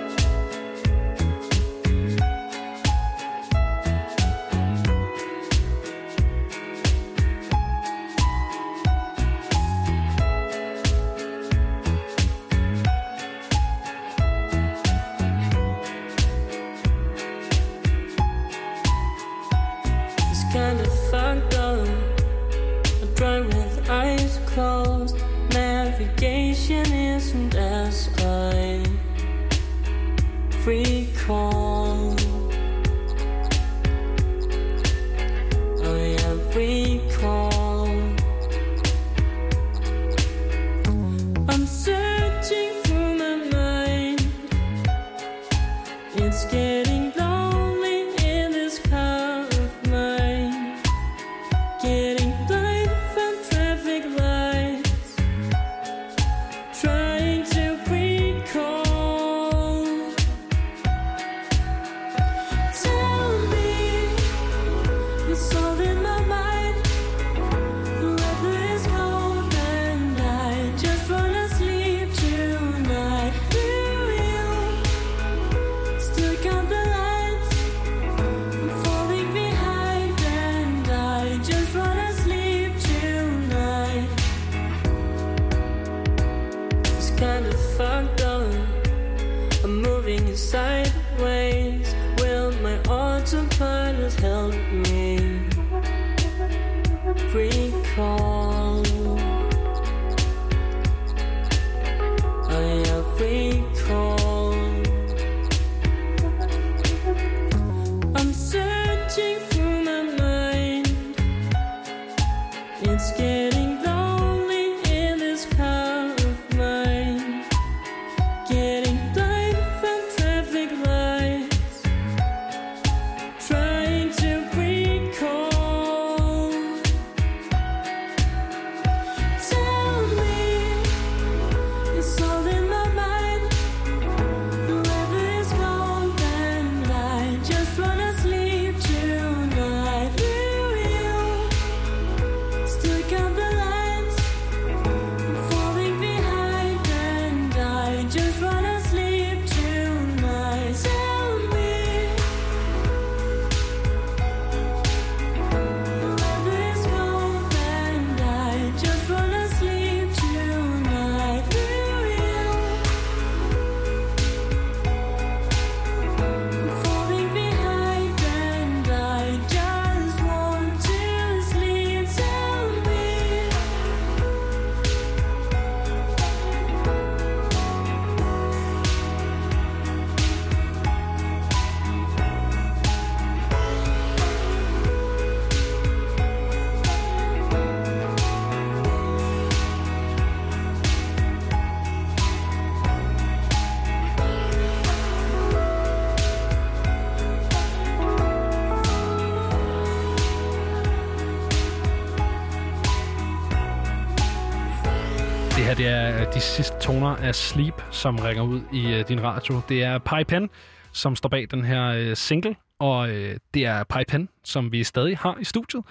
af Sleep, som ringer ud i øh, din radio. Det er Pi Pen, som står bag den her øh, single, og øh, det er Pi Pen, som vi stadig har i studiet.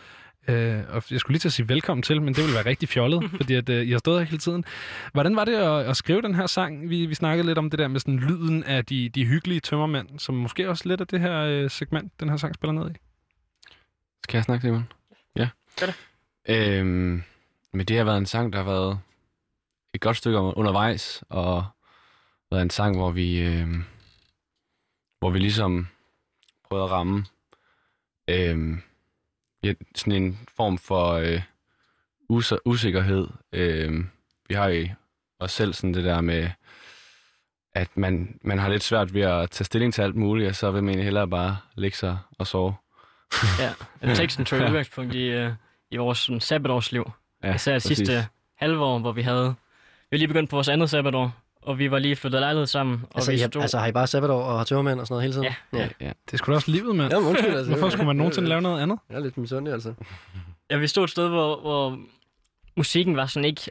Øh, og jeg skulle lige til at sige velkommen til, men det ville være rigtig fjollet, fordi at, øh, I har stået her hele tiden. Hvordan var det at, at skrive den her sang? Vi, vi snakkede lidt om det der med sådan lyden af de, de hyggelige tømmermænd, som måske også lidt af det her øh, segment, den her sang spiller ned i. Skal jeg snakke, Simon? Ja. Gør det. Øhm, men det har været en sang, der har været et godt stykke undervejs, og været en sang, hvor vi, øhm, hvor vi ligesom prøvede at ramme øhm, ja, sådan en form for øh, us- usikkerhed. Øhm, vi har jo os selv sådan det der med, at man, man har lidt svært ved at tage stilling til alt muligt, og så vil man hellere bare ligge sig og sove. Ja, teksten tog udgangspunkt i, øh, i vores sådan, sabbatårsliv. Ja, Især præcis. sidste halvår, hvor vi havde... Vi lige begyndt på vores andet sabbatår, og vi var lige flyttet lejlighed sammen. Og Altså, vi I, har- stod... altså, har I bare sabbatår og har tømmermænd og sådan noget hele tiden? Ja. ja. Ja. Det er sgu da også livet, mand. Jamen, undskyld, altså. Hvorfor skulle man nogensinde lave noget andet? Jeg er lidt misundelig, altså. Ja, vi stod et sted, hvor, hvor musikken var sådan ikke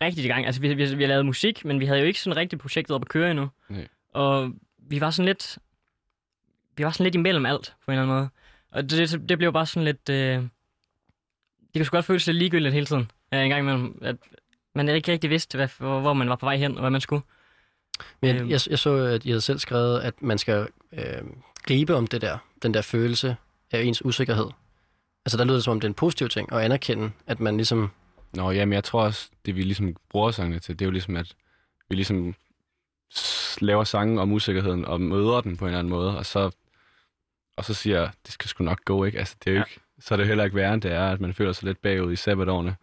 rigtig i gang. Altså, vi, vi, vi har lavet musik, men vi havde jo ikke sådan rigtig projektet op at køre endnu. Nej. Og vi var sådan lidt... Vi var sådan lidt imellem alt, på en eller anden måde. Og det, det, det blev bare sådan lidt... Øh, det kunne sgu godt føles lidt ligegyldigt hele tiden. Ja, en gang imellem. At man ikke rigtig vidste, hvad, hvor, hvor man var på vej hen, og hvad man skulle. Men jeg, Øhm. jeg, jeg så, at I havde selv skrevet, at man skal øh, gribe om det der, den der følelse af ens usikkerhed. Altså, der lyder det som om, det er en positiv ting, at anerkende, at man ligesom... Nå, jamen, jeg tror også, det vi ligesom bruger sangene til, det er jo ligesom, at vi ligesom laver sange om usikkerheden og møder den på en eller anden måde, og så, og så siger, jeg, det skal sgu nok gå, ikke? Altså, det er jo Ja. ikke, så er det heller ikke værre, end det er, at man føler sig lidt bagud i sabbatårene.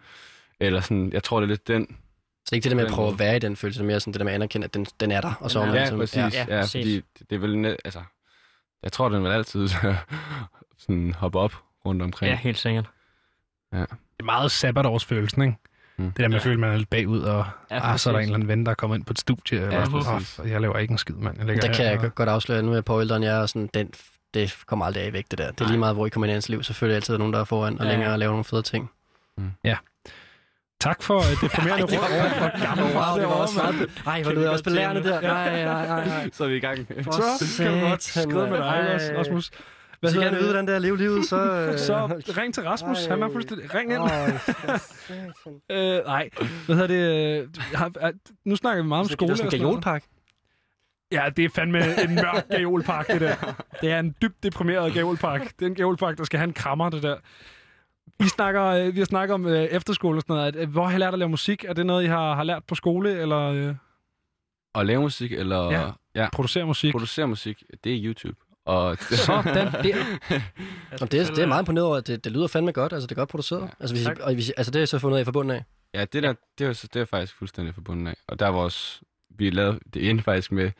Eller sådan, jeg tror, det er lidt den. Så ikke det der med at prøve at være i den følelse, men mere sådan det der med at anerkende, at den, den er der. Og så er er man Ja, ligesom, præcis. Ja. Ja, ja præcis. fordi det, det er vel, net, altså, jeg tror, den vil altid sådan hoppe op rundt omkring. Ja, helt sikkert. Det er meget sabbatårsfølelsen, ikke? Mm. Det der med at Ja. føle, at man er lidt bagud, og Ja, ah, så er der en eller anden ven, der er kommet ind på et studie. Ja, og oh, jeg laver ikke en skid, mand. Jeg Der kan her, jeg og- godt afsløre, at nu er jeg på ældre end jeg, og sådan, den, det kommer aldrig af væk, det der. Det er lige meget, hvor I kommer ind i ens liv. Selvfølgelig er altid nogen, der er foran og Ja. længere og laver nogle fede ting. Tak for et deprimerende råd. Wow, det var også meget... Ej, hvor vi jeg også belærende der. Nej, nej, nej. Så er vi i gang. Så kan du godt skrive med dig, Ej. Rasmus. Hvis I gerne vil vide, det? hvordan det er at leve livet, så... øh, Så ring til Rasmus. Ej. Han er fuldstændig... Ring ind. Satan. Øh, nej, hvad hedder det? øh, Har, nu snakker vi meget om Det skole. er sådan en. Ja, det er fandme en mørk gajolpark, det der. Det er en dybt deprimeret gajolpark. Det er en gajolpark, der skal have en krammer, det der. Vi snakker, øh, vi har snakket om øh, efterskole og sådan noget. At, hvor har I lært at lave musik? Er det noget, I har, har lært på skole, eller øh, At lave musik, eller Ja. ja. Producere musik? producere musik, det er YouTube. Og Sådan der. Jamen, det, er, det er meget imponeret over, at det, det lyder fandme godt. Altså, det er godt produceret. Ja. Altså, hvis, I- og hvis, I- altså, det er jeg så fundet af fra bunden af. Ja, det der, det er, det er faktisk fuldstændig forbundet af. Og der var også, vi lavede det endte faktisk med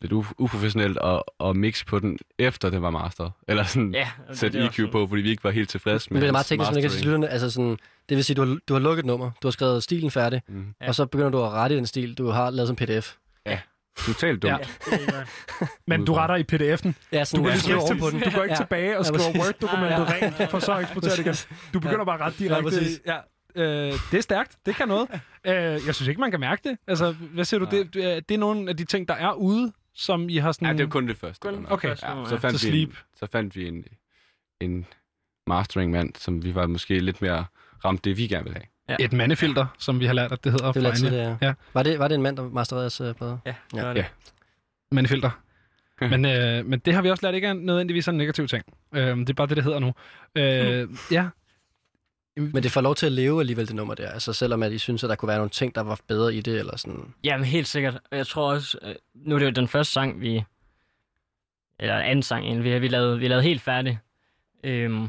lidt u- uprofessionelt at, at mix på den, efter det var masteret. Eller sådan Ja, sætte EQ også- på, fordi vi ikke var helt tilfredse Men med det er meget teknisk, man kan sige lytterne. Altså, sådan, det vil sige, du har, du har lukket et nummer. Du har skrevet stilen færdig. Ja. Og så begynder du at rette den stil, du har lavet som pdf. Totalt dumt. Ja. Men du retter i pdf'en. Ja, Du sådan, går, ja, ligesom skriver ikke, oven på den. du går ikke Ja. tilbage og Ja, skriver præcis. Word-dokumentet Ja, ja. rent, for så at eksportere det igen. Du begynder bare ret Ja, direkte. præcis. Ja, øh, det er stærkt. Det kan noget. Øh, jeg synes ikke, man kan mærke det. Altså, hvad siger du? Det, det, er, det er nogle af de ting, der er ude, som I har sådan... Ja, det var kun det første. Kun okay. første Ja, så ja. fandt, Så vi en, Sleep. så fandt vi en, en mastering-mand, som vi var måske lidt mere ramt det, vi gerne ville have. Et mandefilter, som vi har lært, at det hedder. Det det Anja. er. Ja. Var det, var det en mand, der masterede jeres uh, plade? Ja, Ja. det var det. Ja. Mandefilter. men, øh, men det har vi også lært ikke er nødvendigvis en negativ ting. Øh, det er bare det, det hedder nu. Øh, ja. Men det får lov til at leve alligevel, det nummer der. Altså selvom at I synes, at der kunne være nogle ting, der var bedre i det, eller sådan. Jamen helt sikkert. Jeg tror også, øh, nu er det jo den første sang, vi... Eller anden sang, egentlig, vi, vi, lavede, vi lavede helt færdig. Øhm,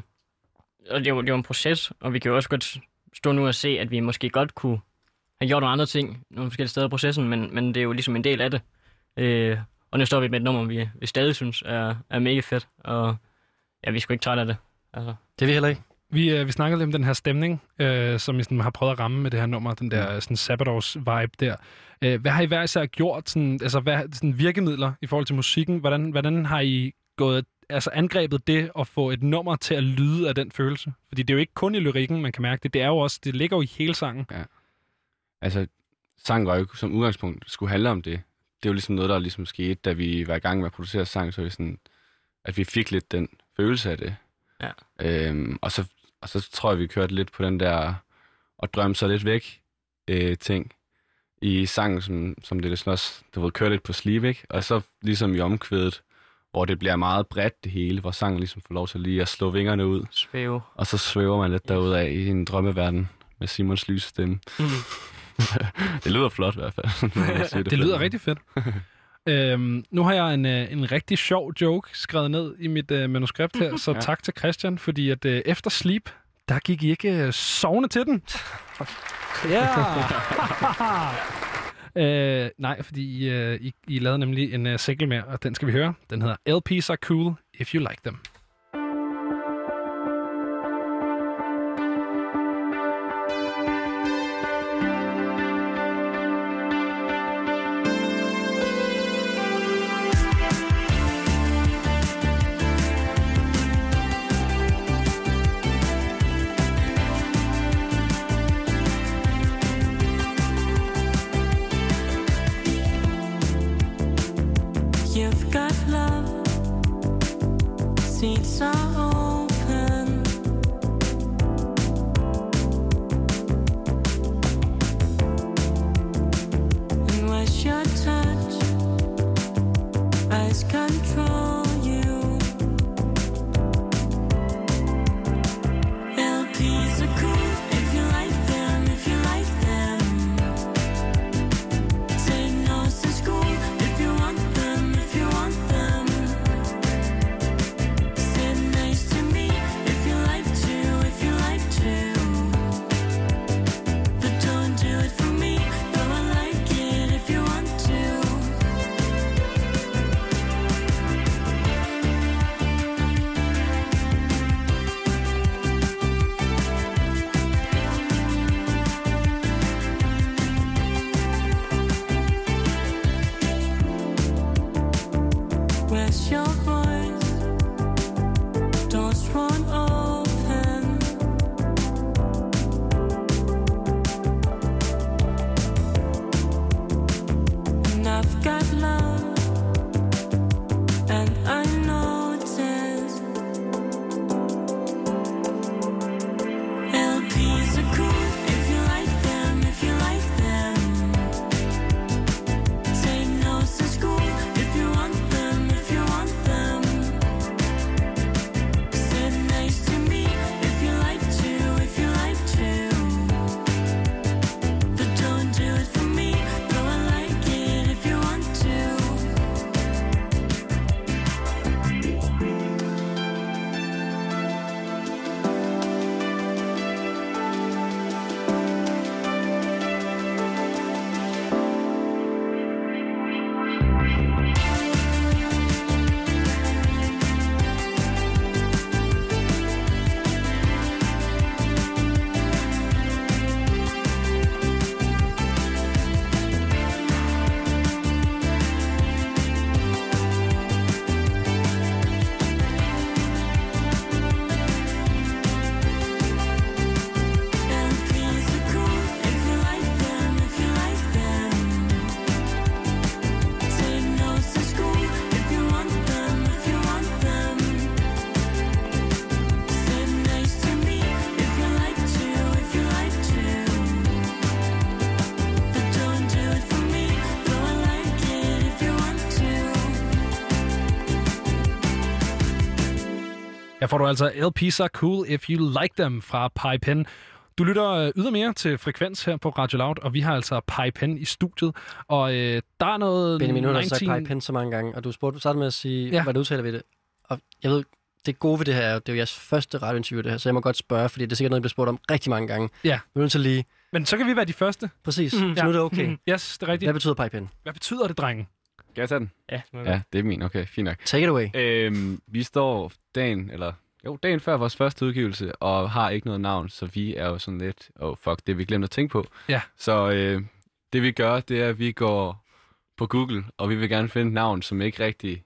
og det var, det var en proces, og vi kan jo også godt stå nu og se, at vi måske godt kunne have gjort nogle andre ting, nogle forskellige steder i processen, men, men det er jo ligesom en del af det. Øh, og nu står vi med et nummer, vi, vi stadig synes er, er mega fedt, og ja, vi er sgu ikke trætte af det. Altså. Det er vi heller ikke. Vi, øh, vi snakkede lidt om den her stemning, øh, som I sådan har prøvet at ramme med det her nummer, den der sådan sabbatårs-vibe der. Øh, hvad har I hver især gjort, sådan, altså hvad, sådan virkemidler i forhold til musikken? Hvordan, hvordan har I gået, altså angrebet det at få et nummer til at lyde af den følelse? Fordi det er jo ikke kun i lyrikken, man kan mærke det. Det er jo også, det ligger jo i hele sangen. Altså, sang var jo ikke som udgangspunkt skulle handle om det. Det er jo ligesom noget, der ligesom skete, da vi var i gang med at producere sang, så vi sådan, at vi fik lidt den følelse af det. Ja. Øhm, og, så, og så tror jeg, vi kørte lidt på den der og drømme sig lidt væk øh, ting i sangen, som, som det sådan også, du ved, kører lidt på sleep, ikke? Og så ligesom i omkvædet, hvor det bliver meget bredt det hele, hvor sangen ligesom får lov til lige at slå vingerne ud. Svæve. Og så svæver man lidt derud af i en drømmeverden med Simons lyse stemme. Mm. det lyder flot i hvert fald. siger Det lyder rigtig fedt. Øhm, nu har jeg en, øh, en rigtig sjov joke skrevet ned i mit øh, manuskript her, så Ja. tak til Christian, fordi at øh, efter Sleep, der gik I ikke øh, sovende til den. Ja! øh, nej, fordi I, øh, I, I lavede nemlig en øh, single mere, og den skal vi høre. Den hedder LP's are cool if you like them. Får du altså LP's are cool if you like them fra Pen. Du lytter øh, ydermere til Frekvens her på Radio Loud, og vi har altså Pen i studiet. Og øh, der er noget... Benjamin, nu har du sagt 19 pege pen så mange gange, og du spurgte, du startede med at sige, Ja. ja. hvad du udtaler ved det. Og jeg ved, det gode ved det her er, det er jo jeres første radiointerview, det her, så jeg må godt spørge, fordi det er sikkert noget, I bliver spurgt om rigtig mange gange. Ja. Er nødt til lige, Men så kan vi være de første. præcis, mm, så nu er det okay. Mhm. Yes, det er rigtigt. Hvad betyder pen? Hvad betyder det, drengen? Skal jeg tage den? Ja, Ja, det er min. Okay, fint nok. Take it away. Øhm, vi står dagen, eller jo, dagen før vores første udgivelse, og har ikke noget navn, så vi er jo sådan lidt, oh fuck, det har vi glemt at tænke på. Ja. Så øh, det vi gør, det er, at vi går på Google, og vi vil gerne finde et navn, som ikke rigtig,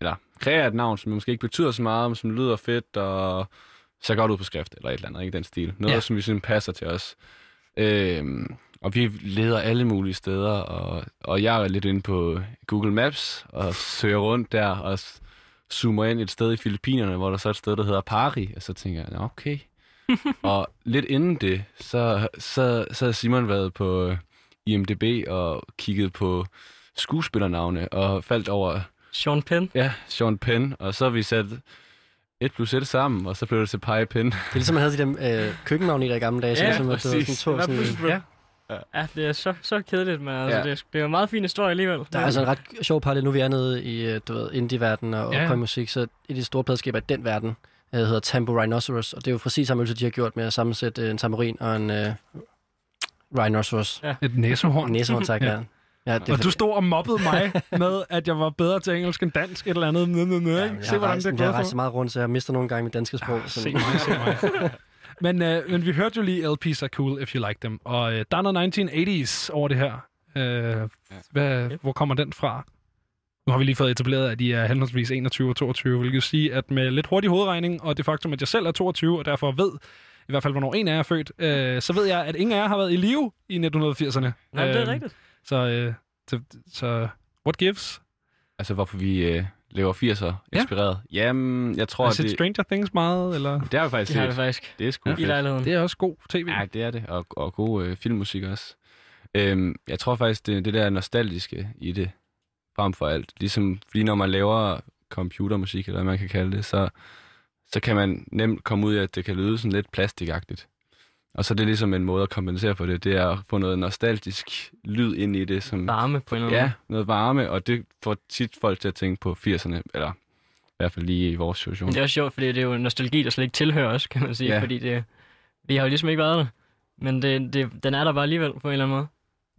eller kreere et navn, som måske ikke betyder så meget, men som lyder fedt, og ser godt ud på skrift, eller et eller andet, ikke den stil. Noget, Ja. som vi synes passer til os. Øhm, og vi leder alle mulige steder, og, og jeg er lidt inde på Google Maps og søger rundt der og zoomer ind et sted i Filippinerne, hvor der så er et sted, der hedder Pari, og så tænker jeg, "Nå, okay. og lidt inden det, så, så, så har Simon været på øh, IMDb og kigget på skuespillernavne og faldt over Sean Penn. Ja, Sean Penn, og så har vi sat 1 plus 1 sammen, og så blev det til Penn. Det er ligesom, man havde de der øh, køkkenmagneter i gamle dage. så Ja, ligesom, var præcis. sådan to, sådan, pludselig- Ja. Ja, det er så, så kedeligt, men altså, Ja. det, er, det er en meget fin historie alligevel. Der er altså en ret sjov parallel. Nu er vi er nede i øh, du ved, indie-verdenen og Ja. ja. musik, så af de store pladskaber i den verden øh, hedder Tambo Rhinoceros, og det er jo præcis samme øvelse, de har gjort med at sammensætte øh, en tamarin og en øh, rhinoceros. Ja. Et næsehorn. Næsehorn, tak, Ja. ja. ja det Og du stod og mobbede mig med, at jeg var bedre til engelsk end dansk, et eller andet. Nø, nø, nø, Ja, Se, har hvordan rejst, det er jeg har rejst så meget rundt, så jeg mister nogle gange mit danske sprog. Se sådan. mig, se mig. Men, øh, men vi hørte jo lige LP's are cool if you like them. Og øh, der er noget 1980's over det her. Øh, hvad, hvor kommer den fra? Nu har vi lige fået etableret, at de er henholdsvis 21 og 22, hvilket vil sige, at med lidt hurtig hovedregning, og det faktum, at jeg selv er 22, og derfor ved i hvert fald, hvornår en af jer er født, øh, så ved jeg, at ingen af jer har været i live i 1980'erne. Nej, det er Øh, rigtigt. Så, øh, så, så what gives? Altså, hvorfor vi øh, laver 80'er Ja. inspireret. Jamen, jeg tror, Har I at set det, Stranger Things meget, eller? det har vi faktisk Det har vi set. faktisk. Det er sgu I fedt. lejligheden. Det er også god tv. Ja, det er det. Og, og god øh, filmmusik også. Øhm, jeg tror faktisk, det, det der nostalgiske i det, frem for alt. Ligesom, fordi når man laver computermusik, eller hvad man kan kalde det, så, så kan man nemt komme ud af, at det kan lyde sådan lidt plastikagtigt. Og så er det ligesom en måde at kompensere for det, det er at få noget nostalgisk lyd ind i det, som Varme på en eller anden Ja, noget varme, og det får tit folk til at tænke på 80'erne, eller i hvert fald lige i vores situation. Men det er også sjovt, fordi det er jo en nostalgi, der slet ikke tilhører os, kan man sige. Ja. Fordi det, vi har jo ligesom ikke været der. Men det, det, den er der bare alligevel på en eller anden måde.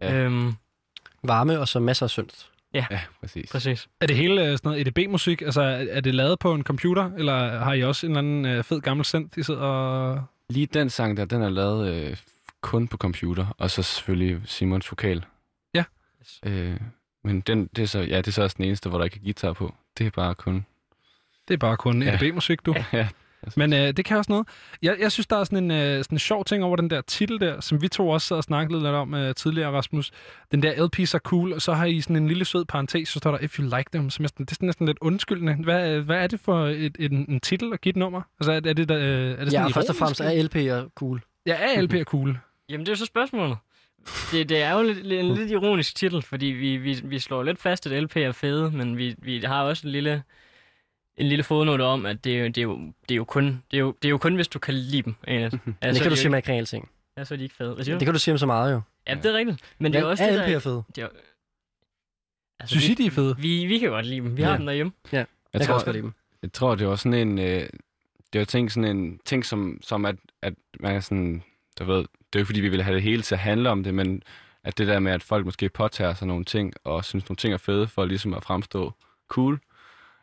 Ja. Øhm, Varme og så masser af syndt. Ja, præcis. præcis. Er det hele øh, sådan noget EDB-musik? Altså, er er det lavet på en computer, eller har I også en eller anden øh, fed gammel synth, I sidder og... Lige den sang der, den er lavet øh, kun på computer, og så selvfølgelig Simons vokal. Ja. Øh, men den, det, er så, ja, det er så også den eneste, hvor der ikke er guitar på. Det er bare kun... Det er bare kun Ja. EDB-musik, du. Ja, Men øh, det kan også noget. Jeg, jeg synes, der er sådan en, øh, sådan en sjov ting over den der titel der, som vi to også sad og snakkede lidt om øh, tidligere, Rasmus. Den der LP's er cool, og så har I sådan en lille sød parentes, så står der, if you like them, som jeg, det er sådan næsten lidt undskyldende. Hvad, hvad er det for et, et, en, en titel at give et nummer? Altså, er, er det, der, øh, er det sådan Ja, først og fremmest er LP'er cool. Ja, er LP er cool. Jamen, det er jo så spørgsmålet. Det, det er jo lidt, lidt, en lidt ironisk titel, fordi vi, vi, vi slår lidt fast, at LP er fede, men vi, vi har også en lille, en lille fodnote om, at det, er jo- det, er jo, det, er jo kun, det, er jo, det er jo kun, hvis du kan lide dem. Altså, Men det kan du sige med ikke ting. Ja, så er de ikke fede. Hvad siger Det du? kan du sige om så meget jo. Ja, det er rigtigt. Men det er også er det, der... LP'er fede? Det er, altså, Synes vi, I, de er fede? vi, vi kan godt lide dem. Vi Ja. har dem derhjemme. Jeg, jeg kan også godt lide dem. Jeg tror, det var sådan en... Øh, det var ting, sådan en ting, som, som at, at man er sådan... Du ved, det er jo ikke, fordi vi vil have det hele til at handle om det, men at det der med, at folk måske påtager sig nogle ting, og synes, nogle ting er fede, for ligesom at fremstå cool,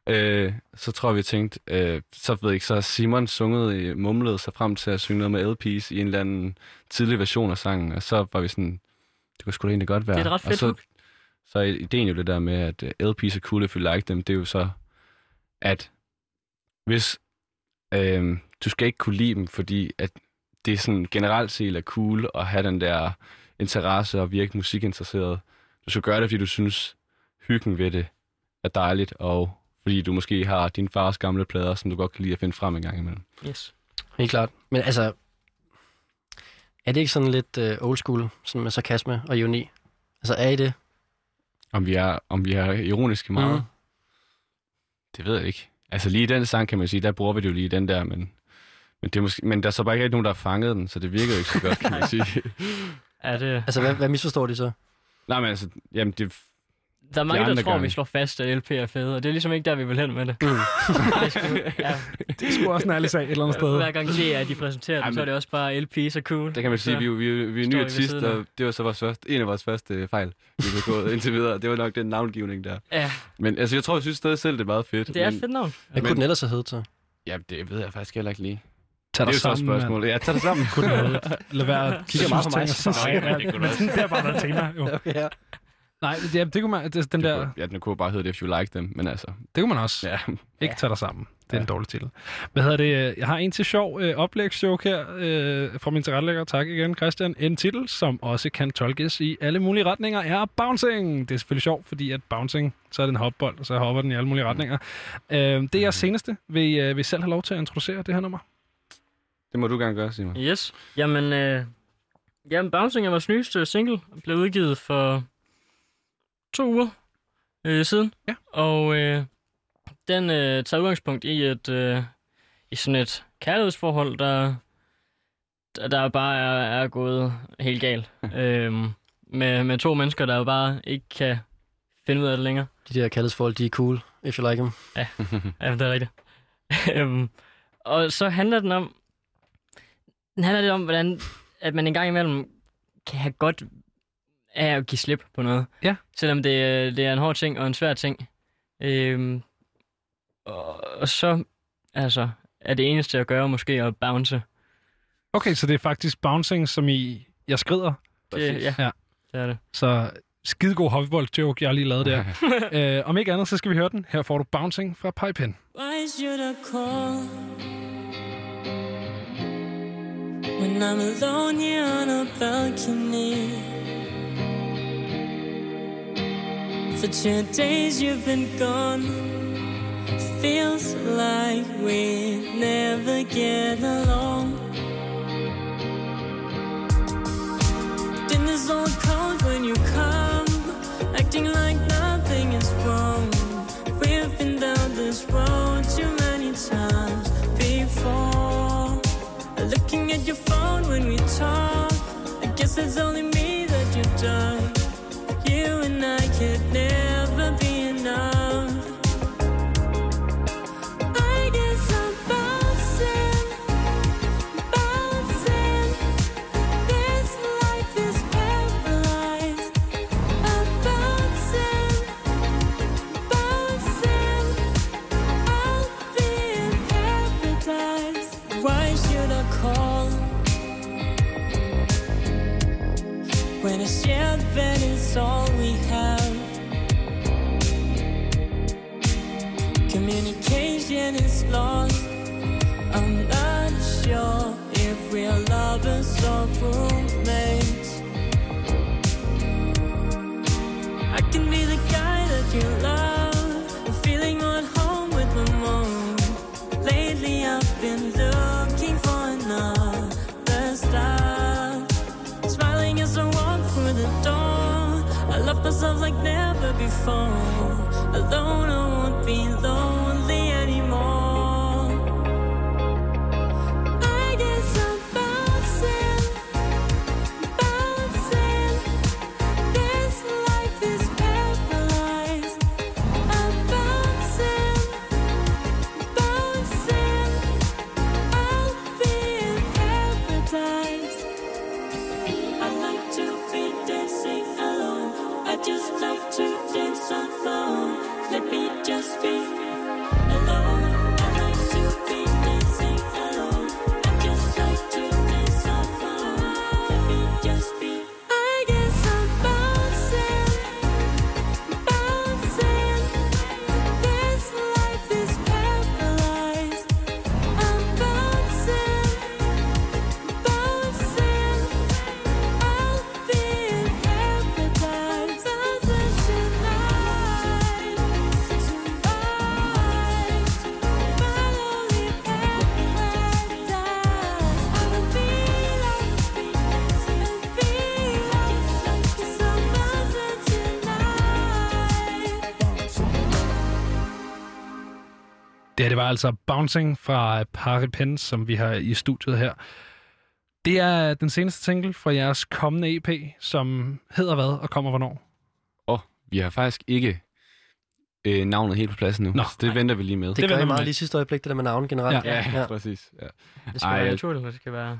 øh, så tror jeg, vi tænkte, øh, så ved jeg ikke, så har Simon sunget, mumlet sig frem til at synge noget med LP's i en eller anden tidlig version af sangen, og så var vi sådan, det kunne sgu da egentlig godt være. Det er et ret og fedt så, hook. så er ideen jo det der med, at øh, LP's er cool if you like them, det er jo så, at hvis øh, du skal ikke kunne lide dem, fordi at det er sådan generelt set er cool at have den der interesse og virke musikinteresseret. Du skal gøre det, fordi du synes, hyggen ved det er dejligt, og fordi du måske har din fars gamle plader, som du godt kan lide at finde frem en gang imellem. Yes. Helt klart. Men altså, er det ikke sådan lidt uh, old school, sådan med sarkasme og ironi? Altså, er I det? Om vi er, om vi er ironiske meget, mm. det ved jeg ikke. Altså lige i den sang, kan man sige, der bruger vi det jo lige den der, men, men, det er måske, men der er så bare ikke nogen, der har fanget den, så det virker jo ikke så godt, kan man sige. Er det... Altså, hvad, hvad misforstår de så? Nej, men altså, jamen det, Der er mange, der andre tror, gange. vi slår fast, at LP er fede, og det er ligesom ikke der, vi vil hen med det. Mm. det er sgu, ja, Det er sgu også en ærlig sag et eller andet sted. hver gang det er, at de præsenterer dem, Ej, så er det også bare LP så cool. Det kan man sige, vi, vi, vi, er nye vi ved artist, siden af. og det var så vores første, en af vores første øh, fejl, vi har gået indtil videre. Det var nok den navngivning der. Ja, Men altså, jeg tror, jeg synes stadig selv, det er meget fedt. det er men, et fedt navn. Hvad kunne den ellers have heddet så? Ja, det ved jeg faktisk heller ikke lige. Tag Det er dig jo så et sammen, spørgsmål. Ja, tag det sammen. Kunne noget. Lad være at Kigger meget på mig. er seje. Det kunne Men du sådan, det er bare været tema, jo. Okay, ja. Nej, det, det kunne man, det, den der, Ja, den kunne bare hedde det, if you like them, men altså, det kunne man også. ja. Ikke tage dig sammen. Det er en dårlig titel. Hvad hedder det? Jeg har en til sjov øh, oplægsjoke her øh, fra min tilrettelægger. Tak igen, Christian. En titel, som også kan tolkes i alle mulige retninger, er Bouncing. Det er selvfølgelig sjovt, fordi at Bouncing, så er det en hopbold, og så hopper den i alle mulige retninger. Øh, det er jeres seneste. Vil, øh, vil I selv have lov til at introducere det her nummer? Det må du gerne gøre, Simon. Yes. Jamen, øh, jamen Bouncing er vores nyeste single. Blev udgivet for to uger øh, siden. Ja. Og øh, den øh, tager udgangspunkt i et øh, i sådan et kærlighedsforhold, der, der, bare er, er gået helt galt. øhm, med, med to mennesker, der jo bare ikke kan finde ud af det længere. De der kaldesfolk, de er cool, if you like them. Ja, ja det er rigtigt. øhm, og så handler den om, den handler lidt om, hvordan at man en gang imellem kan have godt af at give slip på noget. Ja. Selvom det, er- det er en hård ting og en svær ting. Øhm, og, og så altså, er det eneste at gøre måske at bounce. Okay, så det er faktisk Bouncing, som I... Jeg skrider. Det, ja, Ja. det er det. Så skidegod hovedbold-joke, jeg lige lavet der. øh, om ikke andet, så skal vi høre den. Her får du Bouncing fra Pipen. Why should I call when I'm alone here on a balcony? For two days you've been gone. Feels like we never get along. Dinner's all cold when you come, acting like nothing is wrong. We've been down this road too many times before. Looking at your phone when we talk, I guess it's only and I could never when a shared bed is all we have? Communication is lost. I'm not sure if we're lovers or roommates. I can be the myself like never before. Alone, I won't be lonely Det her, det var altså Bouncing fra Paripen, som vi har i studiet her. Det er den seneste single fra jeres kommende EP, som hedder hvad og kommer hvornår? Og vi har faktisk ikke øh, navnet helt på plads nu. Nå, så det venter vi lige med. Det, Det gør I meget med. lige i sidste øjeblik, det der med navn generelt. Ja, ja, ja. præcis. Ja. Det skal Ej, være jeg- naturligt, det skal være...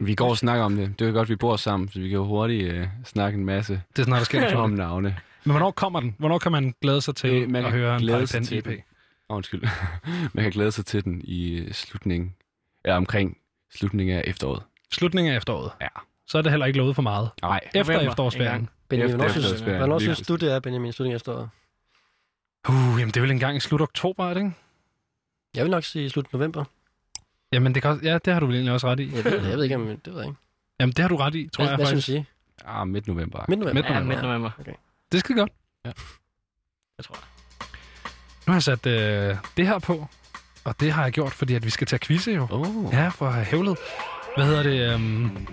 Vi går og snakker om det. Det er godt, vi bor sammen, så vi kan jo hurtigt øh, snakke en masse Det er snart, der sker om navne. Men hvornår kommer den? Hvornår kan man glæde sig til Øh, man at høre en glæde sig til EP? Oh, undskyld. Man kan glæde sig til den i slutningen, ja, omkring slutningen af efteråret. Slutningen af efteråret. Ja. Så er det heller ikke lovet for meget. Nej. Efter efterårsferien. engang. Benjamin, hvornår synes, hvornår synes du, det er, Benjamin, slutningen af efteråret? Uh, jamen det er vel en gang i slut oktober, er det ikke? Jeg vil nok sige slut november. Jamen, det kan også, ja, det har du vel egentlig også ret i. Jeg ved, jeg ved ikke, om det ved jeg ikke. Jamen, det har du ret i, tror Hvad, jeg hvad faktisk. synes I? Ah, midt november. Midt november? Midt Ja, november. midt november. Okay. Det skal godt. Jeg tror jeg. Nu har jeg sat øh, det her på, og det har jeg gjort, fordi at vi skal tage quizze jo. Oh. Ja, for at have hævlet. Hvad hedder det? Um,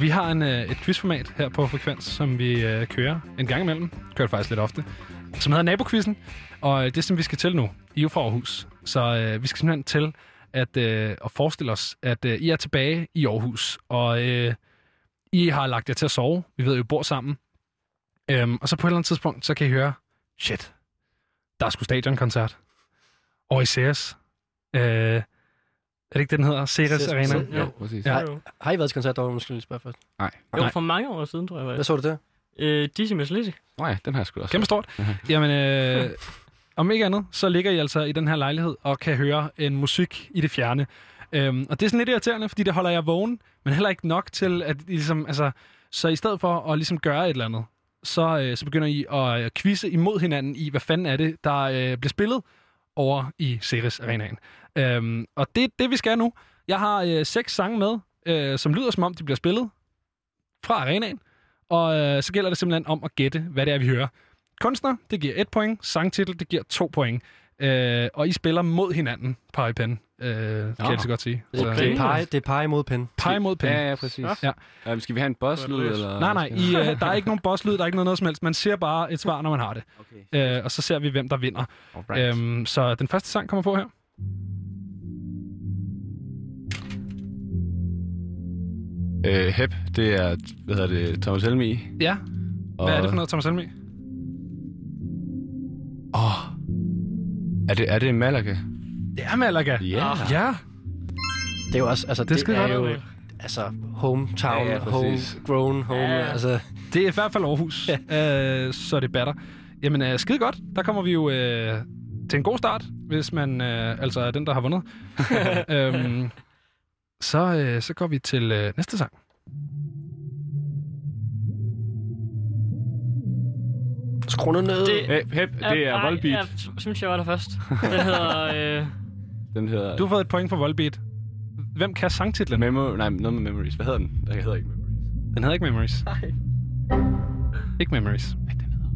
vi har en, øh, et quizformat her på Frekvens, som vi øh, kører en gang imellem. Kører det faktisk lidt ofte. Som hedder Naboquizzen. Og øh, det, som vi skal til nu, I er jo fra Aarhus. Så øh, vi skal simpelthen til at, øh, at forestille os, at øh, I er tilbage i Aarhus. Og øh, I har lagt jer til at sove. Vi ved, at I bor sammen. Øhm, og så på et eller andet tidspunkt, så kan I høre, shit, der er sgu stadionkoncert. Og i Ceres. Øh, er det ikke det, den hedder? Ceres Ceres- Arena? Ceres- Jo, præcis. Ja. Ja. Jo, Har I været til koncert derovre? Måske lige spørge først. Nej. jo Nej. for mange år siden, tror jeg. Hvad Var. så du der? Øh, Dizzy Miss Lizzy. Nej, den har jeg sgu også. Kæmpe stort. Jamen, øh, om ikke andet, så ligger I altså i den her lejlighed og kan høre en musik i det fjerne. Øhm, og det er sådan lidt irriterende, fordi det holder jeg vågen, men heller ikke nok til, at I ligesom, altså, så i stedet for at ligesom gøre et eller andet, så, øh, så begynder I at øh, quizze imod hinanden i, hvad fanden er det, der øh, bliver spillet over i Ceres Arenaen. Øhm, og det er det, vi skal nu. Jeg har øh, seks sange med, øh, som lyder som om, de bliver spillet fra arenaen. Og øh, så gælder det simpelthen om at gætte, hvad det er, vi hører. Kunstner, det giver et point. Sangtitel, det giver to point. Øh, og I spiller mod hinanden, pege pen, øh, kan jeg så godt sige. Det Så, er, det er, pege, det er pege mod pen. pege mod pen. Ja, ja, præcis. Ja. Ja. skal vi have en bosslyd, eller? Nej, nej, I, øh, der er ikke nogen bosslyd, der er ikke noget, noget som helst. Man ser bare et svar, når man har det. Okay. Øh, og så ser vi, hvem der vinder. Alright. Øhm, så den første sang kommer på her. Øh, Hep, det er, hvad hedder det, Thomas Helmi. Ja, hvad er det for noget, Thomas Helmi? Åh. Oh. Er det, er det Malaga? Det er Malaga. Ja. Ja, Det er jo også, altså, Det det, skal det er jo, altså, hometown, Ja, ja, præcis. homegrown, home, Ja. altså, det er i hvert fald Aarhus, øh, så det batter. Jamen, øh, skide godt. Der kommer vi jo øh, til en god start, hvis man øh, altså er den, der har vundet. øhm, så, øh, så går vi til øh, næste sang. skru ned. Det- Hep, Hep, det er Volbeat. Jeg synes, jeg var der først. Den hedder... Øh, Den hedder... Du har fået et point for Volbeat. Hvem kan sangtitlen? Memo... Nej, noget med Memories. Hvad hedder den? Den hedder ikke Memories. Den hedder ikke Memories. nej. Ikke Memories. Hvad den hedder?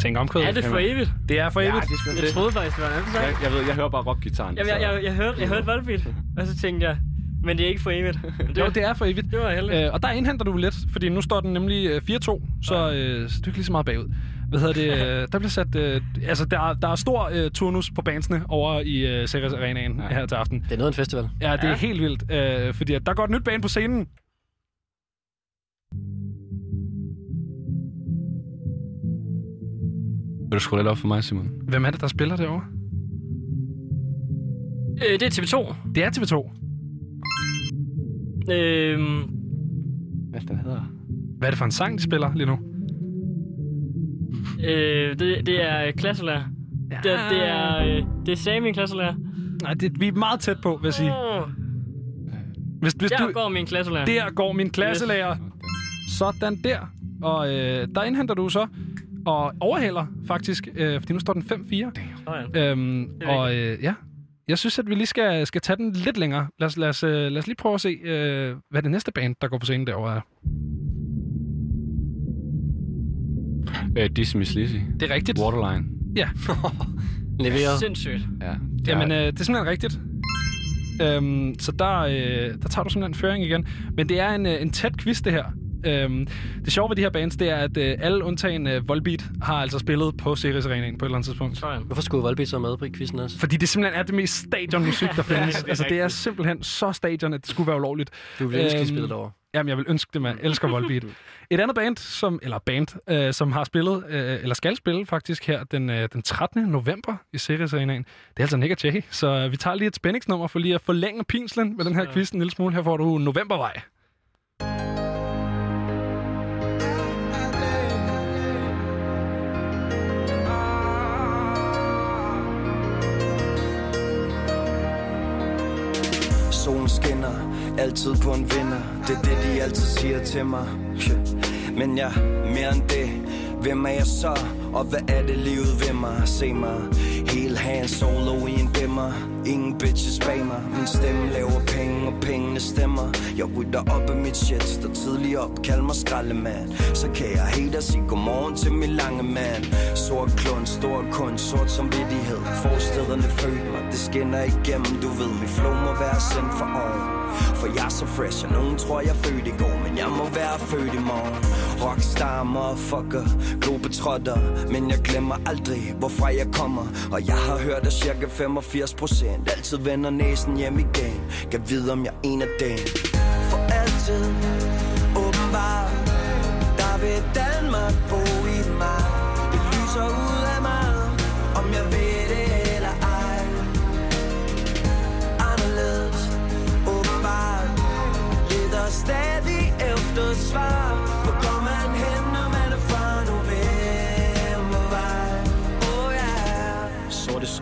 Tænk omkvædet. Er det for evigt? Det er for evigt. Ja, det er sgu Jeg det. troede faktisk, det var en anden sang. Jeg, jeg, ved, jeg hører bare rockgitaren. Jeg, jeg, jeg, jeg, hørte, jeg hørte Volbeat, og så tænkte jeg, men det er ikke for evigt. Men det, Jo, det er for evigt. det var heldigt. Øh, og der indhenter du lidt, fordi nu står den nemlig øh, 4-2, så, øh, så du er ikke lige så meget bagud. Hvad hedder det? Øh, der bliver sat... Øh, altså, der, er- der er stor øh, turnus på bandsene over i øh, Ceres Arenaen ja. Ja. her til aften. Det er noget af en festival. Ja, det er Ja. helt vildt, øh, fordi at der går et nyt band på scenen. Vil du skrue lidt op for mig, Simon? Hvem er det, der spiller derovre? Øh, det er TV2. Det er TV2. Øhm, Hvad den hedder? Hvad er det for en sang, de spiller lige nu? Øh, det, det er klasselærer. Ja. Det, det er, øh, det er Sami, klasselærer. Nej, det, vi er meget tæt på, vil jeg sige. Oh, Hvis, hvis der du, går min klasselærer. der går min klasselærer. Sådan der. Og øh, der indhenter du så og overhælder faktisk, øh, fordi nu står den 5-4. Sådan. Øhm, og øh, ja, jeg synes, at vi lige skal, skal tage den lidt længere. Lad os, lad os, øh, lad os lige prøve at se, øh, hvad det næste band, der går på scenen derovre er. Øh, Dizzy Miss Lizzy. Det er rigtigt. Waterline. Ja, Leveret. Sindssygt. Ja. jamen øh, det er simpelthen rigtigt. Øhm, så der, øh, der tager du simpelthen føring igen. Men det er en, øh, en tæt quiz, det her. Øhm, det sjove ved de her bands, det er, at øh, alle undtagen øh, Volbeat har altså spillet på Ceres Arenaen på et eller andet tidspunkt. Sådan. Hvorfor skulle Volbeat så med på quizzen også? Fordi det simpelthen er det mest stadionmusik, der findes. det er altså, det er simpelthen så stadion, at det skulle være ulovligt. Du ville ønske, Øhm, de spillede derovre. Jamen, jeg vil ønske det, man elsker Volbeat. Et andet band, som, eller band, øh, som har spillet, øh, eller skal spille faktisk her den, øh, den 13. november i Ceres Arenaen, det er altså Nick Jay. Så øh, vi tager lige et spændingsnummer for lige at forlænge pinslen med den her quiz en lille smule. Her får du Novembervej. Solen skinner, altid på en vinder. Det er det, de altid siger til mig. Men jeg, mere end det. Hvem er jeg så? Og hvad er det livet ved mig? Se mig. Hele hand solo i en dimmer. Ingen bitches bag mig. Min stemme laver penge, og pengene stemmer. Jeg rydder op af mit shit. Står tidligt op, kald mig skraldemand. Så kan jeg helt og sige godmorgen til min lange mand. Sort klund, stor kun, sort som vidtighed Forstederne følte mig, det skinner igennem. Du ved, min flow må være sendt for oven for jeg er så fresh, og nogen tror jeg født i går. Men jeg må være født i morgen. Rockstar, motherfucker, globetrotter. Men jeg glemmer aldrig, hvorfra jeg kommer. Og jeg har hørt, at cirka 85 procent Altid vender næsen hjem igen. Kan vide, om jeg er en af dem. For altid, åbenbart Der vil Danmark bo i mig. Det lyser ud af mig Om jeg ved det eller ej. Anderledes åbenbart Leder stadig efter svar.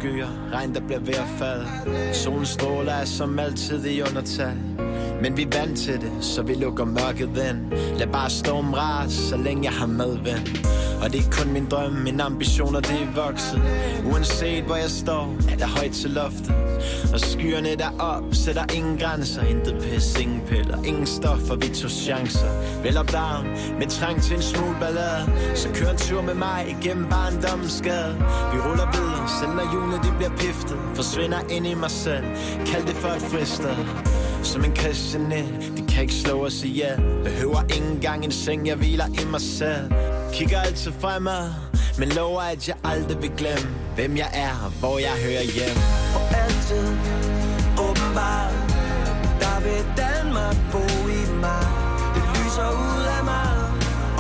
Skyer, regn der bliver ved at falde. Solen stråler er som altid i undertag men vi er vant til det, så vi lukker mørket ind. Lad bare storm ras, så længe jeg har medvind. Og det er kun min drøm, min ambitioner det er vokset. Uanset hvor jeg står, er der højt til loftet. Og skyerne der op, sætter ingen grænser. Intet pis, ingen piller, ingen stoffer, vi tog chancer. Vel op down, med trang til en smule ballade. Så kør en tur med mig igennem barndommens skade Vi ruller videre, selv når hjulene de bliver piftet. Forsvinder ind i mig selv, kald det for et fristed som en christianet, de kan ikke slå os ihjel. Behøver ikke engang en seng, jeg hviler i mig selv. Kigger altid fremad, men lover at jeg aldrig vil glemme Hvem jeg er og hvor jeg hører hjem. For altid, åbenbart Der vil Danmark bo i mig. Det lyser ud af mig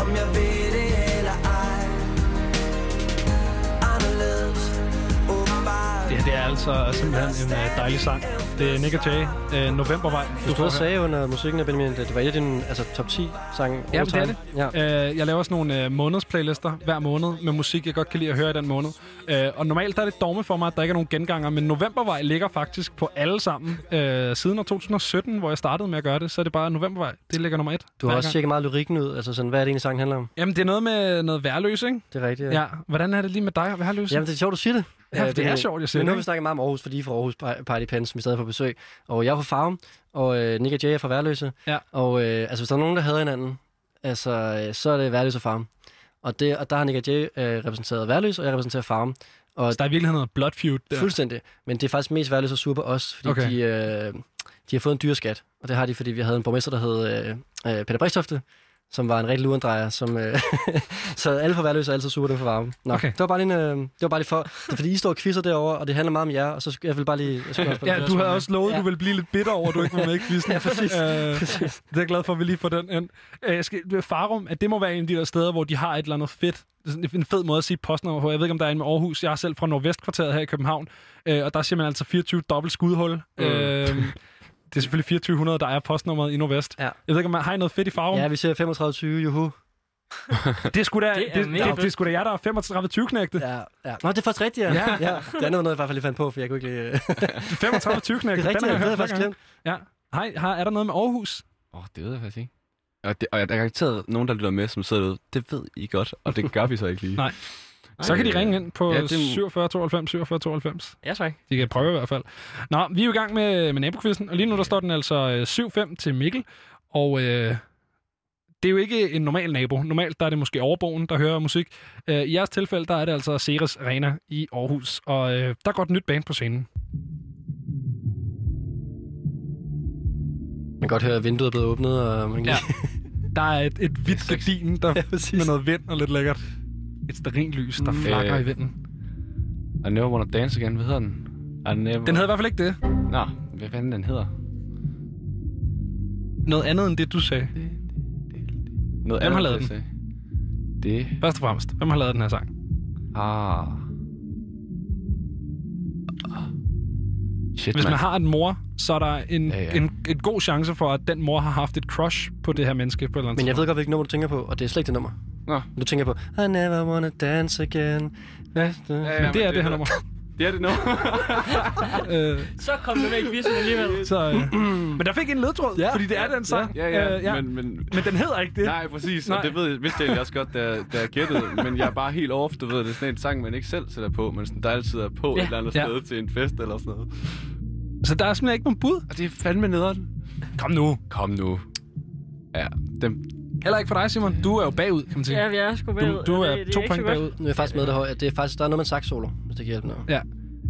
Om jeg ved det eller ej. Anderledes, åbenbart. Det her det er altså simpelthen en uh, dejlig sang. Det er Nick og Jay, uh, Novembervej. Du stod får og her. sagde under musikken af Benjamin, at det var et af dine altså, top 10 sange. Ja, det er det. Ja. Øh, jeg laver sådan nogle øh, månedsplaylister hver måned med musik, jeg godt kan lide at høre i den måned. Øh, og normalt der er det dogme for mig, at der ikke er nogen genganger, men Novembervej ligger faktisk på alle sammen. Øh, siden år 2017, hvor jeg startede med at gøre det, så er det bare Novembervej. Det ligger nummer et. Du har også gang. tjekket meget lyrikken ud. Altså sådan, hvad er det egentlig, sangen handler om? Jamen, det er noget med noget værløs, ikke? Det er rigtigt, Ja. Hvordan er det lige med dig og værløs? Jamen, det er sjovt, du siger det. Ja, Øh, det er sjovt, jeg siger Men nu det, har vi snakket meget om Aarhus, fordi I er fra Aarhus Par- Party Pen, som vi stadig får besøg. Og jeg er fra Farm, og øh, Nick og Jay er fra Værløse. Ja. Og øh, altså, hvis der er nogen, der hader hinanden, altså, øh, så er det Værløse og Farm. Og, det, og der har Nick og Jay øh, repræsenteret Værløse, og jeg repræsenterer Farm. Og Så der er i virkeligheden noget blood feud der. Fuldstændig. Men det er faktisk mest Værløse og på os, fordi okay. de, øh, de har fået en dyreskat. Og det har de, fordi vi havde en borgmester, der hed øh, øh, Peter Bristofte, som var en rigtig lurendrejer, som, øh, så alle fra Værløse er altid sure, dem for varme. Nå, Okay. det, var bare lige en, øh, det var bare lige for, det er fordi I står og quizzer derovre, og det handler meget om jer, og så jeg vil bare lige... Jeg også Ja, du havde også lovet, at Ja. du ville blive lidt bitter over, at du ikke var med i quizzen. Ja, præcis. Øh, Præcis. det er jeg glad for, at vi lige får den ind. Øh, Jeg skal, Farum, at det må være en af de der steder, hvor de har et eller andet fedt. En fed måde at sige postnummer på. Jeg ved ikke, om der er en med Aarhus. Jeg er selv fra Nordvestkvarteret her i København. Øh, og der siger man altså 24 dobbelt skudhul. Mm. Øh, det er selvfølgelig 2400, der er postnummeret i Nordvest. Ja. Jeg ved ikke, om man har I noget fedt i Farum? Ja, vi ser 3520, juhu. Det er sgu da, Det er det, det, det, er sgu da jer, der er 35 20 knægte. Ja, ja. Nå, det er faktisk rigtigt, ja. Ja. ja. Det andet var noget, jeg faktisk lige fandt på, for jeg kunne ikke lige... 35 20 knægte. det er rigtigt, Den jeg hørt faktisk glemt. Ja. Hej, har, er der noget med Aarhus? Åh, oh, det ved jeg faktisk ikke. Og, det, og der er garanteret nogen, der lytter med, som sidder derude. Det ved I godt, og det gør vi så ikke lige. Nej. Så kan de ringe ind på Ja, det- 47 92 47 92. Ja, tak. De kan prøve i hvert fald. Nå, vi er jo i gang med, med nabokvisten, og lige nu der står den altså øh, 7-5 til Mikkel. Og øh, det er jo ikke en normal nabo. Normalt der er det måske overboen, der hører musik. Øh, I jeres tilfælde, der er det altså Ceres Arena i Aarhus. Og øh, der går et nyt band på scenen. Man kan godt høre, at vinduet er blevet åbnet, og man kan Ja. Der er et, et hvidt gardin, der Ja, præcis. med noget vind og lidt lækkert. Et sterinlys, der flakker Øh. i vinden. I Never Wanna Dance Again, hvad hedder den? I never... Den hedder i hvert fald ikke det. Nå, hvad fanden den hedder? Noget andet end det, du sagde. Noget Hvem har andet, lavet jeg den? sagde. Det Først og fremmest, hvem har lavet den her sang? Ah. Shit, Hvis man mand. har en mor, så er der en, ja. ja. en, en god chance for, at den mor har haft et crush på det her menneske på et eller andet Men jeg ved godt, hvilket nummer du tænker på, og det er slet ikke det nummer. Nå. Du tænker på, I never wanna dance again. Ja, tidspunkt. Men det er det her nummer. Det er det nu. øh, Så kom det med i quizzen alligevel. så, øh. Men der fik en ledtråd, ja. fordi det er den sang. Ja, ja, Øh, ja. Men, men, men den hedder ikke det. Nej, præcis. Nej. Og det ved jeg, vidste jeg også godt, da, da jeg gættede. Men jeg er bare helt off, du ved, det er sådan en sang, man ikke selv sætter på, men sådan, der altid er på Ja. et eller andet Ja. sted til en fest eller sådan noget. Så der er simpelthen ikke nogen bud? Og det er fandme nederen. Kom nu. Kom nu. Ja, dem, Heller ikke for dig, Simon. Du er jo bagud, kan man sige. Ja, vi er sgu bagud. Du, du er det- det er to ikke point bagud. Nu er jeg faktisk med det høje. Det er faktisk, der er noget med en sax-solo, hvis det kan hjælpe noget. Ja.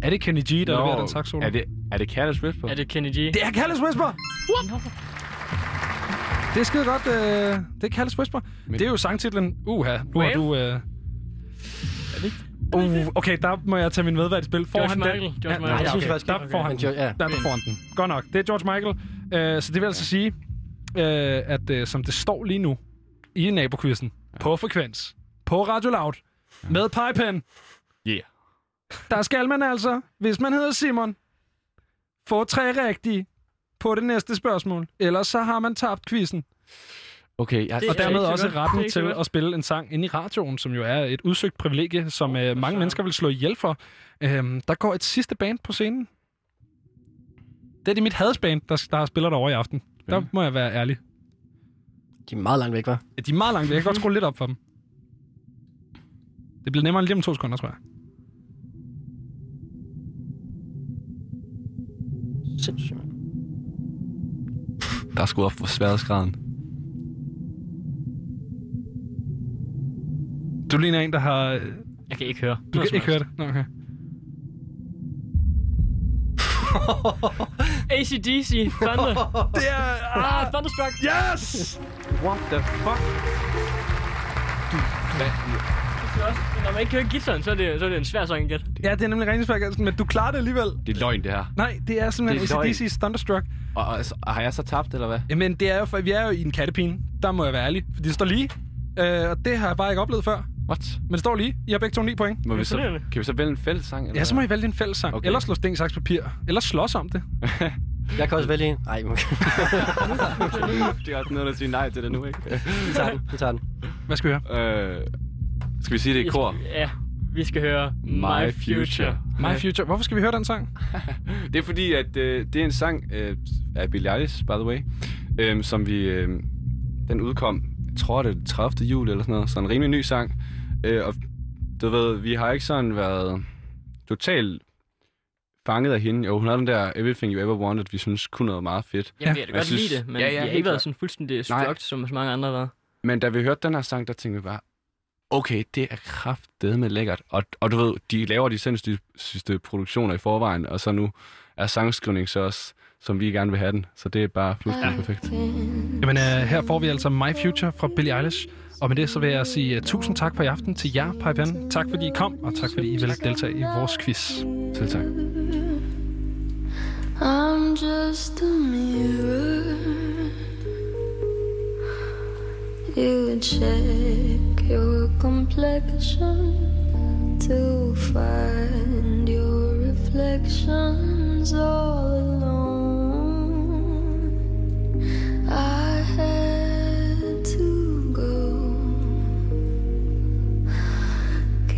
Er det Kenny G, der Nå, leverer den sax solo? Er det, er det Careless Whisper? Er det Kenny G? Det er Careless Whisper! Det er skide godt. Øh, det er Careless Whisper. Men... Det er jo sangtitlen. Uha, nu har du... Øh... Uh, okay, der må jeg tage min medvært i spil. Får George han Michael. Den? George ja, Michael. Nej, det synes okay. jeg faktisk der ikke. får han. George- ja. Der får han den. Godt nok. Det er George Michael. Øh, så det vil altså sige, øh, at øh, som det står lige nu i nabokvisten, på frekvens, på Radio Loud, med pipen, Yeah. der skal man altså, hvis man hedder Simon, få tre rigtige på det næste spørgsmål. Ellers så har man tabt quizzen. Okay, jeg, Det Og er dermed også godt. Er retten til godt. at spille en sang ind i radioen, som jo er et udsøgt privilegie, som øh, mange mennesker vil slå ihjel for. Øhm, der går et sidste band på scenen. Det er det mit hadesband, der, der spiller derovre i aften. Der må jeg være ærlig. De er meget langt væk, hva'? De er meget langt væk. Jeg kan godt skrue lidt op for dem. Det bliver nemmere lige om to sekunder, tror jeg. Sindssygt. der er sgu op for sværhedsgraden. Du ligner en, der har... Jeg kan ikke høre. Du kan ikke høre det? Nå, okay. ACDC, Thunder. Det er... Ah, Thunderstruck. Yes! What the fuck? Det er også- Når man ikke hører gitaren, så er det, så er det en svær sang gætte. Ja, det er nemlig rigtig svært, men du klarer det alligevel. Det er løgn, det her. Nej, det er simpelthen er. ACDC's Thunderstruck. Og, og, altså, har jeg så tabt, eller hvad? Jamen, det er jo, for vi er jo i en kattepine. Der må jeg være ærlig. For det står lige. Øh, og det har jeg bare ikke oplevet før. What? Men det står lige. I har begge to 9 point. Må vi så, kan vi så vælge en fælles sang? Eller? Ja, så må I vælge en fælles sang. Okay. Eller slå sten, saks, papir. Eller slås om det. Jeg kan også vælge en. Ej, okay. det er også noget, der siger nej til det nu, ikke? Vi tager den. Vi tager den. Hvad skal vi høre? øh, skal vi sige det i kor? Ja, vi skal høre My Future. My Future. Hvorfor skal vi høre den sang? Det er fordi, at øh, det er en sang øh, af Billie Eilish, by the way, øh, som vi... Øh, den udkom, jeg tror det er 30. juli eller sådan noget, så en rimelig ny sang. Øh, og du ved, vi har ikke sådan været totalt fanget af hende. Jo, hun har den der Everything You Ever Wanted, vi synes kun noget meget fedt. Jamen, vi har da godt synes- lide det, men Ja, ja, vi har ikke været sådan fuldstændig Nej. struct, som så mange andre har været. Men da vi hørte den her sang, der tænkte vi bare, okay, det er kraftedeme lækkert. Og, og du ved, de laver de sindssygste produktioner i forvejen, og så nu er sangskrivning så også, som vi gerne vil have den. Så det er bare fuldstændig perfekt. Jamen, øh, her får vi altså My Future fra Billie Eilish. Og med det så vil jeg sige uh, tusind tak for i aften til jer, Pipen. Tak fordi I kom, og tak fordi I ville deltage i vores quiz. Selv tak. I'm just a mirror. You check your complexion to find your reflections all alone. I have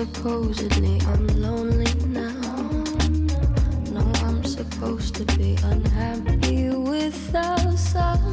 supposedly I'm lonely now. No, I'm supposed to be unhappy without someone.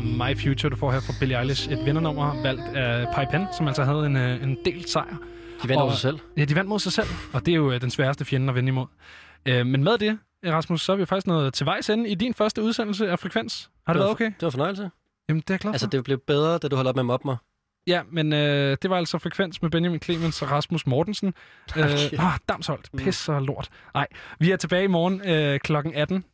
Det det er altså My Future, du får her fra Billie Eilish. Et vindernummer valgt af Pai Pen, som altså havde en, øh, en delt sejr. De vandt over sig selv. Ja, de vandt mod sig selv, og det er jo øh, den sværeste fjende at vinde imod. Øh, men med det, Rasmus, så er vi faktisk nået til vejs ende i din første udsendelse af Frekvens. Har det, var været okay? Det var fornøjelse. Jamen, det er for. Altså, det blev bedre, da du holdt op med at mobbe mig. Ja, men øh, det var altså Frekvens med Benjamin Clemens og Rasmus Mortensen. Øh, Okay. ah, Damsholdt. Pis og lort. Nej, vi er tilbage i morgen øh, kl. 18.